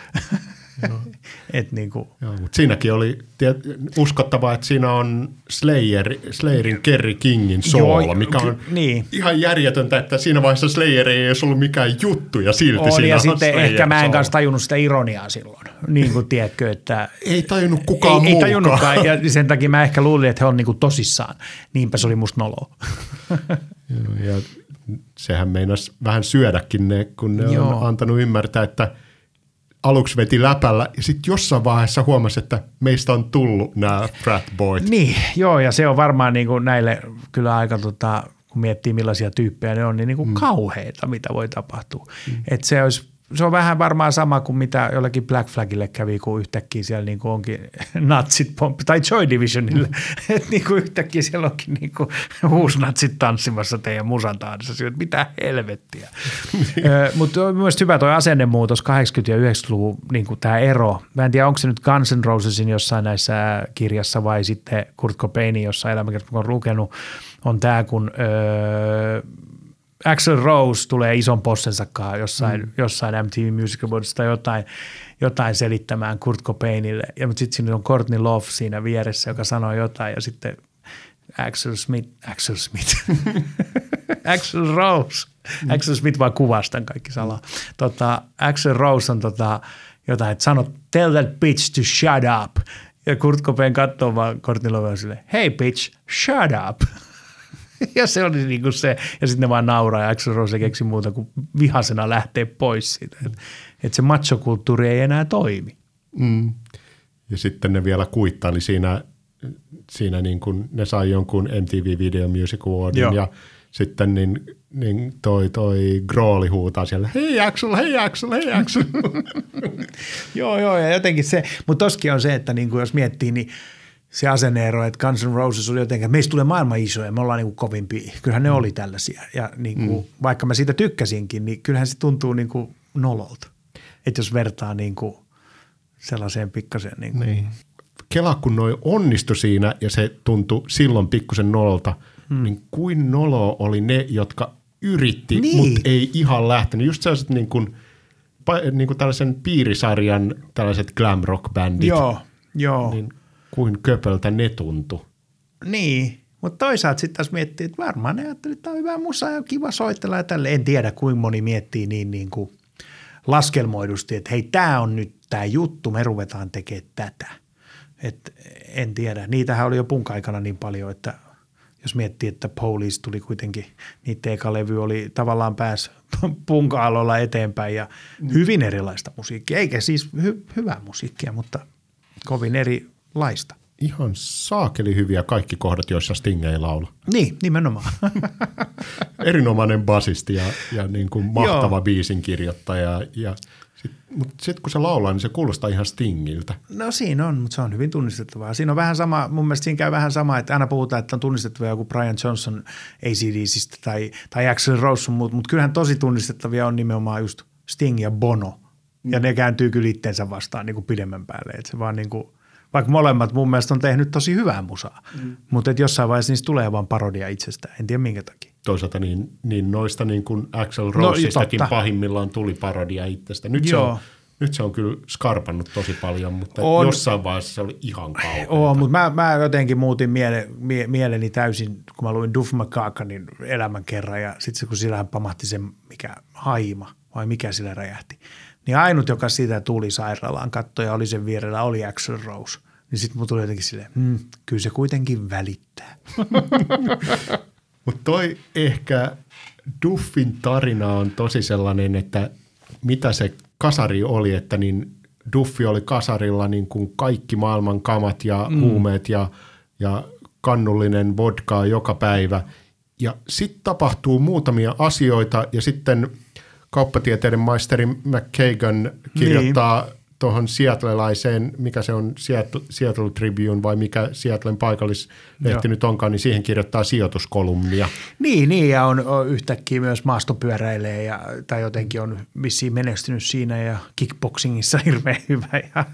Et niin kuin, Joo, mutta siinäkin oli tiet, uskottavaa, että siinä on Slayer, Slayerin Kerry Kingin soolo, mikä on niin. ihan järjetöntä, että siinä vaiheessa Slayer ei edes ollut mikään juttu ja silti Oli siinä ja on sitten Slayer ehkä mä en kanssa tajunnut sitä ironiaa silloin. Niin kuin tiedätkö, että Ei tajunnut kukaan ei, ei tajunnutkaan ja sen takia mä ehkä luulin, että he on niin kuin tosissaan. Niinpä se oli musta noloa. Ja sehän meinasi vähän syödäkin ne, kun ne Joo. on antanut ymmärtää, että aluksi veti läpällä ja sitten jossain vaiheessa huomasi, että meistä on tullut nämä frat boyt. Niin, joo, ja se on varmaan niin kuin näille kyllä aika, tota, kun miettii millaisia tyyppejä ne on, niin, niin kuin mm. kauheita, mitä voi tapahtua. Mm. Että se olisi se on vähän varmaan sama kuin mitä jollakin Black Flagille kävi, kun yhtäkkiä siellä niin kuin onkin natsit pomppi, tai Joy Divisionille, mm. että niin kuin yhtäkkiä siellä onkin niin kuin natsit tanssimassa teidän musan tahdissa, että mitä helvettiä. Mutta on myös hyvä tuo asennemuutos 80- ja 90-luvun niin kuin tämä ero. Mä en tiedä, onko se nyt Guns N' Rosesin jossain näissä kirjassa vai sitten Kurt Cobainin jossain elämäkerrassa, on lukenut, on tämä, kun öö, Axel Rose tulee ison possensakaan jossain, mm. jossain MTV Music Awards tai jotain, jotain selittämään Kurt Cobainille. Ja sitten siinä on Courtney Love siinä vieressä, joka sanoo jotain ja sitten Axel Smith, Axel Smith, Axel Rose, mm. Axel Smith vaan kuvastan kaikki salaa. Tota, Axel Rose on tota, jotain, että sano, tell that bitch to shut up. Ja Kurt Cobain katsoo vaan Courtney Love silleen, hey bitch, shut up. ja se oli niin kuin se, ja sitten ne vaan nauraa ja Axel Rose keksi muuta kuin vihasena lähtee pois siitä. Että et se machokulttuuri ei enää toimi. Mm. Ja sitten ne vielä kuittaili siinä, siinä niin kuin ne sai jonkun MTV Video Music Awardin Joo. ja sitten niin, niin toi, toi Grooli huutaa siellä, hei Axel, hei Axel, hei Axel. joo, joo, ja jotenkin se, mutta toskin on se, että niin kuin jos miettii, niin – se asenneero, että Guns N' Roses oli jotenkin, meistä tulee maailman isoja, me ollaan niin kuin kovimpi. Kyllähän ne mm. oli tällaisia. Ja niin kuin, mm. vaikka mä siitä tykkäsinkin, niin kyllähän se tuntuu niin kuin nololta. Että jos vertaa niin kuin sellaiseen pikkasen. Niin kuin. Niin. Kela, kun noi onnistu siinä ja se tuntui silloin pikkusen nololta, mm. niin kuin nolo oli ne, jotka yritti, niin. mutta ei ihan lähtenyt. Just sellaiset niin kuin, niin kuin tällaisen piirisarjan tällaiset glam rock bändit. Joo, joo. Niin kuin köpöltä ne tuntu. Niin, mutta toisaalta sitten taas miettii, että varmaan ne ajatteli, että tämä on hyvä musa ja kiva soitella ja tälle. En tiedä, kuinka moni miettii niin, niin kuin laskelmoidusti, että hei, tämä on nyt tämä juttu, me ruvetaan tekemään tätä. Et en tiedä. Niitähän oli jo punk-aikana niin paljon, että jos miettii, että Police tuli kuitenkin, niiden eka levy oli tavallaan pääs punk eteenpäin ja hyvin erilaista musiikkia. Eikä siis hy- hyvää musiikkia, mutta kovin eri laista. Ihan saakeli hyviä kaikki kohdat, joissa Sting ei laula. Niin, nimenomaan. Erinomainen basisti ja, ja niin kuin mahtava Joo. biisin kirjoittaja. Ja sit, mutta sitten kun se laulaa, niin se kuulostaa ihan Stingiltä. No siinä on, mutta se on hyvin tunnistettavaa. Siinä on vähän sama, mun mielestä siinä käy vähän sama, että aina puhutaan, että on tunnistettavia joku Brian Johnson ACDCistä tai, tai Axel Rose, mutta, mutta kyllähän tosi tunnistettavia on nimenomaan just Sting ja Bono. Ja ne kääntyy kyllä itteensä vastaan niin kuin pidemmän päälle. Että se vaan niin kuin – vaikka molemmat mun mielestä on tehnyt tosi hyvää musaa. Mm. Mutta jossain vaiheessa niistä tulee vaan parodia itsestään. En tiedä minkä takia. Toisaalta niin, niin noista niin kuin Axel Roseistakin no, pahimmillaan tuli parodia itsestä. Nyt Joo. se on nyt se on kyllä skarpannut tosi paljon, mutta on, jossain vaiheessa se oli ihan kauheaa. Oo, mutta mä, mä jotenkin muutin miele, mie, mieleni täysin, kun mä luin Duff McCakanin elämän kerran ja sitten kun sillä pamahti se mikä haima vai mikä sillä räjähti. Niin ainut, joka sitä tuli sairaalaan kattoja oli sen vierellä, oli Axel Rose. Niin sitten mun tuli jotenkin silleen, hmm, kyllä se kuitenkin välittää. Mutta toi ehkä Duffin tarina on tosi sellainen, että mitä se kasari oli, että niin Duffi oli kasarilla niin kuin kaikki maailman kamat ja mm. huumeet ja, ja kannullinen vodkaa joka päivä. Ja sitten tapahtuu muutamia asioita ja sitten kauppatieteiden maisteri McKagan kirjoittaa niin tuohon Seattlelaiseen, mikä se on, Seattle, Seattle Tribune vai mikä Seattlen paikallislehti nyt onkaan, niin siihen kirjoittaa sijoituskolumnia. Niin, niin ja on, on yhtäkkiä myös maastopyöräilee ja, tai jotenkin on vissiin menestynyt siinä ja kickboxingissa hirveän hyvä. Ja,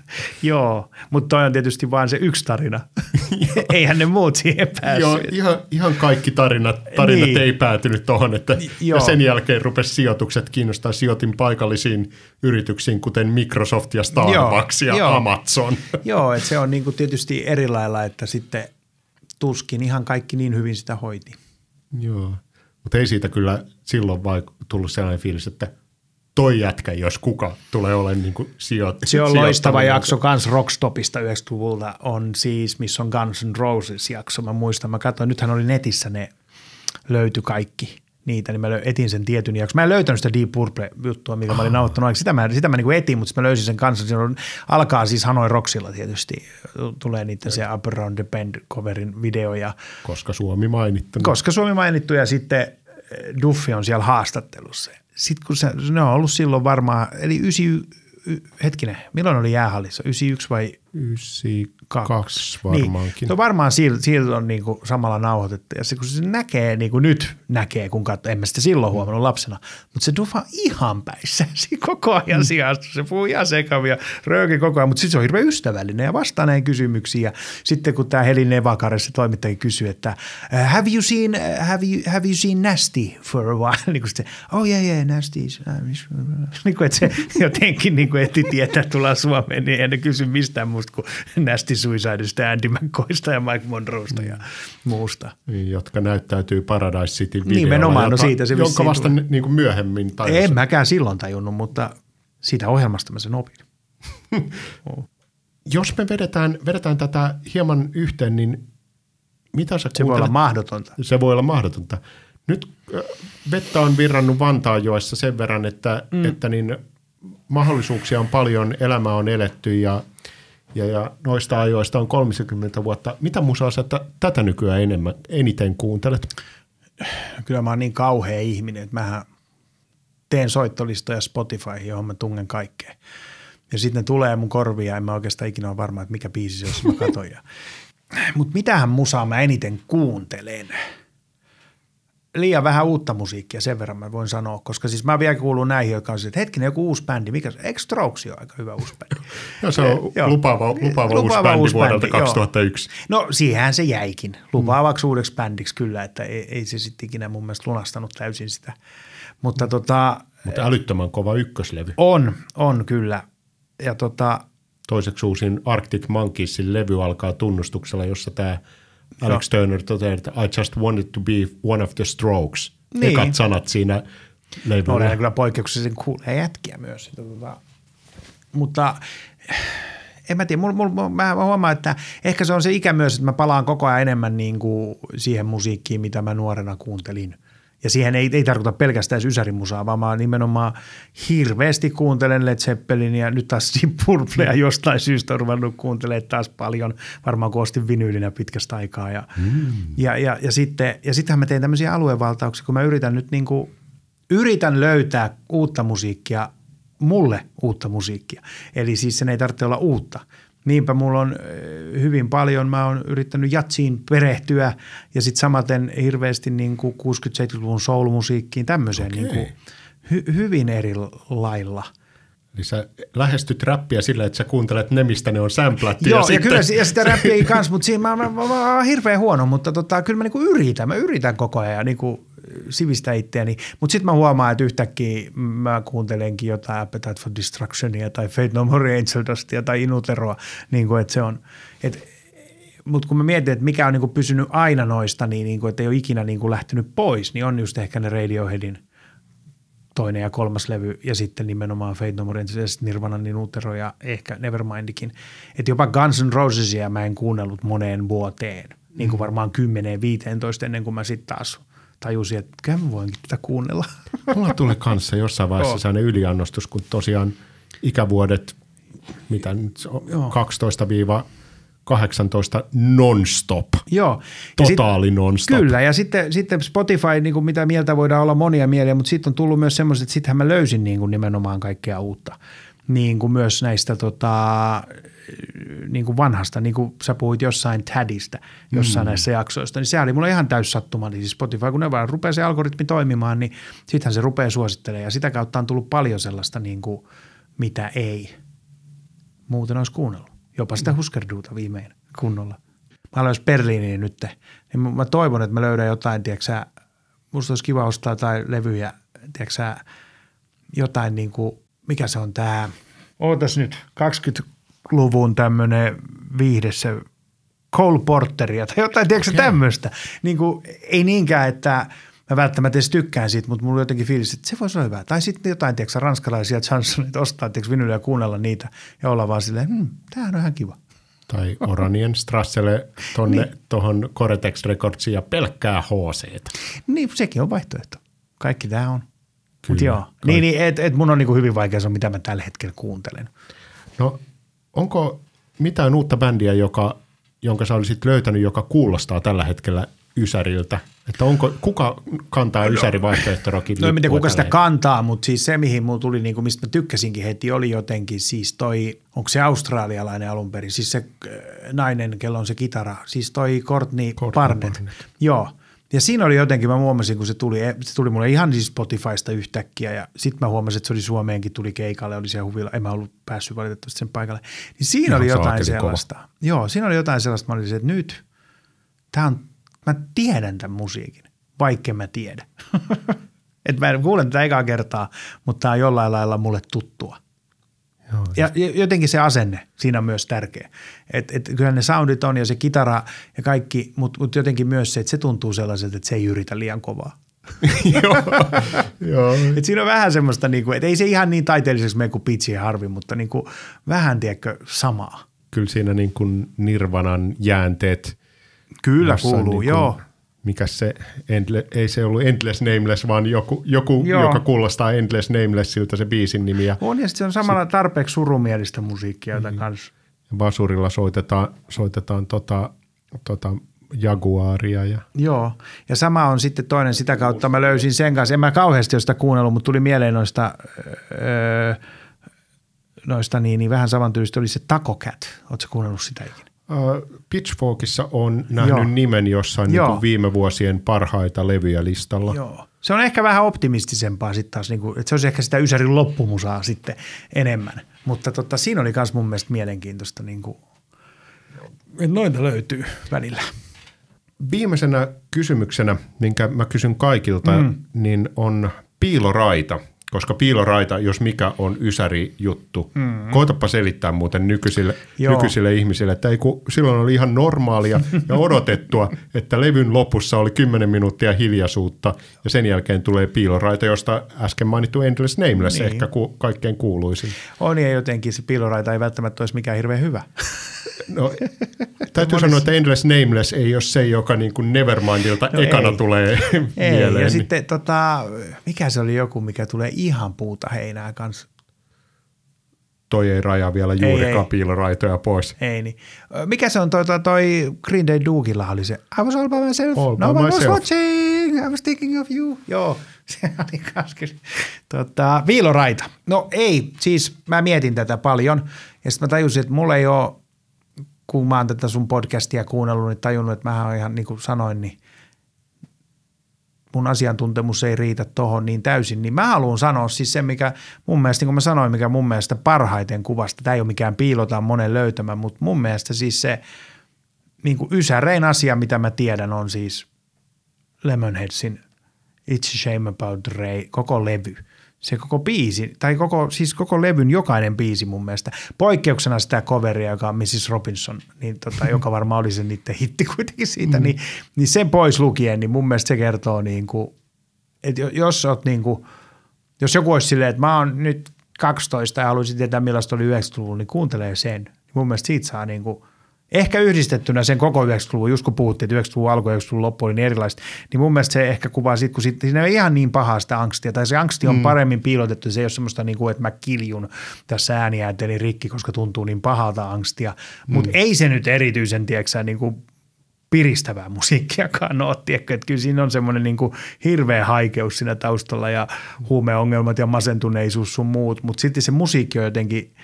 joo, mutta toi on tietysti vain se yksi tarina. Eihän ne muut siihen päässyt. Joo, ihan, ihan kaikki tarinat, tarinat niin. ei päätynyt tuohon, että joo. ja sen jälkeen rupesi sijoitukset kiinnostaa. Sijoitin paikallisiin yrityksiin, kuten Microsoft ja Starbucks joo, ja joo. Amazon. Joo, että se on niin kuin tietysti eri lailla, että sitten tuskin ihan kaikki niin hyvin sitä hoiti. Joo, mutta ei siitä kyllä silloin vai tullut sellainen fiilis, että toi jätkä, jos kuka tulee olemaan niin sijo- Se on loistava jakso kans Rockstopista 90-luvulta, on siis, missä on Guns N' Roses jakso. Mä muistan, mä katsoin, nythän oli netissä ne löyty kaikki niitä, niin mä etin sen tietyn jakson. Mä en löytänyt sitä Deep Purple-juttua, mikä mä olin nauhoittanut. Sitä mä, sitä mä niin etin, mutta mä löysin sen kanssa. Se on, alkaa siis Hanoi Rocksilla tietysti. Tulee niiden se Up Around the Bend coverin video. Ja, koska Suomi mainittu. Koska Suomi mainittu ja sitten eh, Duffi on siellä haastattelussa. Sitten kun se, ne on ollut silloin varmaan, eli 9, hetkinen, milloin oli jäähallissa? 91 vai 92 varmaankin. Niin. No varmaan silloin on niin kuin samalla nauhoitettu. Ja se, kun se näkee, niin kuin nyt näkee, kun katsoo, en mä sitä silloin huomannut lapsena, mutta se dufa ihan päissä. Se koko ajan mm. sijasta. Se puhuu ihan sekavia, rööki koko ajan, mutta sitten se on hirveän ystävällinen ja vastaa näihin kysymyksiin. Ja sitten kun tämä Helin Evakare, se toimittaja kysyy, että have you seen, have you, have you seen Nasty for a while? niin kuin se, oh yeah, yeah, Nasty is, niin kuin, että se jotenkin niin kuin eti tietää tulla Suomeen, niin en kysy mistään muusta kuin Nasty Suicideista, Andy McCoysta ja Mike Monroesta ja muusta. Niin, jotka näyttäytyy Paradise City videolla. Nimenomaan, no siitä se Jonka vasta niin kuin myöhemmin tajusin. En mäkään silloin tajunnut, mutta siitä ohjelmasta mä sen opin. Jos me vedetään, vedetään tätä hieman yhteen, niin mitä sä Se voi olla mahdotonta. Se voi olla mahdotonta. Nyt vettä on virrannut Vantaanjoessa sen verran, että, mm. että niin mahdollisuuksia on paljon, elämä on eletty ja ja, ja noista ajoista on 30 vuotta. Mitä musaa sä t- tätä nykyään enemmän, eniten kuuntelet? Kyllä mä oon niin kauhea ihminen, että mä teen soittolistoja Spotifyhin, johon mä tungen kaikkea. Ja sitten ne tulee mun korviin ja en mä oikeastaan ikinä ole varma, että mikä biisi se on, jos mä katon. Mutta mitähän musaa mä eniten kuuntelen – liian vähän uutta musiikkia, sen verran mä voin sanoa, koska siis mä vielä kuulun näihin, jotka on siis, että hetkinen, joku uusi bändi, mikä se Strokes on aika hyvä uusi bändi. No se on e, lupaava, lupaava, lupaava uusi bändi uusi vuodelta bändi, 2001. Joo. No siihen se jäikin, lupaavaksi mm. uudeksi bändiksi kyllä, että ei, ei se sitten ikinä mun mielestä lunastanut täysin sitä. Mutta tota, Mutta älyttömän kova ykköslevy. On, on kyllä. Ja tota, Toiseksi uusin Arctic Monkeysin levy alkaa tunnustuksella, jossa tämä – Alex Turner toteaa, että I just wanted to be one of the strokes. Niin. Ekat sanat siinä leivyllä. Olen kyllä poikkeuksellisen kuulee jätkiä myös. Tota, mutta en mä tiedä, mul, mul, mä huomaan, että ehkä se on se ikä myös, että mä palaan koko ajan enemmän niin kuin siihen musiikkiin, mitä mä nuorena kuuntelin – ja siihen ei, ei tarkoita pelkästään ysärimusaa, vaan mä nimenomaan hirveästi kuuntelen Led Zeppelin ja nyt taas Deep Purplea jostain syystä on ruvennut kuuntelemaan taas paljon, varmaan kun ostin vinyylinä pitkästä aikaa. Ja, mm. ja, ja, ja, sitten, ja sittenhän mä teen tämmöisiä aluevaltauksia, kun mä yritän nyt niin kuin, yritän löytää uutta musiikkia, mulle uutta musiikkia. Eli siis sen ei tarvitse olla uutta, Niinpä mulla on hyvin paljon, mä oon yrittänyt jatsiin perehtyä ja sitten samaten hirveästi niin kuin 60-70-luvun soul-musiikkiin, tämmöiseen okay. niin kuin hy, hyvin eri lailla. Eli sä lähestyt räppiä sillä, että sä kuuntelet ne, mistä ne on sämplätty. Joo, ja, ja sitten... kyllä ja sitä räppiä ei kans, mutta siinä mä, mä, mä, mä, oon hirveän huono, mutta tota, kyllä mä niinku yritän, mä yritän koko ajan niinku sivistä itseäni. Mutta sitten mä huomaan, että yhtäkkiä mä kuuntelenkin jotain Appetite for Destructionia tai Fate No More Angel Dustia tai Inuteroa, niin kuin, että se on, että mutta kun mä mietin, että mikä on niin pysynyt aina noista, niin, niin kuin, että ei ole ikinä niin kuin lähtenyt pois, niin on just ehkä ne Radioheadin toinen ja kolmas levy ja sitten nimenomaan Fate No More Angels ja sitten Nirvana, niin Utero ja ehkä Nevermindikin. Että jopa Guns N' Rosesia mä en kuunnellut moneen vuoteen, niin kuin mm. varmaan 10-15 ennen kuin mä sitten taas – tajusin, että kyllä mä voinkin tätä kuunnella. Mulla tuli kanssa jossain vaiheessa sellainen yliannostus, kun tosiaan ikävuodet, mitä nyt 12 18 non-stop. Joo. Totaali sit, non-stop. Kyllä, ja sitten, sitten Spotify, niin kuin mitä mieltä voidaan olla monia mieliä, mutta sitten on tullut myös semmoiset, että sittenhän mä löysin niin kuin nimenomaan kaikkea uutta. Niin kuin myös näistä tota, niin kuin vanhasta, niin kuin sä puhuit jossain Tadista, jossain mm. näissä jaksoista, niin se oli mulle ihan täys sattuma. Niin siis Spotify, kun ne vaan rupeaa se algoritmi toimimaan, niin sittenhän se rupeaa suosittelemaan. Ja sitä kautta on tullut paljon sellaista, niin kuin, mitä ei muuten olisi kuunnellut. Jopa sitä mm. Huskerduuta viimein kunnolla. Mä aloin Berliiniin nyt, niin mä toivon, että mä löydän jotain, tiedätkö musta olisi kiva ostaa tai levyjä, tiedätkö jotain niin kuin, mikä se on tämä, ootas nyt, 20 luvun tämmöinen viihdessä Cole Porteria tai jotain, tiedätkö okay. tämmöistä. Niin kuin, ei niinkään, että mä välttämättä edes tykkään siitä, mutta mulla on jotenkin fiilis, että se voisi olla hyvä. Tai sitten jotain, tiedätkö, ranskalaisia chansonit ostaa, tiedätkö, vinyliä ja kuunnella niitä ja olla vaan silleen, hm, tämähän on ihan kiva. Tai Oranien Strasselle tuonne niin. tuohon Coretex Recordsiin ja pelkkää HC. Niin, sekin on vaihtoehto. Kaikki tämä on. Kyllä, Mutta joo, kaikki. niin, niin et, et mun on niinku hyvin vaikea sanoa, mitä mä tällä hetkellä kuuntelen. No onko mitään uutta bändiä, joka, jonka sä olisit löytänyt, joka kuulostaa tällä hetkellä Ysäriltä? Että onko, kuka kantaa Ysäri vaihtoehtorokin No en tiedä, kuka sitä kantaa, mutta siis se, mihin mulla tuli, niin kuin, mistä mä tykkäsinkin heti, oli jotenkin siis toi, onko se australialainen alun perin, siis se äh, nainen, kello on se kitara, siis toi Courtney, Courtney Barnett. Barnett. Joo. Ja siinä oli jotenkin, mä huomasin, kun se tuli, se tuli mulle ihan siis Spotifysta yhtäkkiä ja sitten mä huomasin, että se oli Suomeenkin, tuli keikalle, oli siellä huvilla, en mä ollut päässyt valitettavasti sen paikalle. Niin siinä Ihan oli jotain saakeli kova. sellaista. Joo, siinä oli jotain sellaista, mä olisin, että nyt, tää on, mä tiedän tämän musiikin, vaikka mä tiedä. Et mä kuulen tätä ekaa kertaa, mutta tämä on jollain lailla mulle tuttua. Joo, Ja ja jotenkin se asenne siinä on myös tärkeä. Et, et kyllä ne soundit on ja se kitara ja kaikki, mutta mut jotenkin myös se, että se tuntuu sellaiselta, että se ei yritä liian kovaa. joo. Et siinä on vähän semmoista, niinku, että ei se ihan niin taiteelliseksi mene kuin Pitsi ja Harvi, mutta niinku, vähän, tiedätkö, samaa. Kyllä siinä niin kuin Nirvanan jäänteet. Kyllä kuuluu, niin kuin, joo. Mikä se, endle, ei se ollut Endless Nameless, vaan joku, joku Joo. joka kuulostaa Endless Namelessiltä se biisin nimi. Ja On ja sit se on samalla tarpeeksi surumielistä musiikkia, Mm. jota kanssa. basurilla soitetaan, soitetaan tota, tota Jaguaria. Ja, Joo, ja sama on sitten toinen sitä kautta. Mä löysin sen kanssa, en mä kauheasti ole sitä kuunnellut, mutta tuli mieleen noista, öö, noista niin, niin vähän samantyylistä oli se Taco Cat. Oletko kuunnellut sitä ikinä? Pitchforkissa on nähnyt Joo. nimen jossain niin Joo. kuin viime vuosien parhaita levyjä listalla. Joo. Se on ehkä vähän optimistisempaa sitten taas, niin kuin, että se olisi ehkä sitä Ysärin loppumusaa sitten enemmän. Mutta tota, siinä oli myös mun mielestä mielenkiintoista, niin kuin, että noita löytyy välillä. Viimeisenä kysymyksenä, minkä mä kysyn kaikilta, mm. niin on piiloraita. Koska piiloraita, jos mikä on ysäri juttu. Mm. Koitapa selittää muuten nykyisille, Joo. nykyisille ihmisille, että ei kun silloin oli ihan normaalia ja odotettua, että levyn lopussa oli 10 minuuttia hiljaisuutta ja sen jälkeen tulee piiloraita, josta äsken mainittu Endless Nameless Niin. ehkä ku, kaikkein kuuluisin. On ja jotenkin se piiloraita ei välttämättä olisi mikään hirveän hyvä. No, täytyy sanoa, että Endless Nameless ei ole se, joka niin kuin Nevermindilta No ekana ei. tulee Ei, mieleen. ja sitten tota, mikä se oli joku, mikä tulee ihan puuta heinää kanssa. toi ei rajaa vielä juurikaan piiloraitoja pois. Ei niin. Mikä se on toi, toi, toi Green Day Dugilla oli se I was all by myself, All by no one was myself. watching, I was thinking of you. Joo, se oli kyllä. Tota, viiloraita. No ei, siis mä mietin tätä paljon ja sitten mä tajusin, että mulla ei ole, kun mä oon tätä sun podcastia kuunnellut, niin tajunnut, että mä oon ihan niin kuin sanoin, niin mun asiantuntemus ei riitä tohon niin täysin, niin mä haluan sanoa siis sen, mikä mun mielestä, niin kuin mä sanoin, mikä mun mielestä parhaiten kuvasta, tämä ei ole mikään piilotaan monen löytämä, mutta mun mielestä siis se niin kuin ysärein asia, mitä mä tiedän, on siis Lemonheadsin It's a Shame About Ray, koko levy. Se koko biisi, tai koko, siis koko levyn jokainen biisi mun mielestä. Poikkeuksena sitä coveria, joka on Mrs. Robinson, niin tota, joka varmaan oli se niiden hitti kuitenkin siitä, niin, niin sen pois lukien, niin mun mielestä se kertoo niin kuin, että jo- jos oot niin kuin, jos joku olisi silleen, että mä oon nyt 12 ja haluaisin tietää millaista oli 90-luvulla, niin kuuntelee sen. Mun mielestä siitä saa niin kuin, ehkä yhdistettynä sen koko 90-luvun, just kun puhuttiin, että 90-luvun alku ja 90-luvun loppu oli niin erilaista, niin mun mielestä se ehkä kuvaa siitä, kun siitä, siinä ei ole ihan niin pahaa sitä angstia, tai se angsti on mm. paremmin piilotettu, se ei ole semmoista niin kuin, että mä kiljun tässä ääniäänteli rikki, koska tuntuu niin pahalta angstia, mutta mm. ei se nyt erityisen, tiedätkö niin kuin piristävää musiikkiakaan ole, tiedätkö, että kyllä siinä on semmoinen niin hirveä haikeus siinä taustalla ja huumeongelmat ja masentuneisuus sun muut, mutta sitten se musiikki on jotenkin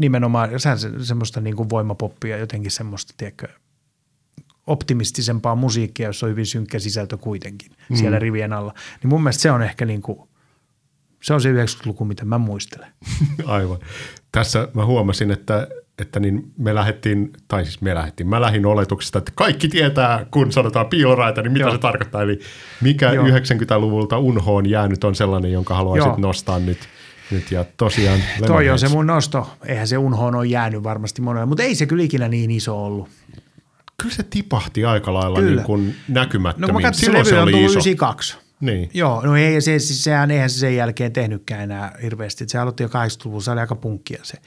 nimenomaan sehän se, semmoista niin kuin voimapoppia, jotenkin semmoista, tiedätkö, optimistisempaa musiikkia, jossa on hyvin synkkä sisältö kuitenkin mm. siellä rivien alla. Niin mun mielestä se on ehkä niin kuin, se on se 90-luku, mitä mä muistelen. Aivan. Tässä mä huomasin, että, että niin me lähdettiin, tai siis me lähdettiin, mä lähdin oletuksesta, että kaikki tietää, kun sanotaan piiloraita, niin mitä Joo. se tarkoittaa. Eli mikä Joo. 90-luvulta unhoon jäänyt on sellainen, jonka haluaisit Joo. nostaa nyt. Nyt. Ja tosiaan Toi on se mun nosto. Eihän se unhoon ole jäänyt varmasti monelle, mutta ei se kyllä ikinä niin iso ollut. Kyllä se tipahti aika lailla Kyllä. niin kuin No näkymättömiin. kun mä katsoin, se Silloin se on oli iso. 92. Niin. Joo, no ei, se, siis sehän, eihän se sen jälkeen tehnytkään enää hirveästi. Se aloitti jo 80-luvulla, se oli aika punkkia se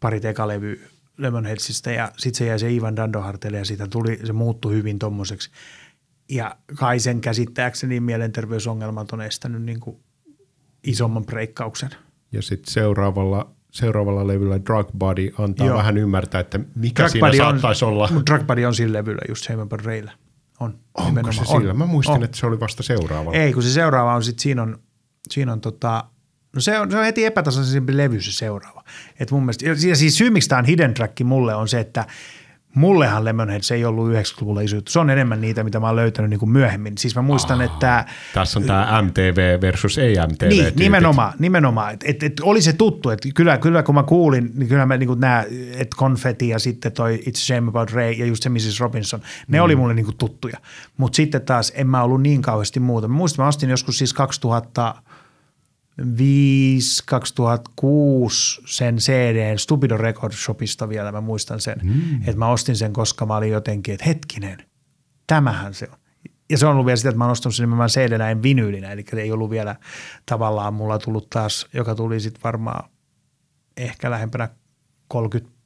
pari tekalevy Lemonheadsista ja sitten se jäi se Ivan Dandohartelle ja siitä tuli, se muuttui hyvin tommoseksi. ja kai sen käsittääkseni mielenterveysongelmat on estänyt niin kuin isomman breikkauksen. Ja sitten seuraavalla, seuraavalla levyllä Drug Body antaa Joo. vähän ymmärtää, että mikä Drug siinä saattaisi on, olla. Mutta Drug Body on sillä levyllä just But Rayllä. On. Onko nimenomaan. se sillä? On. Mä muistin, On. että se oli vasta seuraavalla. Ei, kun se seuraava on sitten, siinä on, siinä on tota, no se on, se on heti epätasaisempi levy se seuraava. Et mun mielestä, ja siis syy, miksi tämä on hidden track mulle on se, että mullehan Lemonheads ei ollut 90-luvulla iso juttu. Se on enemmän niitä, mitä mä oon löytänyt niin kuin myöhemmin. Siis mä muistan, että Tässä on tämä MTV versus ei MTV. niin, nimenomaan, nimenomaan. Et, et, et oli se tuttu, että kyllä, kyllä kun mä kuulin, niin kyllä mä niin nämä, että Confetti ja sitten toi It's a Shame About Ray ja just se Mrs. Robinson, ne mm. oli mulle niin tuttuja. Mutta sitten taas en mä ollut niin kauheasti muuta. Mä muistan, mä ostin joskus siis 2005, 2006 sen CD Stupido Record Shopista vielä, mä muistan sen. Mm. Että mä ostin sen, koska mä olin jotenkin, että hetkinen, tämähän se on. Ja se on ollut vielä sitä, että mä oon ostanut sen nimenomaan cd näin vinyylinä, eli ei ollut vielä tavallaan mulla tullut taas, joka tuli sitten varmaan ehkä lähempänä 30,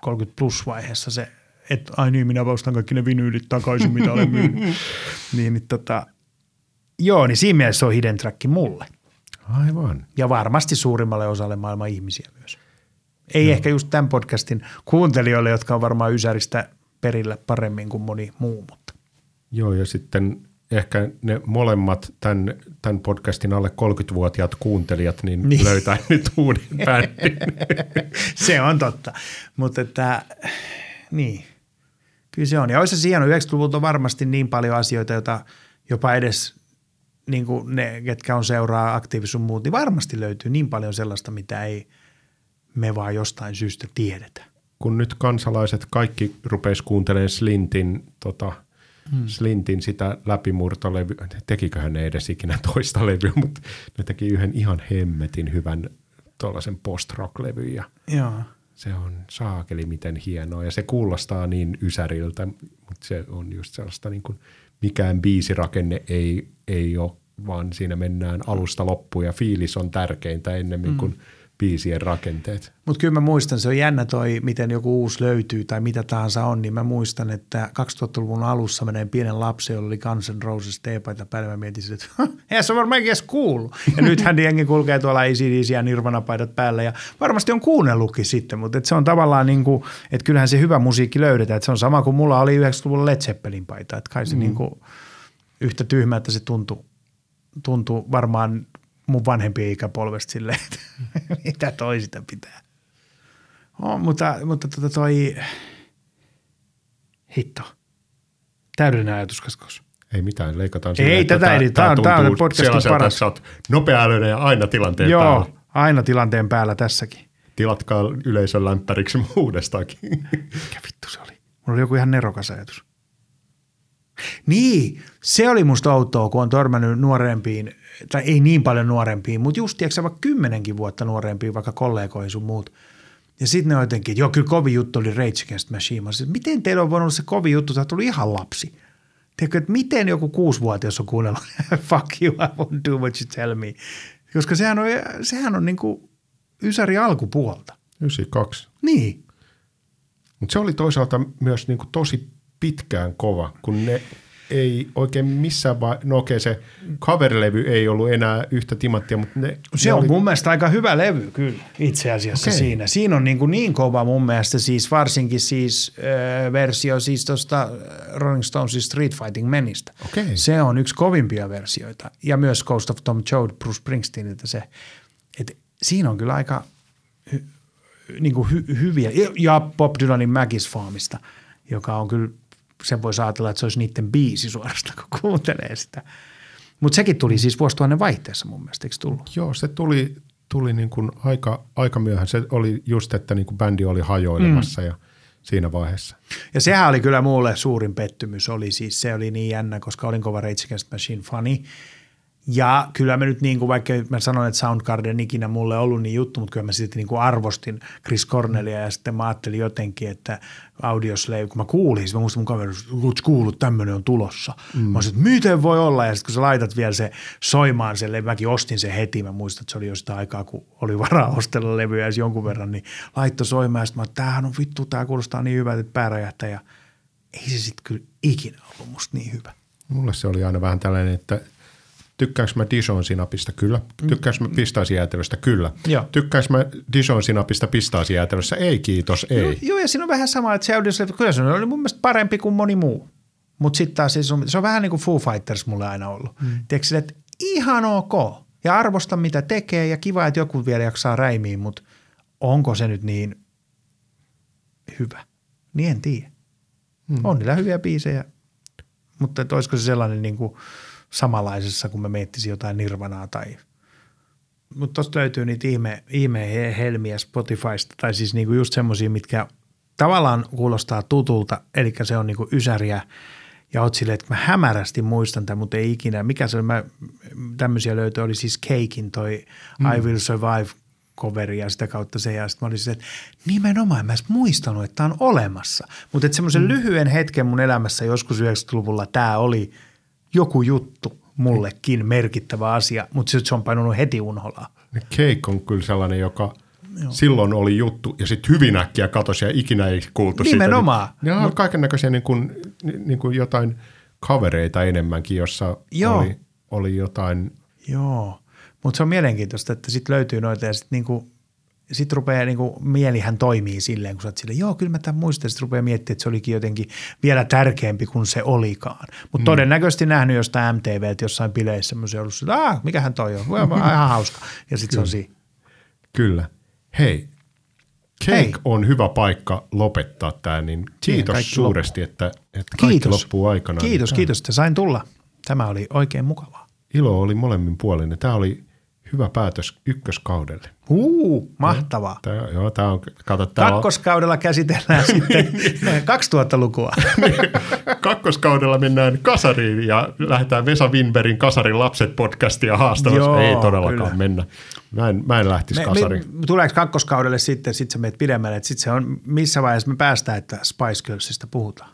30 plus vaiheessa se, että ai niin, minä ostan kaikki ne vinyylit takaisin, mitä olen myynyt. niin, niin tota, joo, niin siinä mielessä se on hidden track mulle. Aivan. Ja varmasti suurimmalle osalle maailman ihmisiä myös. Ei no. ehkä just tämän podcastin kuuntelijoille, jotka on varmaan Ysäristä perillä paremmin kuin moni muu, mutta Joo, ja sitten ehkä ne molemmat tämän, tämän podcastin alle 30-vuotiaat kuuntelijat niin, Niin. niin. löytää nyt uuden bändin. se on totta. Mutta että, niin, kyllä se on. Ja olisi se hieno, 90-luvulta on varmasti niin paljon asioita, joita jopa edes niin kuin ne, ketkä on seuraa aktiivisuus muut, niin varmasti löytyy niin paljon sellaista, mitä ei me vaan jostain syystä tiedetä. Kun nyt kansalaiset kaikki rupes kuuntelemaan Slintin, tota, hmm. Slintin sitä läpimurtolevyä, tekiköhän ne edes ikinä toista levyä, mutta ne teki yhden ihan hemmetin hyvän tuollaisen post-rock-levyn ja Joo. se on saakeli miten hienoa ja se kuulostaa niin ysäriltä, mutta se on just sellaista niin kuin mikään biisirakenne ei, ei ole, vaan siinä mennään alusta loppuun ja fiilis on tärkeintä ennemmin mm. kuin biisien rakenteet. Mutta kyllä mä muistan, se on jännä toi, miten joku uusi löytyy tai mitä tahansa on, niin mä muistan, että 2000-luvun alussa menee pienen lapsen, jolla oli Guns N' Roses teepaita päällä, mä mietin, että eihän se varmaan edes kuullut. Ja nythän jengi kulkee tuolla ACDC ja Nirvana-paidat päällä ja varmasti on kuunnellutkin sitten, mutta et se on tavallaan niin kuin, että kyllähän se hyvä musiikki löydetään. Et se on sama kuin mulla oli 90-luvulla Led Zeppelin paita, että kai se mm. niin kuin yhtä tyhmä, että se tuntui, tuntui varmaan mun vanhempien ikäpolvesta silleen, että mitä toi sitä pitää. Oh, mutta mutta tota toi, hitto, täydellinen ajatus kaskos. Ei mitään, leikataan Ei, tätä ei- tää on- tää on podcastin paras. että Sä oot nopea älyinen ja aina tilanteen Joo, päällä. aina tilanteen päällä tässäkin. Tilatkaa yleisön lämpäriksi uudestaankin. Mikä vittu se oli? Mulla oli joku ihan nerokas ajatus. Niin, se oli musta outoa, kun on törmännyt nuorempiin, tai ei niin paljon nuorempiin, mutta just tiedätkö vaikka kymmenenkin vuotta nuorempiin, vaikka kollegoihin sun muut. Ja sitten ne on jotenkin, että joo, kyllä kovin juttu oli Rage Against Machine. Että miten teillä on voinut olla se kovin juttu, sä oot ollut ihan lapsi. Tiedätkö, että miten joku kuusivuotias on kuunnellut fuck you, I won't do what you tell me. Koska sehän on, sehän on niin kuin Ysäri alkupuolta. 92. Niin. Mutta se oli toisaalta myös niinku tosi pitkään kova, kun ne ei oikein missään vaiheessa, no okei se cover-levy ei ollut enää yhtä timanttia, mutta ne, Se ne on oli, mun mielestä aika hyvä levy kyllä itse asiassa Okei. siinä. Siinä on niin, kuin niin kova mun mielestä siis varsinkin siis äh, versio siis tuosta Rolling Stonesin Street Fighting Menistä. Okei. Se on yksi kovimpia versioita. Ja myös Ghost of Tom Joad, Bruce Springsteeniltä se. Et siinä on kyllä aika hy, niin kuin hy, hyviä. Ja Bob Dylanin Magis Farmista, joka on kyllä, sen voi ajatella, että se olisi niiden biisi suorastaan, kun kuuntelee sitä. Mutta sekin tuli siis vuosituhannen vaihteessa mun mielestä, eikö tullut? joo, se tuli, tuli niin kuin aika, aika myöhään. Se oli just, että niin kuin bändi oli hajoilemassa mm. ja siinä vaiheessa. Ja sehän oli kyllä mulle suurin pettymys, oli siis se oli niin jännä, koska olin kova Rage Against Machine fani. Ja kyllä mä nyt niin kuin, vaikka mä sanon, että Soundgarden ikinä mulle ollut niin juttu, mutta kyllä mä sitten niin kuin arvostin Chris Cornelia ja sitten mä ajattelin jotenkin, että Audioslave, kun mä kuulin, mä muistan mun kaveri, että kuullut, tämmöinen on tulossa. Mm. Mä olisin, että miten voi olla? Ja sitten kun sä laitat vielä se soimaan sen levy, mäkin ostin sen heti, mä muistan, että se oli jo sitä aikaa, kun oli varaa ostella levyjä edes jonkun verran, niin laitto soimaan ja sitten mä että tämähän on vittu, tämä kuulostaa niin hyvältä, että pää räjähtää ja ei se sitten kyllä ikinä ollut musta niin hyvä. Mulle se oli aina vähän tällainen, että tykkäänkö mä Dijon sinapista? Kyllä. Tykkäänkö mä pistaasijäätelöstä? Kyllä. Joo. Tykkäänkö mä Dijon sinapista pistaasijäätelössä? Ei kiitos, ei. Joo, joo, ja siinä on vähän sama, että se oli, kyllä se oli mun mielestä parempi kuin moni muu. Mutta sitten taas se on, se on vähän niin kuin Foo Fighters mulle aina ollut. Mm. Tiedätkö, että ihan ok. Ja arvosta mitä tekee ja kiva, että joku vielä jaksaa räimiin, mutta onko se nyt niin hyvä? Niin en tiedä. Mm. On niillä hyviä biisejä, mutta olisiko se sellainen niin kuin samanlaisessa, kun mä miettisin jotain Nirvanaa tai mutta tuosta löytyy niitä ihme, ihme helmiä Spotifysta, tai siis niinku just semmoisia, mitkä tavallaan kuulostaa tutulta, eli se on niinku ysäriä, ja oot silleen, että mä hämärästi muistan tämän, mutta ei ikinä. Mikä se oli, mä, tämmöisiä löytyi, oli siis Keikin toi mm. I Will Survive coveri ja sitä kautta se. Ja sitten mä olisin, että nimenomaan en mä edes muistanut, että tämä on olemassa. Mutta että semmoisen mm. lyhyen hetken mun elämässä joskus 90-luvulla tämä oli joku juttu mullekin merkittävä asia, mutta sitten se on painunut heti unholaan. Cake on kyllä sellainen, joka Joo. silloin oli juttu ja sitten hyvin äkkiä katosi ja ikinä ei kuultu Nimenomaan. sitä. Ne on kaiken näköisiä niin kuin, niin kuin jotain kavereita enemmänkin, jossa Joo. Oli, oli jotain. Joo, mutta se on mielenkiintoista, että sitten löytyy noita ja sitten niinku, sit rupeaa, niinku, mielihän toimii silleen, kun sä oot silleen, joo, kyllä mä tämän muistan, sitten rupeaa miettimään, että se olikin jotenkin vielä tärkeämpi kuin se olikaan. Mutta mm. todennäköisesti nähnyt jostain MTV, jossain bileissä semmoisia ollut, että ah, mikähän toi on, ihan hauska. Ja sitten se on siinä. Kyllä. Hei, Cake Hei. on hyvä paikka lopettaa tämä, niin kiitos suuresti, loppu. että, että kaikki kiitos. loppuu aikana. Kiitos, niin kiitos, että sain tulla. Tämä oli oikein mukavaa. Ilo oli molemmin puolin. Tämä oli hyvä päätös ykköskaudelle. Uu, mahtavaa. Tämä, joo, tämä on, kato, tämä Kakkoskaudella on... käsitellään sitten 2000-lukua. Kakkoskaudella mennään kasariin ja lähdetään Vesa Winbergin Kasarin lapset podcastia haastavassa. Joo, Ei todellakaan kyllä. mennä. Mä en, mä en lähtisi me, kasariin. Me, tuleeko kakkoskaudelle sitten, sitten sä meet pidemmälle, että sitten se on, missä vaiheessa me päästään, että Spice Girlsista puhutaan?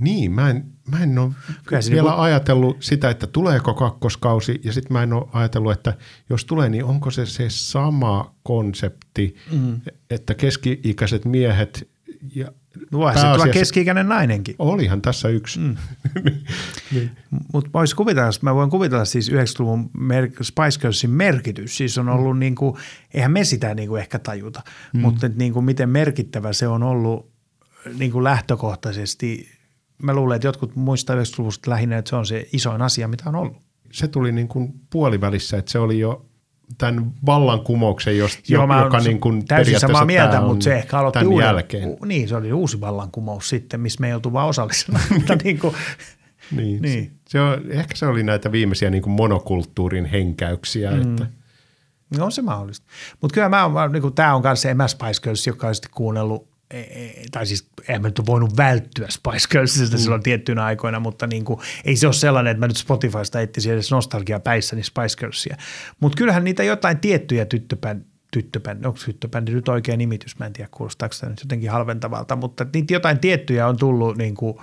Niin, mä en, mä en ole Kyllä vielä niin ajatellut sitä, että tuleeko kakkoskausi ja sitten mä en ole ajatellut, että jos tulee, niin onko se se sama konsepti, mm. että keski-ikäiset miehet ja Voihan se tulla keski-ikäinen nainenkin. Olihan tässä yksi. Mm. niin. Mutta voisi kuvitella, mä voin kuvitella siis 90-luvun mer- Spice Girlsin merkitys. Siis on ollut mm. niin kuin, eihän me sitä niin kuin ehkä tajuta, mm. mutta niin kuin miten merkittävä se on ollut niin kuin lähtökohtaisesti – mä luulen, että jotkut muistaa 90-luvusta lähinnä, että se on se isoin asia, mitä on ollut. Se tuli niin kuin puolivälissä, että se oli jo tämän vallankumouksen, josta, Joo, mä joka niin kuin täysin samaa mieltä, mutta se ehkä aloitti uuden, jälkeen. Niin, se oli uusi vallankumous sitten, missä me ei oltu vaan osallisena. mutta niin kuin, niin, niin. Se on, ehkä se oli näitä viimeisiä niin kuin monokulttuurin henkäyksiä. Mm. Että. No on se mahdollista. Mutta kyllä mä, niin kuin, tämä on myös se Emma Spice Girls, joka on sitten kuunnellut tai siis en mä nyt voinut välttyä Spice Girlsista mm. silloin tiettyinä aikoina, mutta niin kuin, ei se ole sellainen, että mä nyt Spotifysta etsisin edes nostalgia päissäni Spice Girlsia. Mutta kyllähän niitä jotain tiettyjä tyttöpän, tyttöbändi, onko tyttöbändi nyt oikea nimitys, mä en tiedä kuulostaako tämä nyt jotenkin halventavalta, mutta niitä jotain tiettyjä on tullut niin kuin,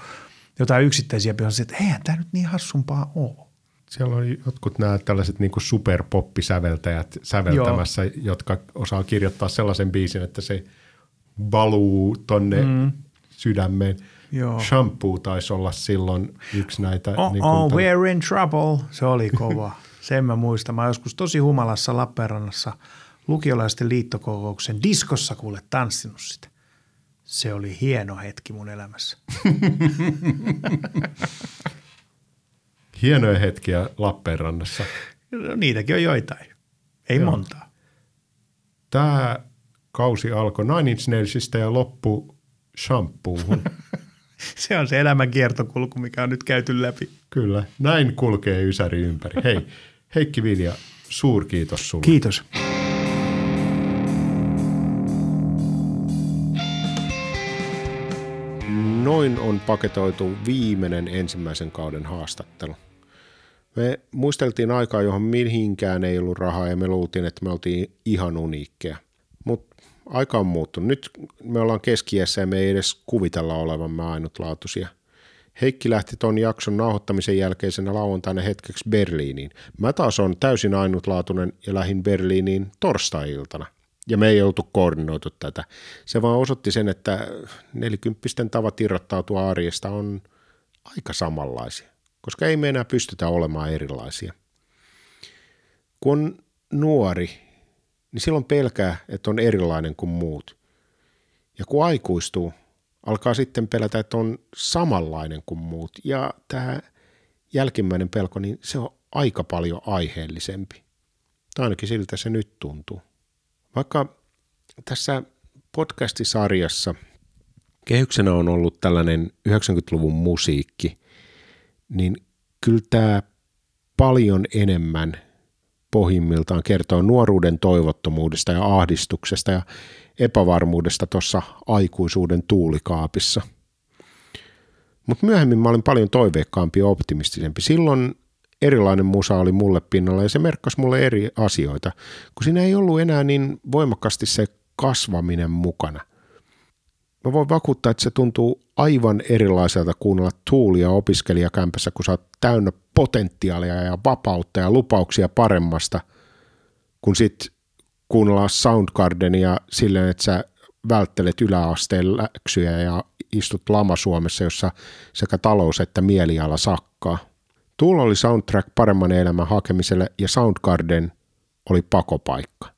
jotain yksittäisiä pihoisia, että eihän tämä nyt niin hassumpaa ole. Siellä oli jotkut nämä tällaiset niin superpoppisäveltäjät säveltämässä, Joo. jotka osaa kirjoittaa sellaisen biisin, että se – valuu tonne mm. sydämeen. Joo. Shampoo taisi olla silloin yksi näitä. Oh, niin oh we're in trouble. Se oli kova. Sen mä muistan. Mä joskus tosi humalassa Lappeenrannassa lukiolaisten liittokokouksen diskossa kuule tanssinut sitä. Se oli hieno hetki mun elämässä. Hienoja hetkiä Lappeenrannassa. No, niitäkin on joitain. Ei Joo. montaa. Tämä kausi alkoi Nine Inch Nailsista ja loppu shampoohun. se on se elämän kiertokulku, mikä on nyt käyty läpi. Kyllä, näin kulkee Ysäri ympäri. Hei, Heikki Vilja, suurkiitos sulle. Kiitos. Noin on paketoitu viimeinen ensimmäisen kauden haastattelu. Me muisteltiin aikaa, johon mihinkään ei ollut rahaa ja me luultiin, että me oltiin ihan uniikkeja aika on muuttunut. Nyt me ollaan keskiässä ja me ei edes kuvitella olevamme ainutlaatuisia. Heikki lähti ton jakson nauhoittamisen jälkeisenä lauantaina hetkeksi Berliiniin. Mä taas on täysin ainutlaatuinen ja lähin Berliiniin torstai-iltana. Ja me ei oltu koordinoitu tätä. Se vaan osoitti sen, että nelikymppisten tavat irrottautua arjesta on aika samanlaisia. koska ei me enää pystytä olemaan erilaisia. Kun nuori, niin silloin pelkää, että on erilainen kuin muut. Ja kun aikuistuu, alkaa sitten pelätä, että on samanlainen kuin muut. Ja tämä jälkimmäinen pelko, niin se on aika paljon aiheellisempi. Tai ainakin siltä se nyt tuntuu. Vaikka tässä podcastisarjassa kehyksenä on ollut tällainen 90-luvun musiikki, niin kyllä tämä paljon enemmän pohjimmiltaan kertoo nuoruuden toivottomuudesta ja ahdistuksesta ja epävarmuudesta tuossa aikuisuuden tuulikaapissa. Mutta myöhemmin mä olin paljon toiveikkaampi ja optimistisempi. Silloin erilainen musa oli mulle pinnalla ja se merkkasi mulle eri asioita, kun siinä ei ollut enää niin voimakkaasti se kasvaminen mukana. Mä voin vakuuttaa, että se tuntuu aivan erilaiselta kuunnella tuulia opiskelijakämpässä, kun sä oot täynnä potentiaalia ja vapautta ja lupauksia paremmasta, kun sit kuunnella Soundgardenia silleen, että sä välttelet yläasteen läksyjä ja istut lama Suomessa, jossa sekä talous että mieliala sakkaa. Tuulla oli soundtrack paremman elämän hakemiselle ja Soundgarden oli pakopaikka.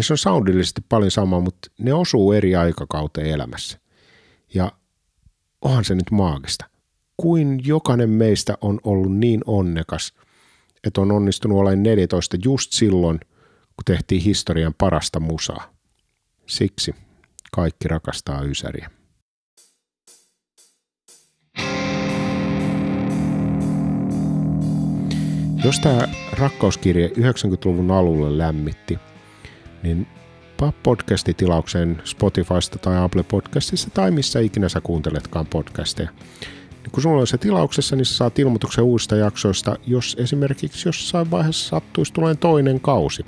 Se on soundillisesti paljon sama, mutta ne osuu eri aikakauteen elämässä. Ja onhan se nyt maagista. Kuin jokainen meistä on ollut niin onnekas, että on onnistunut olemaan 14 just silloin, kun tehtiin historian parasta musaa. Siksi kaikki rakastaa Ysäriä. Jos tämä rakkauskirje 90-luvun alulle lämmitti, niin podcastitilauksen Spotifysta tai Apple Podcastissa tai missä ikinä sä kuunteletkaan podcasteja. Kun sulla on se tilauksessa, niin sä saat ilmoituksen uusista jaksoista, jos esimerkiksi jossain vaiheessa sattuisi tulee toinen kausi.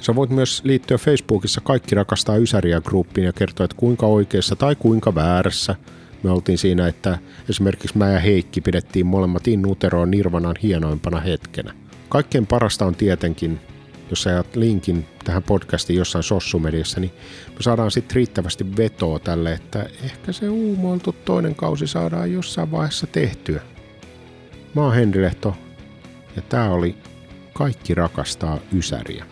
Sä voit myös liittyä Facebookissa Kaikki rakastaa Ysäriä gruppiin ja kertoa, että kuinka oikeassa tai kuinka väärässä – me oltiin siinä, että esimerkiksi mä ja Heikki pidettiin molemmat Innuteroon Nirvanan hienoimpana hetkenä. Kaikkein parasta on tietenkin, jos sä ajat linkin tähän podcastiin jossain sossumediassa, niin me saadaan sitten riittävästi vetoa tälle, että ehkä se uumoiltu toinen kausi saadaan jossain vaiheessa tehtyä. Mä oon Henri Lehto ja tää oli Kaikki rakastaa Ysäriä.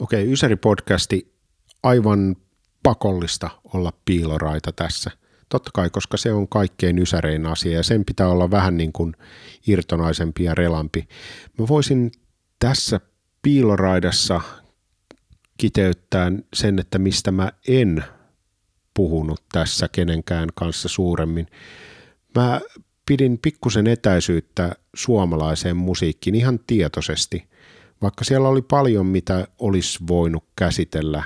Okei, okay, Ysäri-podcasti aivan pakollista olla piiloraita tässä. Totta kai, koska se on kaikkein ysärein asia ja sen pitää olla vähän niin kuin irtonaisempi ja relampi. Mä voisin tässä piiloraidassa kiteyttää sen, että mistä mä en puhunut tässä kenenkään kanssa suuremmin. Mä pidin pikkusen etäisyyttä suomalaiseen musiikkiin ihan tietoisesti – vaikka siellä oli paljon, mitä olisi voinut käsitellä.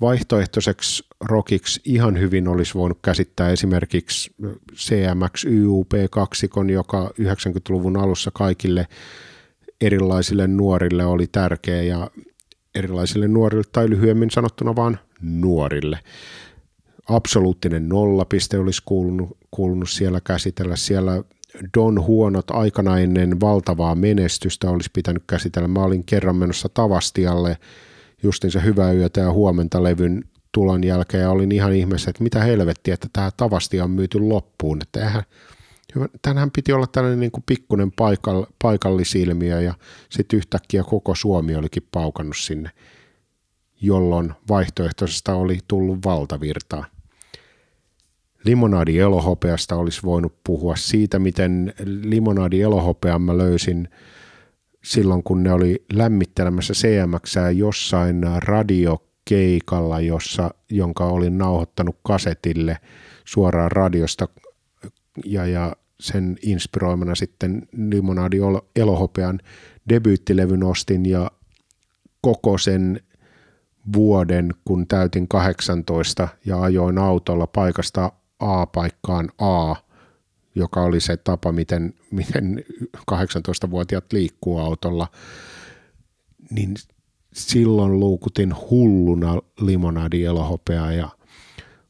Vaihtoehtoiseksi rockiksi ihan hyvin olisi voinut käsittää esimerkiksi CMX YUP-kaksikon, joka 90-luvun alussa kaikille erilaisille nuorille oli tärkeä ja erilaisille nuorille tai lyhyemmin sanottuna vaan nuorille. Absoluuttinen nollapiste olisi kuulunut, kuulunut siellä käsitellä. Siellä Don Huonot aikana ennen valtavaa menestystä olisi pitänyt käsitellä. Mä olin kerran menossa Tavastialle justin se Hyvää yötä ja huomenta levyn tulon jälkeen ja olin ihan ihmeessä, että mitä helvettiä, että tämä Tavastia on myyty loppuun. Että eihän, tänään piti olla tällainen niin kuin pikkuinen paikall, paikallisilmiö ja sitten yhtäkkiä koko Suomi olikin paukannut sinne, jolloin vaihtoehtoisesta oli tullut valtavirtaa. Limonadi elohopeasta olisi voinut puhua siitä, miten limonadi elohopean mä löysin silloin, kun ne oli lämmittelemässä CMX jossain radiokeikalla, jossa, jonka olin nauhoittanut kasetille suoraan radiosta ja, ja sen inspiroimana sitten Limonadi elohopean debyyttilevyn ostin ja koko sen vuoden, kun täytin 18 ja ajoin autolla paikasta A paikkaan A, joka oli se tapa, miten, miten 18-vuotiaat liikkuu autolla, niin silloin luukutin hulluna limonadi elohopeaa ja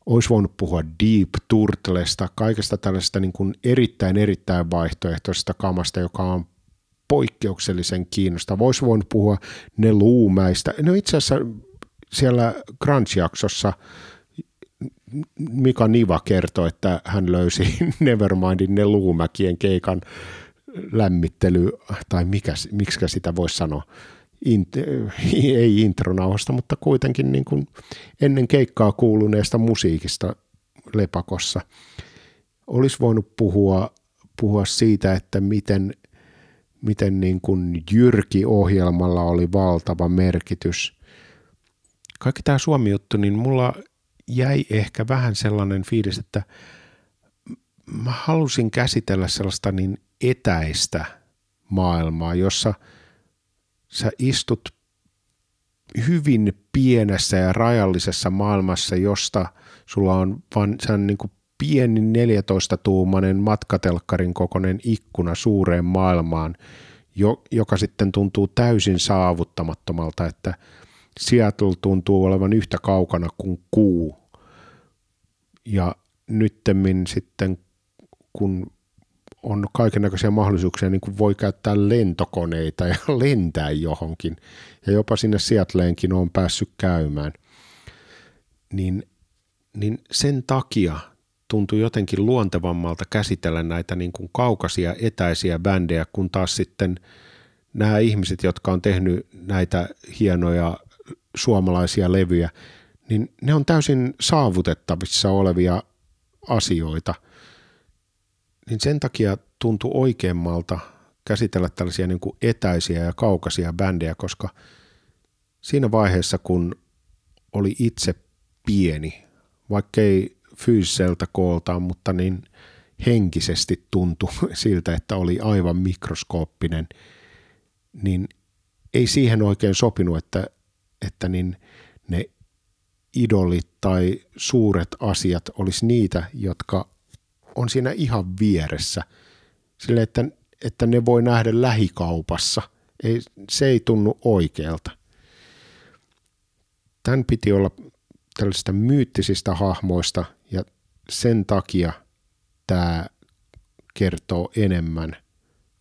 Olisi voinut puhua Deep Turtlesta, kaikesta tällaista niin kuin erittäin erittäin vaihtoehtoisesta kamasta, joka on poikkeuksellisen kiinnosta. Voisi voinut puhua ne luumäistä. No itse asiassa siellä Crunch-jaksossa Mika Niva kertoi, että hän löysi Nevermindin ne luumäkien keikan lämmittely, tai mikä, miksi sitä voisi sanoa, int, ei intronauhasta, mutta kuitenkin niin kuin ennen keikkaa kuuluneesta musiikista lepakossa. Olisi voinut puhua, puhua siitä, että miten, miten niin kuin Jyrki-ohjelmalla oli valtava merkitys. Kaikki tämä Suomi-juttu, niin mulla jäi ehkä vähän sellainen fiilis, että mä halusin käsitellä sellaista niin etäistä maailmaa, jossa sä istut hyvin pienessä ja rajallisessa maailmassa, josta sulla on vain sen niin kuin pieni 14-tuumainen matkatelkkarin kokoinen ikkuna suureen maailmaan, jo, joka sitten tuntuu täysin saavuttamattomalta, että Seattle tuntuu olevan yhtä kaukana kuin kuu. Ja nyttemmin sitten, kun on kaikenlaisia mahdollisuuksia, niin kuin voi käyttää lentokoneita ja lentää johonkin. Ja jopa sinne Seattleenkin on päässyt käymään. Niin, niin sen takia tuntui jotenkin luontevammalta käsitellä näitä niin kuin kaukaisia etäisiä bändejä, kun taas sitten nämä ihmiset, jotka on tehnyt näitä hienoja suomalaisia levyjä, niin ne on täysin saavutettavissa olevia asioita – niin sen takia tuntui oikeammalta käsitellä tällaisia niin kuin etäisiä ja kaukaisia bändejä, koska siinä vaiheessa, kun oli itse pieni, vaikkei fyysiseltä kooltaan, mutta niin henkisesti tuntui siltä, että oli aivan mikroskooppinen, niin ei siihen oikein sopinut, että, että niin idolit tai suuret asiat olisi niitä, jotka on siinä ihan vieressä. Sille, että, että ne voi nähdä lähikaupassa. Ei, se ei tunnu oikealta. Tämän piti olla tällaisista myyttisistä hahmoista ja sen takia tämä kertoo enemmän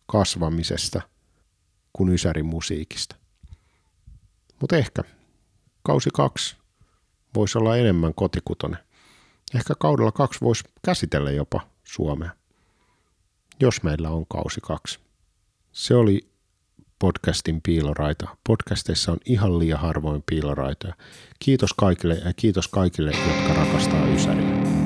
kasvamisesta kuin ysärimusiikista. Mutta ehkä kausi kaksi voisi olla enemmän kotikutonen. Ehkä kaudella kaksi voisi käsitellä jopa Suomea, jos meillä on kausi kaksi. Se oli podcastin piiloraita. Podcasteissa on ihan liian harvoin piiloraitoja. Kiitos kaikille ja kiitos kaikille, jotka rakastaa Ysäriä.